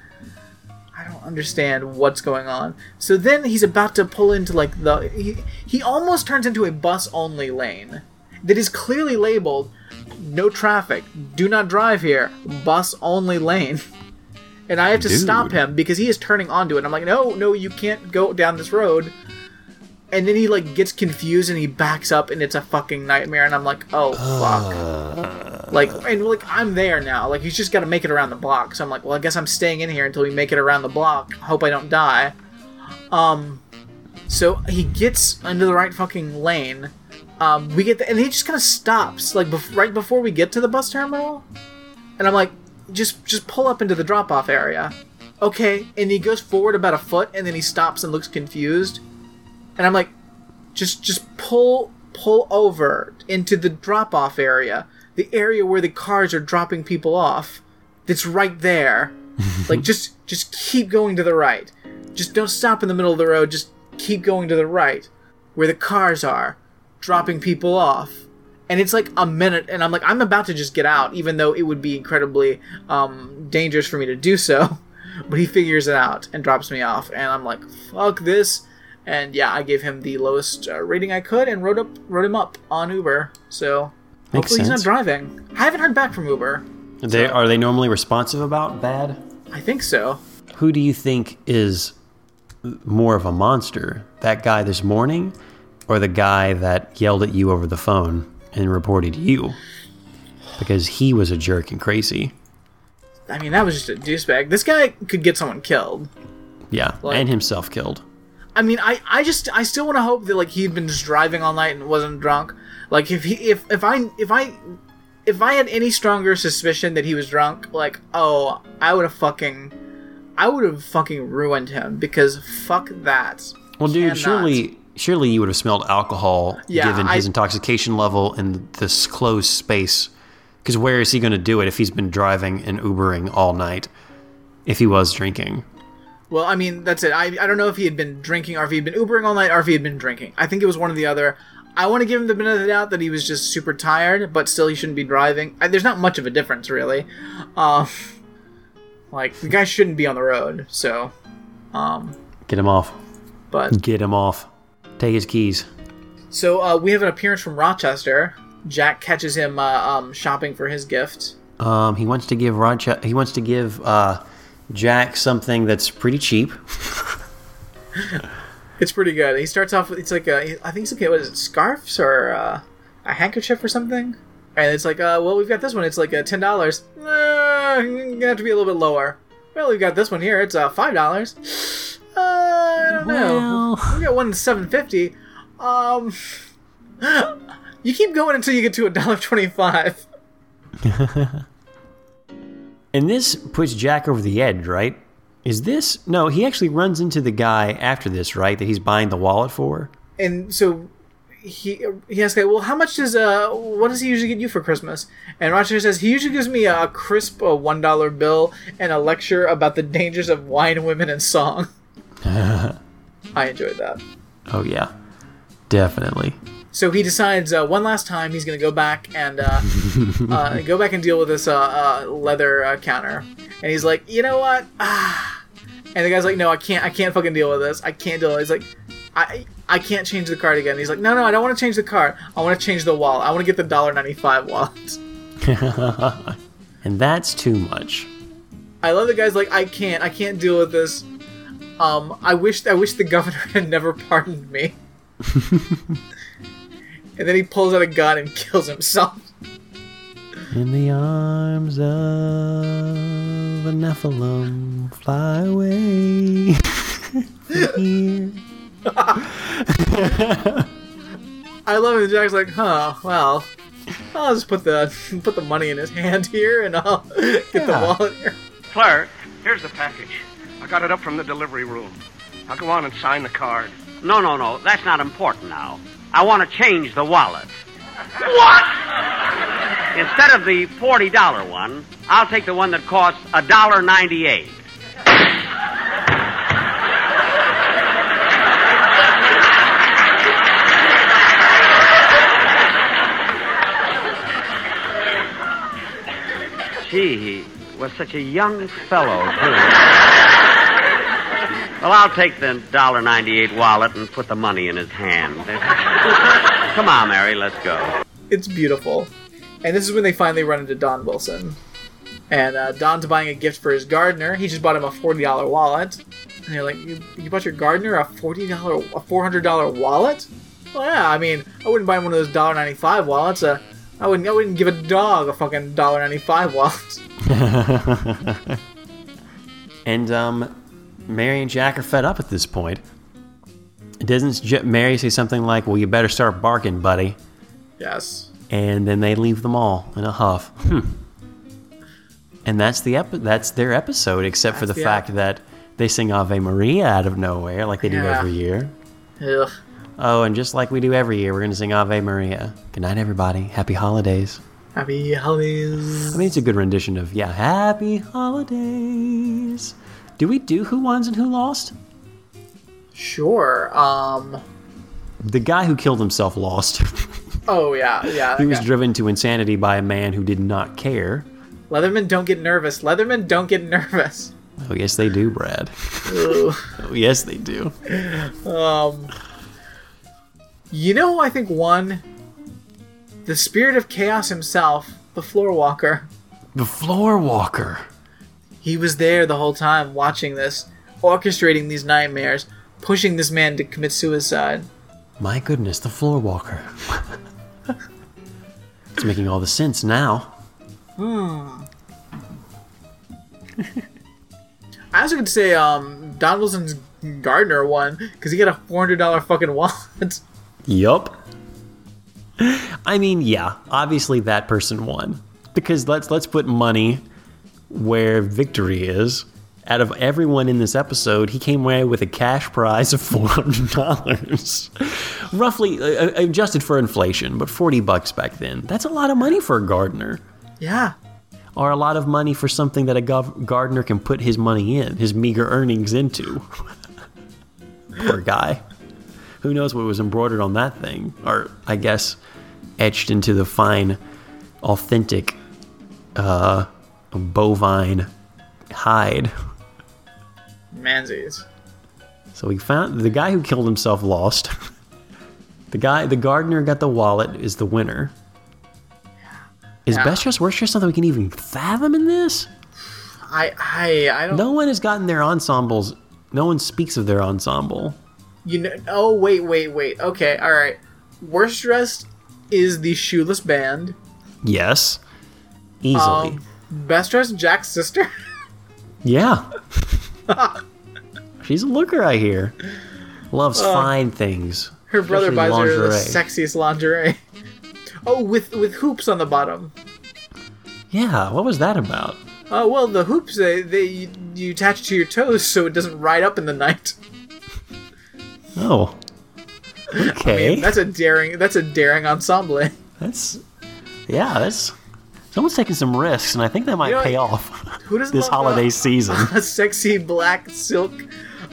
I don't understand what's going on. So then he's about to pull into like the he, he almost turns into a bus only lane that is clearly labeled no traffic, do not drive here, bus only lane. And I have to Dude. stop him because he is turning onto it. I'm like, "No, no, you can't go down this road." And then he like gets confused and he backs up and it's a fucking nightmare and I'm like, "Oh fuck." Like and like I'm there now. Like he's just got to make it around the block. So I'm like, well, I guess I'm staying in here until we make it around the block. Hope I don't die. Um, so he gets into the right fucking lane. Um, we get the, and he just kind of stops like bef- right before we get to the bus terminal. And I'm like, just just pull up into the drop off area. Okay, and he goes forward about a foot and then he stops and looks confused. And I'm like, just just pull pull over into the drop off area, the area where the cars are dropping people off. That's right there. like just just keep going to the right. Just don't stop in the middle of the road. Just keep going to the right, where the cars are, dropping people off. And it's like a minute, and I'm like, I'm about to just get out, even though it would be incredibly um, dangerous for me to do so. But he figures it out and drops me off, and I'm like, fuck this. And yeah, I gave him the lowest uh, rating I could and wrote up wrote him up on Uber. So Makes hopefully he's not driving. I haven't heard back from Uber. They, are they normally responsive about bad? I think so. Who do you think is more of a monster? That guy this morning or the guy that yelled at you over the phone and reported you? Because he was a jerk and crazy. I mean, that was just a douchebag. This guy could get someone killed. Yeah, Like- and himself killed. I mean, I, I just I still want to hope that like he'd been just driving all night and wasn't drunk. Like if he if if I if I if I had any stronger suspicion that he was drunk, like oh, I would have fucking I would have fucking ruined him because fuck that. Well, dude, Cannot. surely surely you would have smelled alcohol Yeah, given his I- intoxication level in this closed space. Because where is he going to do it if he's been driving and Ubering all night? If he was drinking, Well, I mean, that's it. I, I don't know if he had been drinking or if he had been Ubering all night or if he had been drinking. I think it was one or the other. I want to give him the benefit of the doubt that he was just super tired, but still he shouldn't be driving. I, there's not much of a difference, really. Um, like, the guy shouldn't be on the road, so. Um, Get him off. but. Get him off. Take his keys. So uh, we have an appearance from Rochester. Jack catches him uh, um, shopping for his gift. Um, he wants to give Rochester. He wants to give uh, Jack something that's pretty cheap. It's pretty good. He starts off with it's like a I think it's okay. What is it? Scarves or uh, a handkerchief or something? And it's like, uh, well, we've got this one. It's like uh, ten dollars. Uh, gonna have to be a little bit lower. Well, we've got this one here. It's uh, five dollars. Uh, I don't know. Well- We got one seven fifty. Um, you keep going until you get to a dollar twenty-five. And this puts Jack over the edge, right? Is this. No, he actually runs into the guy after this, right? That he's buying the wallet for? and so he he asks, "Well, how much does uh what does he usually get you for Christmas?" And Rochester says he usually gives me a crisp uh, one dollar bill and a lecture about the dangers of wine, women, and song. I enjoyed that. Oh, yeah. Definitely. So he decides uh, one last time he's going to go back and uh, uh, go back and deal with this uh, uh, leather uh, counter. And he's like, you know what? Ah. And the guy's like, no, I can't. I can't fucking deal with this. I can't deal. With it. He's like, I I can't change the card again. He's like, no, no, I don't want to change the card. I want to change the wallet. I want to get the dollar ninety five wallet. And that's too much. I love the guy's like, I can't. I can't deal with this. Um, I wish I wish the governor had never pardoned me. And then he pulls out a gun and kills himself. In the arms of a Nephilim, fly away here. I love it. Jack's like, huh, well, I'll just put the put the money in his hand here, and I'll get the wallet here. Clerk, here's the package. I got it up from the delivery room. I'll go on and sign the card. No, no, no. That's not important now. I want to change the wallet. What? Instead of the $40 one, I'll take the one that costs $1.98. Gee, he was such a young fellow, too. Well, I'll take the $1.98 wallet and put the money in his hand. Come on, Mary, let's go. It's beautiful. And this is when they finally run into Don Wilson. And uh, Don's buying a gift for his gardener. He just bought him a forty dollar wallet. And they're like, "You, you bought your gardener a forty dollar, a four hundred dollar wallet?" Well, yeah. I mean, I wouldn't buy him one of those dollar ninety five wallets. Uh, I wouldn't. I wouldn't give a dog a fucking dollar ninety five wallet. And um, Mary and Jack are fed up at this point. Doesn't Mary say something like, "Well, you better start barking, buddy," yes. and then they leave them all in a huff. Hmm. And that's the epi- That's their episode, except for the the fact that they sing Ave Maria out of nowhere, like they do every year. Ugh. Oh, and just like we do every year, we're going to sing Ave Maria. Good night, everybody. Happy holidays. Happy holidays. I mean, it's a good rendition of, yeah, Happy Holidays. Do we do Who Wons and Who Lost? Sure. Um. The guy who killed himself lost. Oh yeah, yeah. he was okay. driven to insanity by a man who did not care. Leatherman, don't get nervous. Leatherman, don't get nervous. Oh, yes, they do, Brad. Oh, yes, they do. Um, you know I think one The spirit of chaos himself, the floor walker. The Floor Walker. He was there the whole time watching this, orchestrating these nightmares, pushing this man to commit suicide. My goodness, the Floor Walker. it's making all the sense now. Hmm. I also could say um, Don Wilson's gardener won because he got a four hundred dollar fucking wallet. Yup. I mean, yeah, obviously that person won. Because let's let's put money where victory is. Out of everyone in this episode, he came away with a cash prize of four hundred dollars, roughly uh, uh, adjusted for inflation, but forty bucks back then. That's a lot of money for a gardener. yeah, or a lot of money for something that a gov- gardener can put his money in, his meager earnings into. Poor guy. Who knows what was embroidered on that thing? Or, I guess, etched into the fine, authentic, uh, bovine hide. Manzies. So we found the guy who killed himself lost. the guy, the gardener got the wallet is the winner. Is Yeah. best dressed, worst dressed something we can even fathom in this? I I I don't. No one has gotten their ensembles. No one speaks of their ensemble. You know. Oh wait wait wait. Okay. All right. Worst dressed is the shoeless band. Yes, easily. Um, best dressed Jack's sister. yeah, she's a looker. I hear. Loves Uh, fine things. Her brother buys her the sexiest lingerie. Oh, with with hoops on the bottom. Yeah, what was that about? Oh well, the hoops they they you, you attach to your toes so it doesn't ride up in the night. Oh, okay. I mean, That's a daring. That's a daring ensemble. That's yeah, that's someone's taking some risks, and I think that might You know, pay off this holiday a, season. A sexy black silk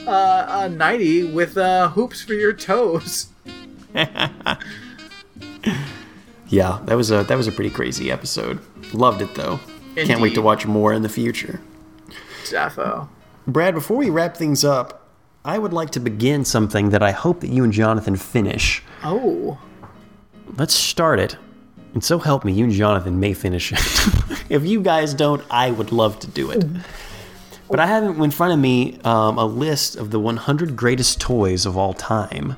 uh, uh, nightie with uh, hoops for your toes. yeah, that was a that was a pretty crazy episode. Loved it though. Can't wait to watch more in the future. Defo. Brad, before we wrap things up, I would like to begin something that I hope that you and Jonathan finish. Oh. Let's start it. And so help me, you and Jonathan may finish it. if you guys don't, I would love to do it. But I have in front of me um, a list of the 100 greatest toys of all time.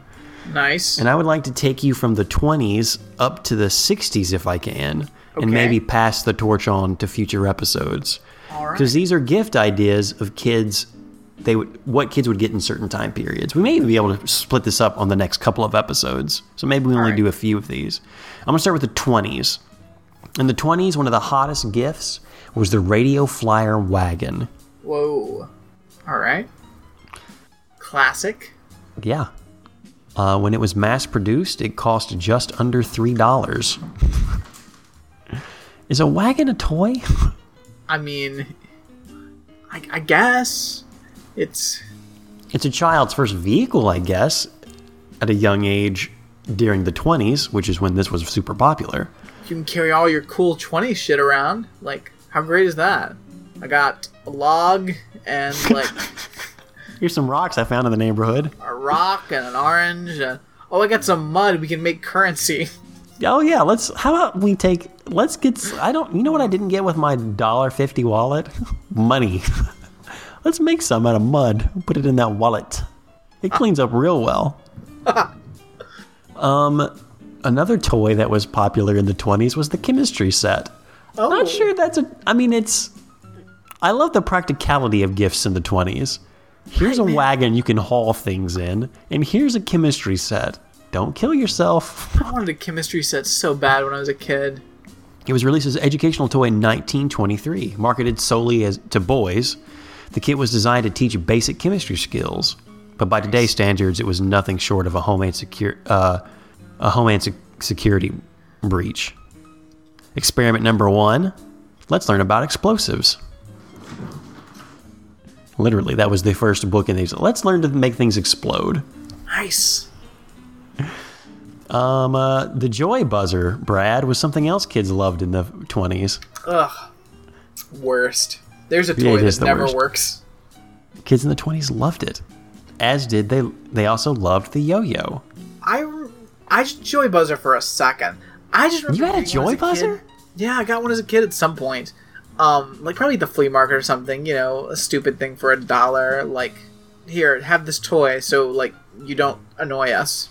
Nice. And I would like to take you from the 20s up to the 60s if I can, Okay. and maybe pass the torch on to future episodes. All right. Because these are gift ideas of kids. They would what kids would get in certain time periods. We may even be able to split this up on the next couple of episodes. So maybe we only right. do a few of these. I'm gonna start with the 20s. In the 20s, one of the hottest gifts was the Radio Flyer wagon. Whoa. All right. Classic. Yeah. Uh, when it was mass produced, it cost just under three dollars. Is a wagon a toy? I mean, I, I guess it's It's a child's first vehicle, I guess, at a young age during the 20s, which is when this was super popular. you can carry all your cool 20 shit around. Like, how great is that? I got a log and like Here's some rocks I found in the neighborhood. a rock and an orange. And, oh, I got some mud. We can make currency. Oh yeah, let's. How about we take? Let's get. I don't. You know what I didn't get with my dollar fifty wallet? Money. let's make some out of mud. Put it in that wallet. It cleans up real well. um, another toy that was popular in the twenties was the chemistry set. Oh, Not sure that's a. I mean, it's. I love the practicality of gifts in the twenties. Here's a wagon you can haul things in, and here's a chemistry set. Don't kill yourself. I wanted a chemistry set so bad when I was a kid. It was released as an educational toy in 1923, marketed solely as to boys. The kit was designed to teach basic chemistry skills, but by today's standards, it was nothing short of a homeland secure uh, a homeland sec- security breach. Experiment number one: Let's learn about explosives. Literally, that was the first book in these. Let's learn to make things explode. Nice. Um, uh, the joy buzzer, Brad, was something else kids loved in the 20s. Ugh. It's worst. There's a toy that never worst. works. Kids in the 20s loved it. As did they they also loved the yo-yo. I I just joy buzzer for a second. I just remember You had a joy buzzer? Yeah, I got one as a kid at some point. Um, like probably the flea market or something. You know, a stupid thing for a dollar. Like, here, have this toy, so like you don't annoy us.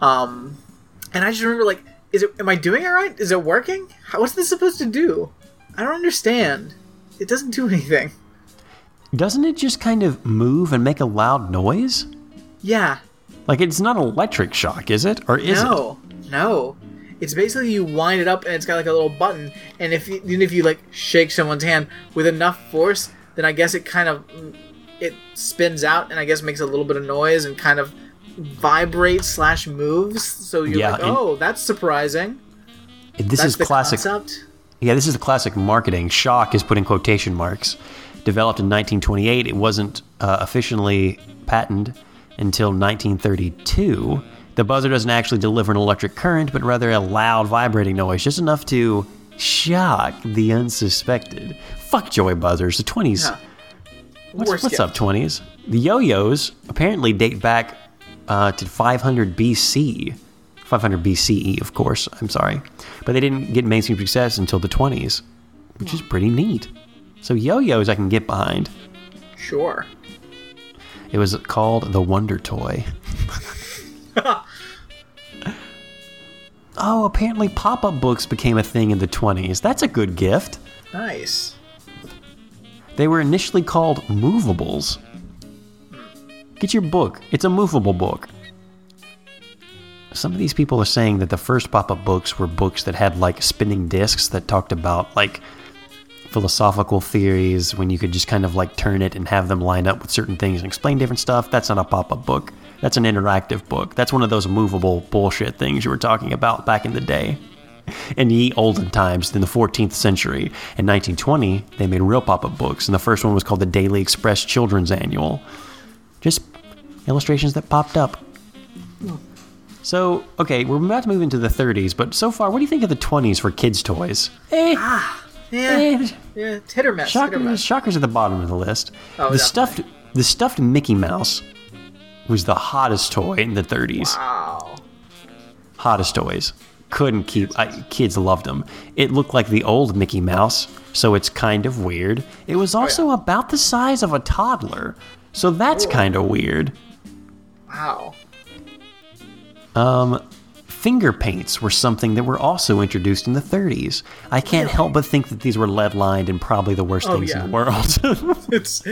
Um, and I just remember like, is it? Am I doing it right? Is it working? How, what's this supposed to do? I don't understand. It doesn't do anything. Doesn't it just kind of move and make a loud noise? Yeah, Like it's not electric shock, is it? Or is no, no. It's basically you wind it up and it's got like a little button, and if you, even if you like shake someone's hand with enough force, then I guess it kind of it spins out and I guess makes a little bit of noise and kind of vibrates slash moves. So you're Yeah, like, oh, that's surprising. This that's is classic. concept. Yeah, this is the classic marketing. Shock is put in quotation marks. Developed in 1928, it wasn't uh, officially patented until 1932. The buzzer doesn't actually deliver an electric current, but rather a loud vibrating noise, just enough to shock the unsuspected. Fuck joy buzzers. The 20s. Yeah. What's, what's up, 20s? The yo-yos apparently date back uh, to 500 BC. 500 BCE, of course. I'm sorry, but they didn't get mainstream success until the 20s, which is pretty neat. So yo-yos I can get behind. Sure. It was called the Wonder Toy. oh, apparently pop-up books became a thing in the 20s. That's a good gift. Nice. They were initially called movables. Get your book. It's a movable book. Some of these people are saying that the first pop up books were books that had like spinning discs that talked about like philosophical theories when you could just kind of like turn it and have them line up with certain things and explain different stuff. That's not a pop up book. That's an interactive book. That's one of those movable bullshit things you were talking about back in the day. In ye olden times, in the 14th century, in 1920, they made real pop up books, and the first one was called the Daily Express Children's Annual. Just illustrations that popped up. So, okay, we're about to move into the 30s, but so far, what do you think of the 20s for kids' toys? Eh, Yeah. eh, Yeah. It's hit or miss. hit or shockers, miss. shockers at the bottom of the list. Oh, the definitely. stuffed, the stuffed Mickey Mouse was the hottest toy in the 30s. Wow. hottest toys. Couldn't keep. I, kids loved them. It looked like the old Mickey Mouse, so it's kind of weird. It was also about the size of a toddler, so that's kind of weird. Wow. Um, finger paints were something that were also introduced in the 30s. I can't help but think that these were lead lined and probably the worst Oh, things yeah. in the world. It's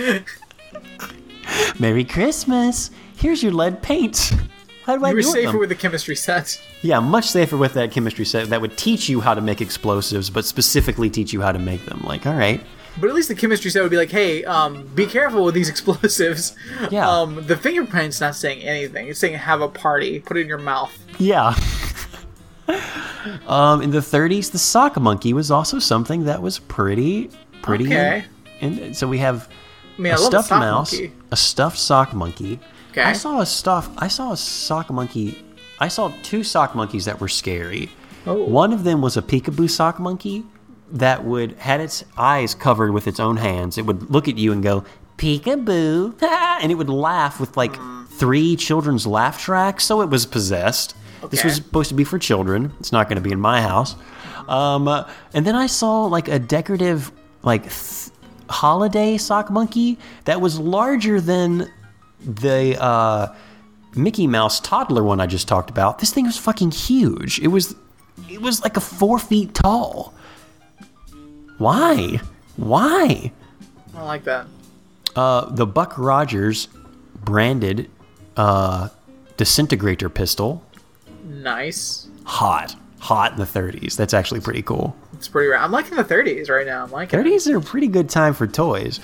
Merry Christmas! Here's your lead paint. How do I you were safer with the chemistry set. Yeah, much safer with that chemistry set that would teach you how to make explosives, but specifically teach you how to make them. Like, all right, But at least the chemistry set would be like, hey, um, be careful with these explosives. Yeah. Um, the fingerprint's not saying anything. It's saying have a party. Put it in your mouth. yeah. um, in the 30s, the sock monkey was also something that was pretty, pretty. Okay. And so we have I mean, a I love a stuffed mouse, monkey. a stuffed sock monkey. Okay. I saw a stuff. I saw a sock monkey. I saw two sock monkeys that were scary. Oh. One of them was a peekaboo sock monkey that would had its eyes covered with its own hands. It would look at you and go peekaboo, and it would laugh with like three children's laugh tracks. So it was possessed. This was supposed to be for children. It's not going to be in my house. Um, uh, and then I saw like a decorative like th- holiday sock monkey that was larger than the uh, Mickey Mouse toddler one I just talked about. This thing was fucking huge. It was it was like a four feet tall. Why? Why? I like that. Uh, the Buck Rogers branded uh, disintegrator pistol. Nice. Hot. Hot in the 30s. That's actually pretty cool. It's pretty rad. I'm liking the 30s right now. I'm liking it. 30s are a pretty good time for toys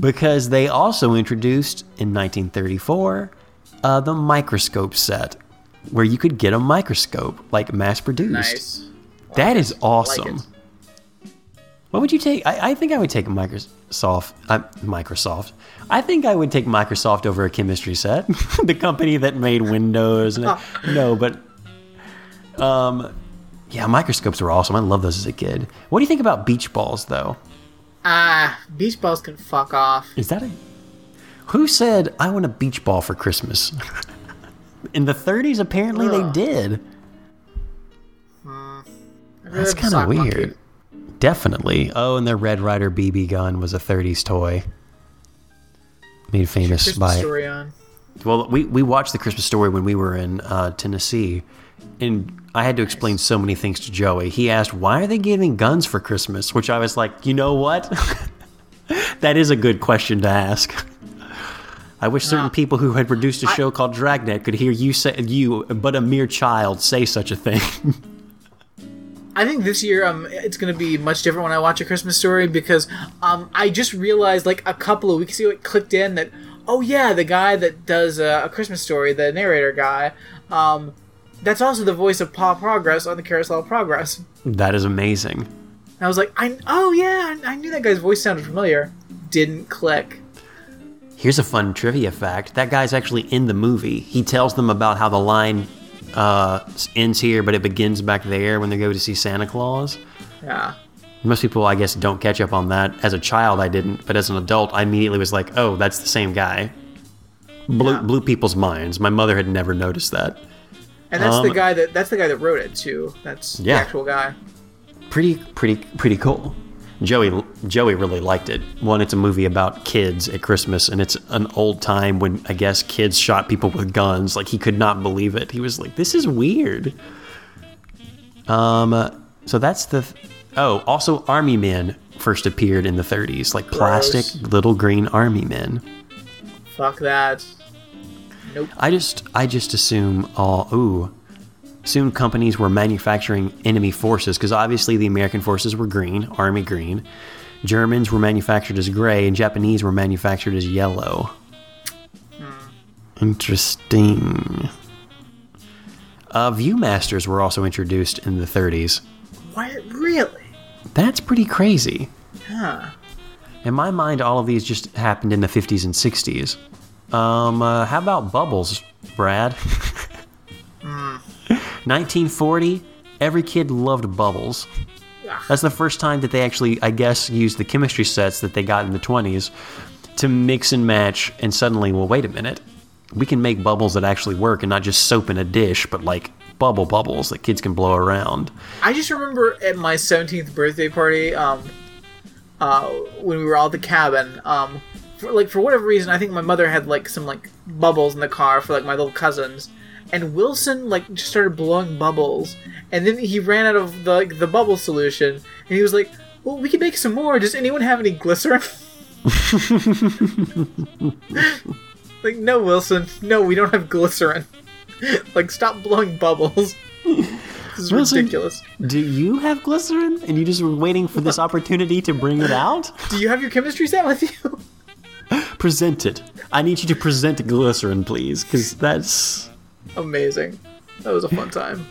because they also introduced in 1934 uh, the microscope set where you could get a microscope like mass produced. Nice. That is it. awesome. it. What would you take? I, I think I would take Microsoft. Uh, Microsoft. I think I would take Microsoft over a chemistry set, the company that made Windows. And, no, but um, yeah, microscopes were awesome. I love those as a kid. What do you think about beach balls, though? Ah, beach balls can fuck off. Is that a who said I want a beach ball for Christmas? In the 30s, apparently they did. I'd That's kind of weird. monkey. Definitely. Oh, and the Red Ryder BB gun was a 30s toy. Made famous Christmas by. story on. Well, we, we watched the Christmas story when we were in uh, Tennessee, and I had to explain so many things to Joey. He asked, Why are they giving guns for Christmas? Which I was like, You know what? that is a good question to ask. I wish certain people who had produced a show called Dragnet could hear you say, you, but a mere child, say such a thing. I think this year um it's gonna be much different when I watch a Christmas story because um I just realized like a couple of weeks ago it clicked in that oh yeah the guy that does uh, a Christmas story the narrator guy um that's also the voice of Paw Progress on the Carousel of Progress. that is amazing. And I was like, I oh yeah, I, I knew that guy's voice sounded familiar. Didn't click. Here's a fun trivia fact. That guy's actually in the movie. He tells them about how the line uh, ends here, but it begins back there when they go to see Santa Claus. Yeah. Most people, I guess, don't catch up on that. As a child, I didn't, but as an adult, I immediately was like, "Oh, that's the same guy." Blew, blew people's minds. My mother had never noticed that. And that's the Um, guy that that's the guy that wrote it too. That's Yeah. the actual guy. Pretty, pretty, pretty cool. Joey, Joey really liked it. One, it's a movie about kids at Christmas, and it's an old time when I guess kids shot people with guns. Like he could not believe it. He was like, "This is weird." Um, so that's the. Oh, also, army men first appeared in the 30s, like plastic Gross. little green army men. Fuck that. Nope. I just I just assume all ooh. Soon companies were manufacturing enemy forces because obviously the American forces were green, army green. Germans were manufactured as gray and Japanese were manufactured as yellow. Interesting. Uh, Viewmasters were also introduced in the 30s. What really? That's pretty crazy. Huh. In my mind, all of these just happened in the 50s and 60s. Um, uh, how about Bubbles, Brad? 1940, every kid loved Bubbles. That's the first time that they actually, I guess, used the chemistry sets that they got in the 20s to mix and match, and suddenly, well, wait a minute. We can make bubbles that actually work and not just soap in a dish, but like bubble bubbles that kids can blow around. I just remember at my 17th birthday party, um, uh, when we were all at the cabin, um, for, like for whatever reason, I think my mother had like some like bubbles in the car for like my little cousins, and Wilson like just started blowing bubbles, and then he ran out of the like, the bubble solution, and he was like, "Well, we can make some more. Does anyone have any glycerin?" like, no, Wilson, no, we don't have glycerin. like, stop blowing bubbles. this is Wilson, ridiculous. Do you have glycerin? And you just were waiting for this opportunity to bring it out? Do you have your chemistry set with you? Present it. I need you to present glycerin, please, because that's Amazing. That was a fun time.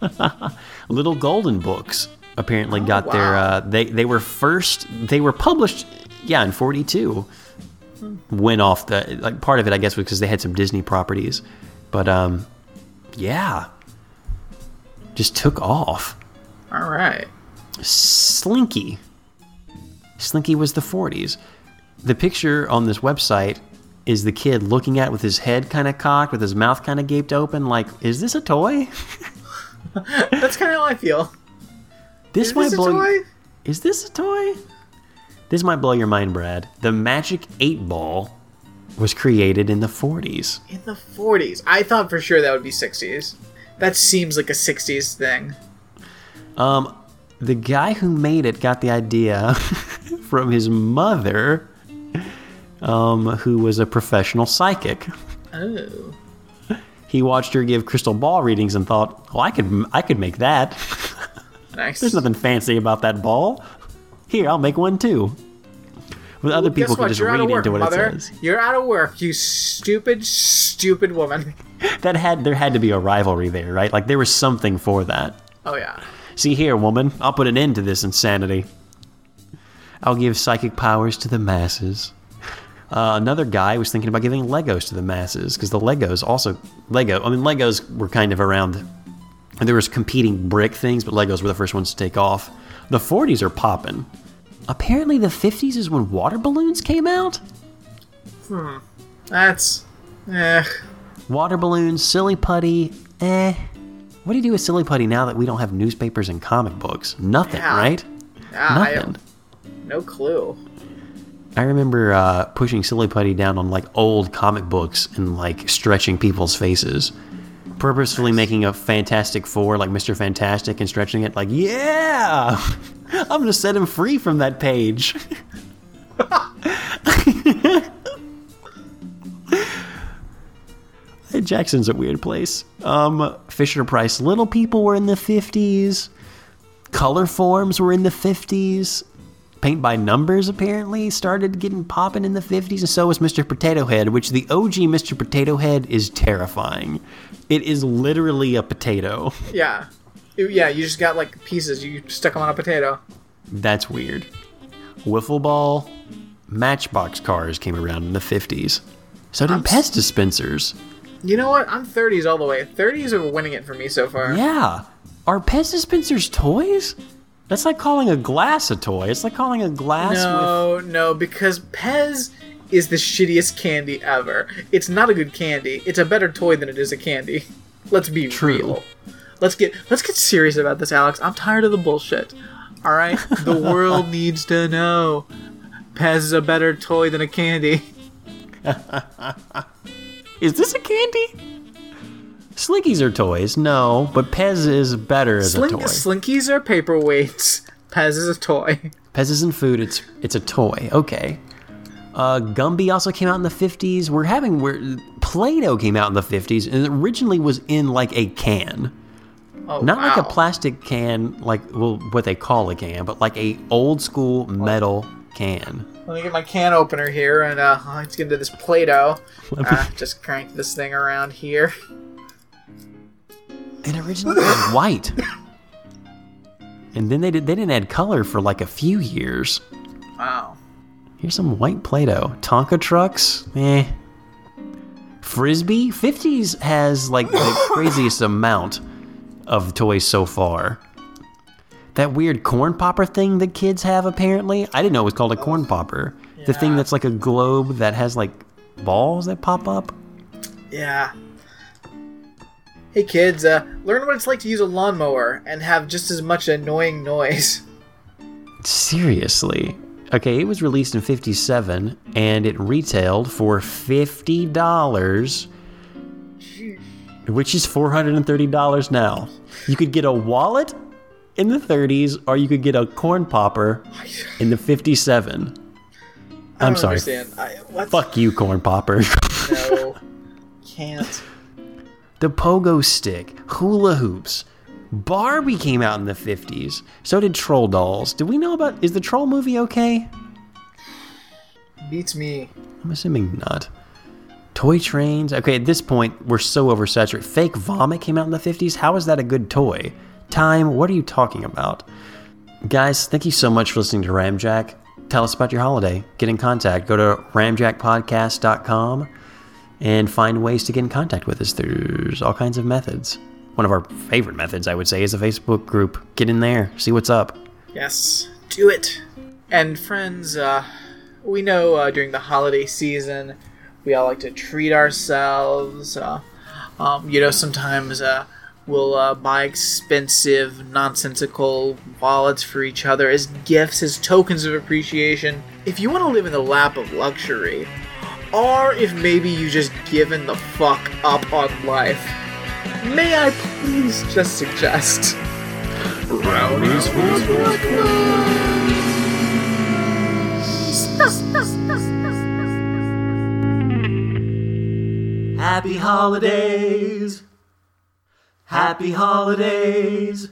Little Golden Books. Apparently got their. Uh, they they were first. They were published. Yeah, in forty two. Went off the like part of it, I guess, was because they had some Disney properties, but um, yeah, just took off. All right. Slinky. Slinky was the 40s. The picture on this website is the kid looking at with his head kind of cocked, with his mouth kind of gaped open, like, is this a toy? That's kind of how I feel. This Is might this a blow. toy? Is this a toy? This might blow your mind, Brad. The Magic 8 Ball was created in the 40s. In the 40s. I thought for sure that would be 60s. That seems like a 60s thing. Um, the guy who made it got the idea from his mother, um, who was a professional psychic. Oh. He watched her give crystal ball readings and thought, "Well, I could, I could make that. Nice. There's nothing fancy about that ball. Here, I'll make one too." With other Well, people can just read work, into what mother. it says. You're out of work, you stupid, stupid woman. That had there had to be a rivalry there, right? Like there was something for that. Oh, yeah. See here, woman, I'll put an end to this insanity. I'll give psychic powers to the masses. Uh, another guy was thinking about giving Legos to the masses because the Legos also Lego. I mean, Legos were kind of around. There was competing brick things, but Legos were the first ones to take off. The 40s are popping. Apparently, the 50s is when water balloons came out. Hmm, That's. Eh. Water balloons, silly putty, eh. What do you do with silly putty now that we don't have newspapers and comic books? Nothing, Yeah. right? Yeah, Nothing. no clue. I remember uh, pushing silly putty down on like old comic books and like stretching people's faces, purposefully making a Fantastic Four like Mister Fantastic and stretching it like, yeah, I'm gonna set him free from that page. Jackson's a weird place. Um, Fisher Price Little People were in the 50s. Color forms were in the 50s. Paint by Numbers apparently started getting popping in the 50s, and so was Mr. Potato Head, which the OG Mr. Potato Head is terrifying. It is literally a potato. Yeah. Yeah, you just got like pieces. You stuck them on a potato. That's weird. Wiffle ball, matchbox cars came around in the 50s. So did Pez dispensers. You know what? I'm 30s all the way. 30s are winning it for me so far. Yeah. Are Pez dispensers toys? That's like calling a glass a toy. It's like calling a glass with. No, no, because Pez is the shittiest candy ever. It's not a good candy. It's a better toy than it is a candy. Let's be True. real. Let's get let's get serious about this, Alex. I'm tired of the bullshit. All right, the world needs to know. Pez is a better toy than a candy. Is this a candy? Slinkies are toys, no, but Pez is better as Slink, a toy. Slinkies are paperweights. Pez is a toy. Pez isn't food; it's it's a toy. Okay. Uh, Gumby also came out in the '50s. We're having where Play-Doh came out in the '50s, and it originally was in like a can, Oh, not like a plastic can, like well, what they call a can, but like a old school metal can. Let me get my can opener here, and uh, let's get into this Play-Doh. Uh, just crank this thing around here. It originally was white, and then they did they didn't add color for like a few years. Wow. Here's some white Play-Doh. Tonka trucks, eh. Frisbee, 50s has like the craziest amount of toys so far. That weird corn popper thing that kids have apparently. I didn't know it was called a corn popper. The thing that's like a globe that has like balls that pop up. Yeah. Hey kids, uh, learn what it's like to use a lawnmower and have just as much annoying noise. Seriously. Okay, it was released in 57 and it retailed for $50, which is $430 now. You could get a wallet in the 30s or you could get a corn popper in the 57. I I'm don't sorry. Understand. I, what? Fuck you, corn popper. No. Can't. The pogo stick, hula hoops. Barbie came out in the 50s. So did Troll Dolls. Did we know about is the Troll movie okay? Beats me. I'm assuming not. Toy trains. Okay, at this point, we're so oversaturated. Fake vomit came out in the 50s. How is that a good toy? Time, what are you talking about? Guys, thank you so much for listening to Ramjack. Tell us about your holiday. Get in contact. Go to ramjackpodcast.com and find ways to get in contact with us. There's all kinds of methods. One of our favorite methods, I would say, is a Facebook group. Get in there, see what's up. Yes, do it. And friends, uh, we know uh, during the holiday season, we all like to treat ourselves. Uh, um, you know, sometimes uh, we'll uh, buy expensive, nonsensical wallets for each other as gifts, as tokens of appreciation. If you want to live in the lap of luxury, or if maybe you just given the fuck up on life, may I please just suggest brownies for Happy holidays. Happy holidays.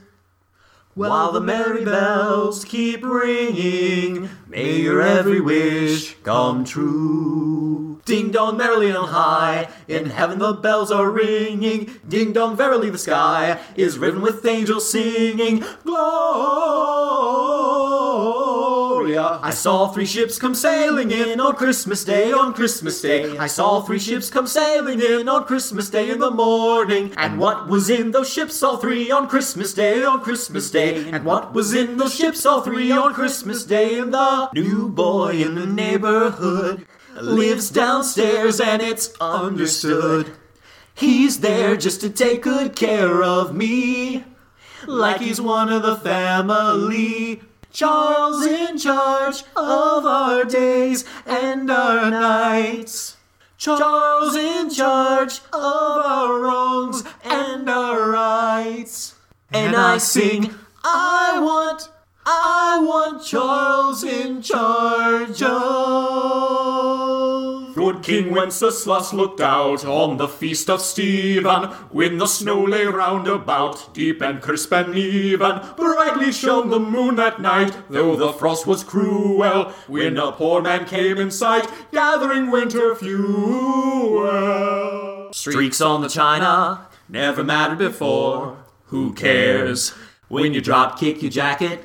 While the merry bells keep ringing, may your every wish come true. Ding dong merrily on high, in heaven the bells are ringing. Ding dong, verily the sky is riven with angels singing. I saw three ships come sailing in on Christmas Day, on Christmas Day. I saw three ships come sailing in on Christmas Day in the morning. And what was in those ships, all three on Christmas Day, on Christmas Day? And what was in those ships, all three on Christmas Day? And the new boy in the neighborhood lives downstairs, and it's understood. He's there just to take good care of me, like he's one of the family. Charles in charge of our days and our nights. Charles in charge of our wrongs and our rights. And I sing, I want, I want Charles in charge of. Good King Wenceslas looked out on the feast of Stephen, when the snow lay round about, deep and crisp and even. Brightly shone the moon that night, though the frost was cruel, when a poor man came in sight, gathering winter fuel. Streaks on the china, never mattered before. Who cares? When you drop kick your jacket,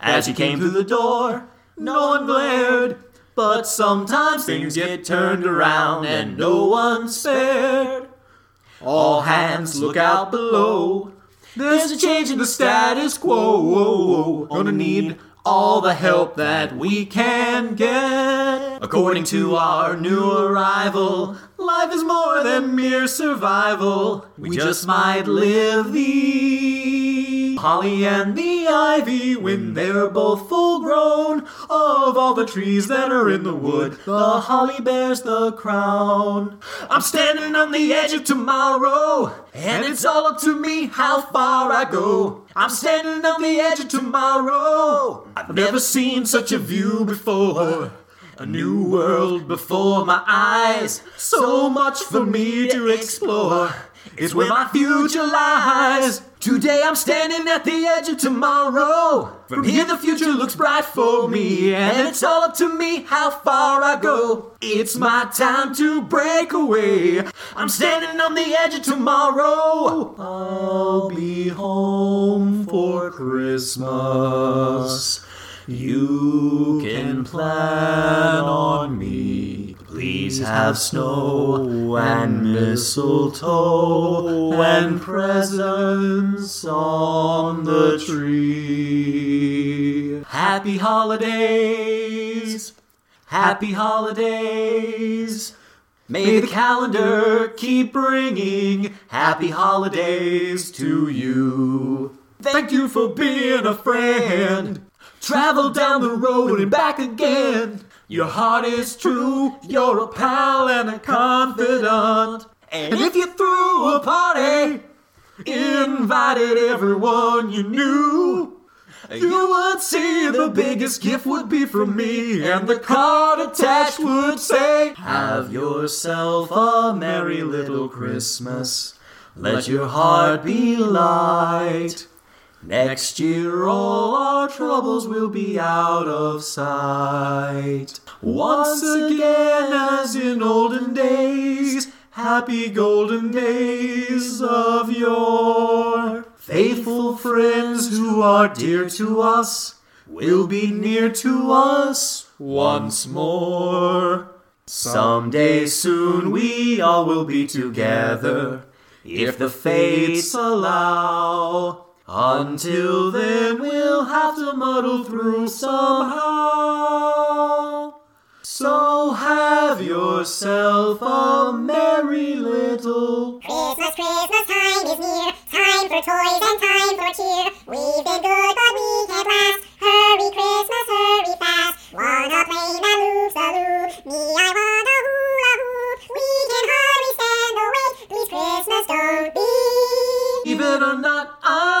As he came through the door, no one glared. But sometimes things get turned around and no one's spared. All hands look out below. There's a change in the status quo. Gonna need all the help that we can get. According to our new arrival, life is more than mere survival. We just might live the holly and the ivy when mm. they're both full grown. Of all the trees that are in the wood, the holly bears the crown. I'm standing on the edge of tomorrow, and it's all up to me how far I go. I'm standing on the edge of tomorrow. I've never seen such a view before. A new world before my eyes. So much for me to explore. It's where my future lies. Today I'm standing at the edge of tomorrow. From here the future looks bright for me. And it's all up to me how far I go. It's my time to break away. I'm standing on the edge of tomorrow. I'll be home for Christmas. You can plan on me. Please have snow and mistletoe and presents on the tree. Happy holidays! Happy holidays! May the calendar keep bringing happy holidays to you. Thank you for being a friend. Travel down the road and back again. Your heart is true, you're a pal and a confidant. And if you threw a party, invited everyone you knew, you would see the biggest gift would be from me, and the card attached would say, Have yourself a merry little Christmas. Let your heart be light. Next year, all our troubles will be out of sight. Once again, as in olden days, happy golden days of yore. Faithful friends who are dear to us will be near to us once more. Someday soon we all will be together, if the fates allow. Until then, we'll have to muddle through somehow. So have yourself a merry little Christmas, Christmas time is near. Time for toys and time for cheer. We've been good, but we can't last.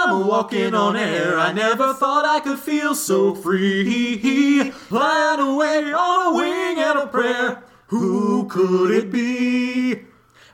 I'm walking on air. I never thought I could feel so free. Flying away on a wing and a prayer. Who could it be?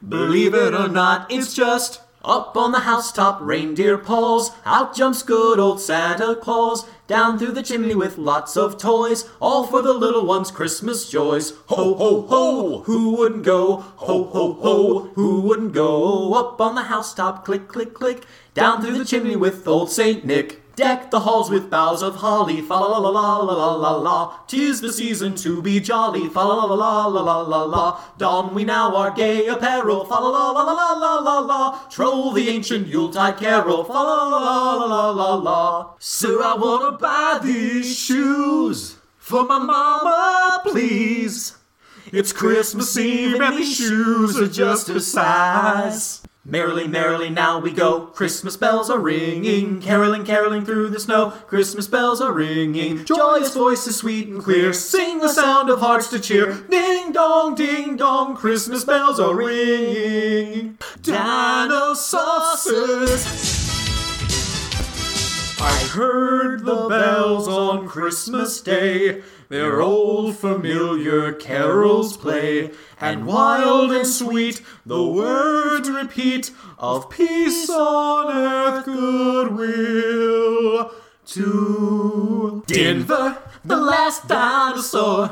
Believe it or not, it's just up on the housetop, reindeer pause. Out jumps good old Santa Claus. Down through the chimney with lots of toys, all for the little ones' Christmas joys. Ho, ho, ho! Who wouldn't go? Ho, ho, ho! Who wouldn't go? Up on the housetop, click, click, click. Down through the chimney with old Saint Nick. Deck the halls with boughs of holly, fa la la la la la la la. Tis the season to be jolly, fa la la la la la la la. Don we now our gay apparel, fa la la la la la la la. Troll the ancient Yuletide carol, fa la la la la la la. Sir, I wanna buy these shoes for my mama, please. It's Christmas Eve and these shoes are just her size. Merrily, merrily, now we go. Christmas bells are ringing, caroling, caroling through the snow. Christmas bells are ringing, joyous voices sweet and clear. Sing the sound of hearts to cheer. Ding dong, ding dong, Christmas bells are ringing. Dinosaurs. I heard the bells on Christmas Day. Their old familiar carols play, and wild and sweet the words repeat of peace on earth, goodwill to Denver, the last dinosaur.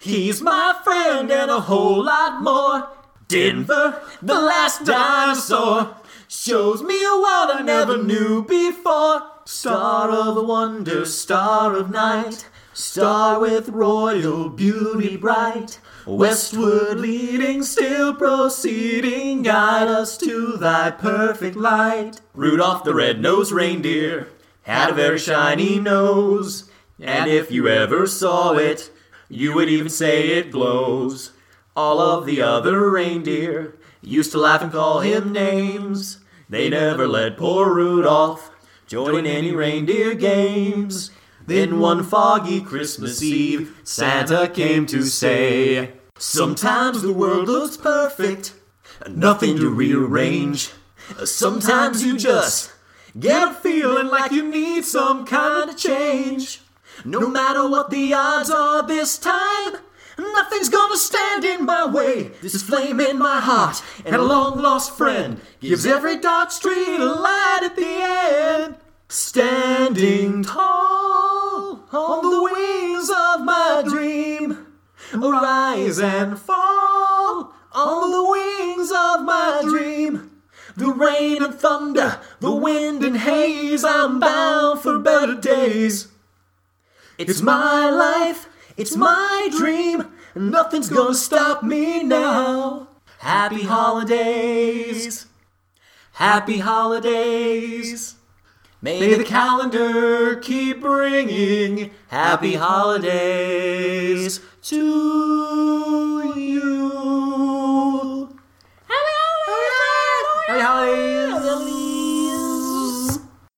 He's my friend and a whole lot more. Denver, the last dinosaur. Shows me a world I never knew before. Star of the wonder, star of night, star with royal beauty bright. Westward leading, still proceeding, guide us to thy perfect light. Rudolph the red-nosed reindeer had a very shiny nose, and if you ever saw it, you would even say it glows. All of the other reindeer used to laugh and call him names. They never let poor Rudolph join in any reindeer games. Then one foggy Christmas Eve, Santa came to say, Sometimes the world looks perfect, nothing to rearrange. Sometimes you just get a feeling like you need some kind of change. No matter what the odds are this time, nothing's gonna stand in my way. This flame in my heart and a long lost friend gives every dark street a light at the end. Standing tall on the wings of my dream, rise and fall on the wings of my dream. The rain and thunder, the wind and haze, I'm bound for better days. It's my life, it's my dream, and nothing's gonna stop me now. Happy holidays, happy holidays. May the calendar keep bringing happy holidays to you. Happy holidays! Happy holidays!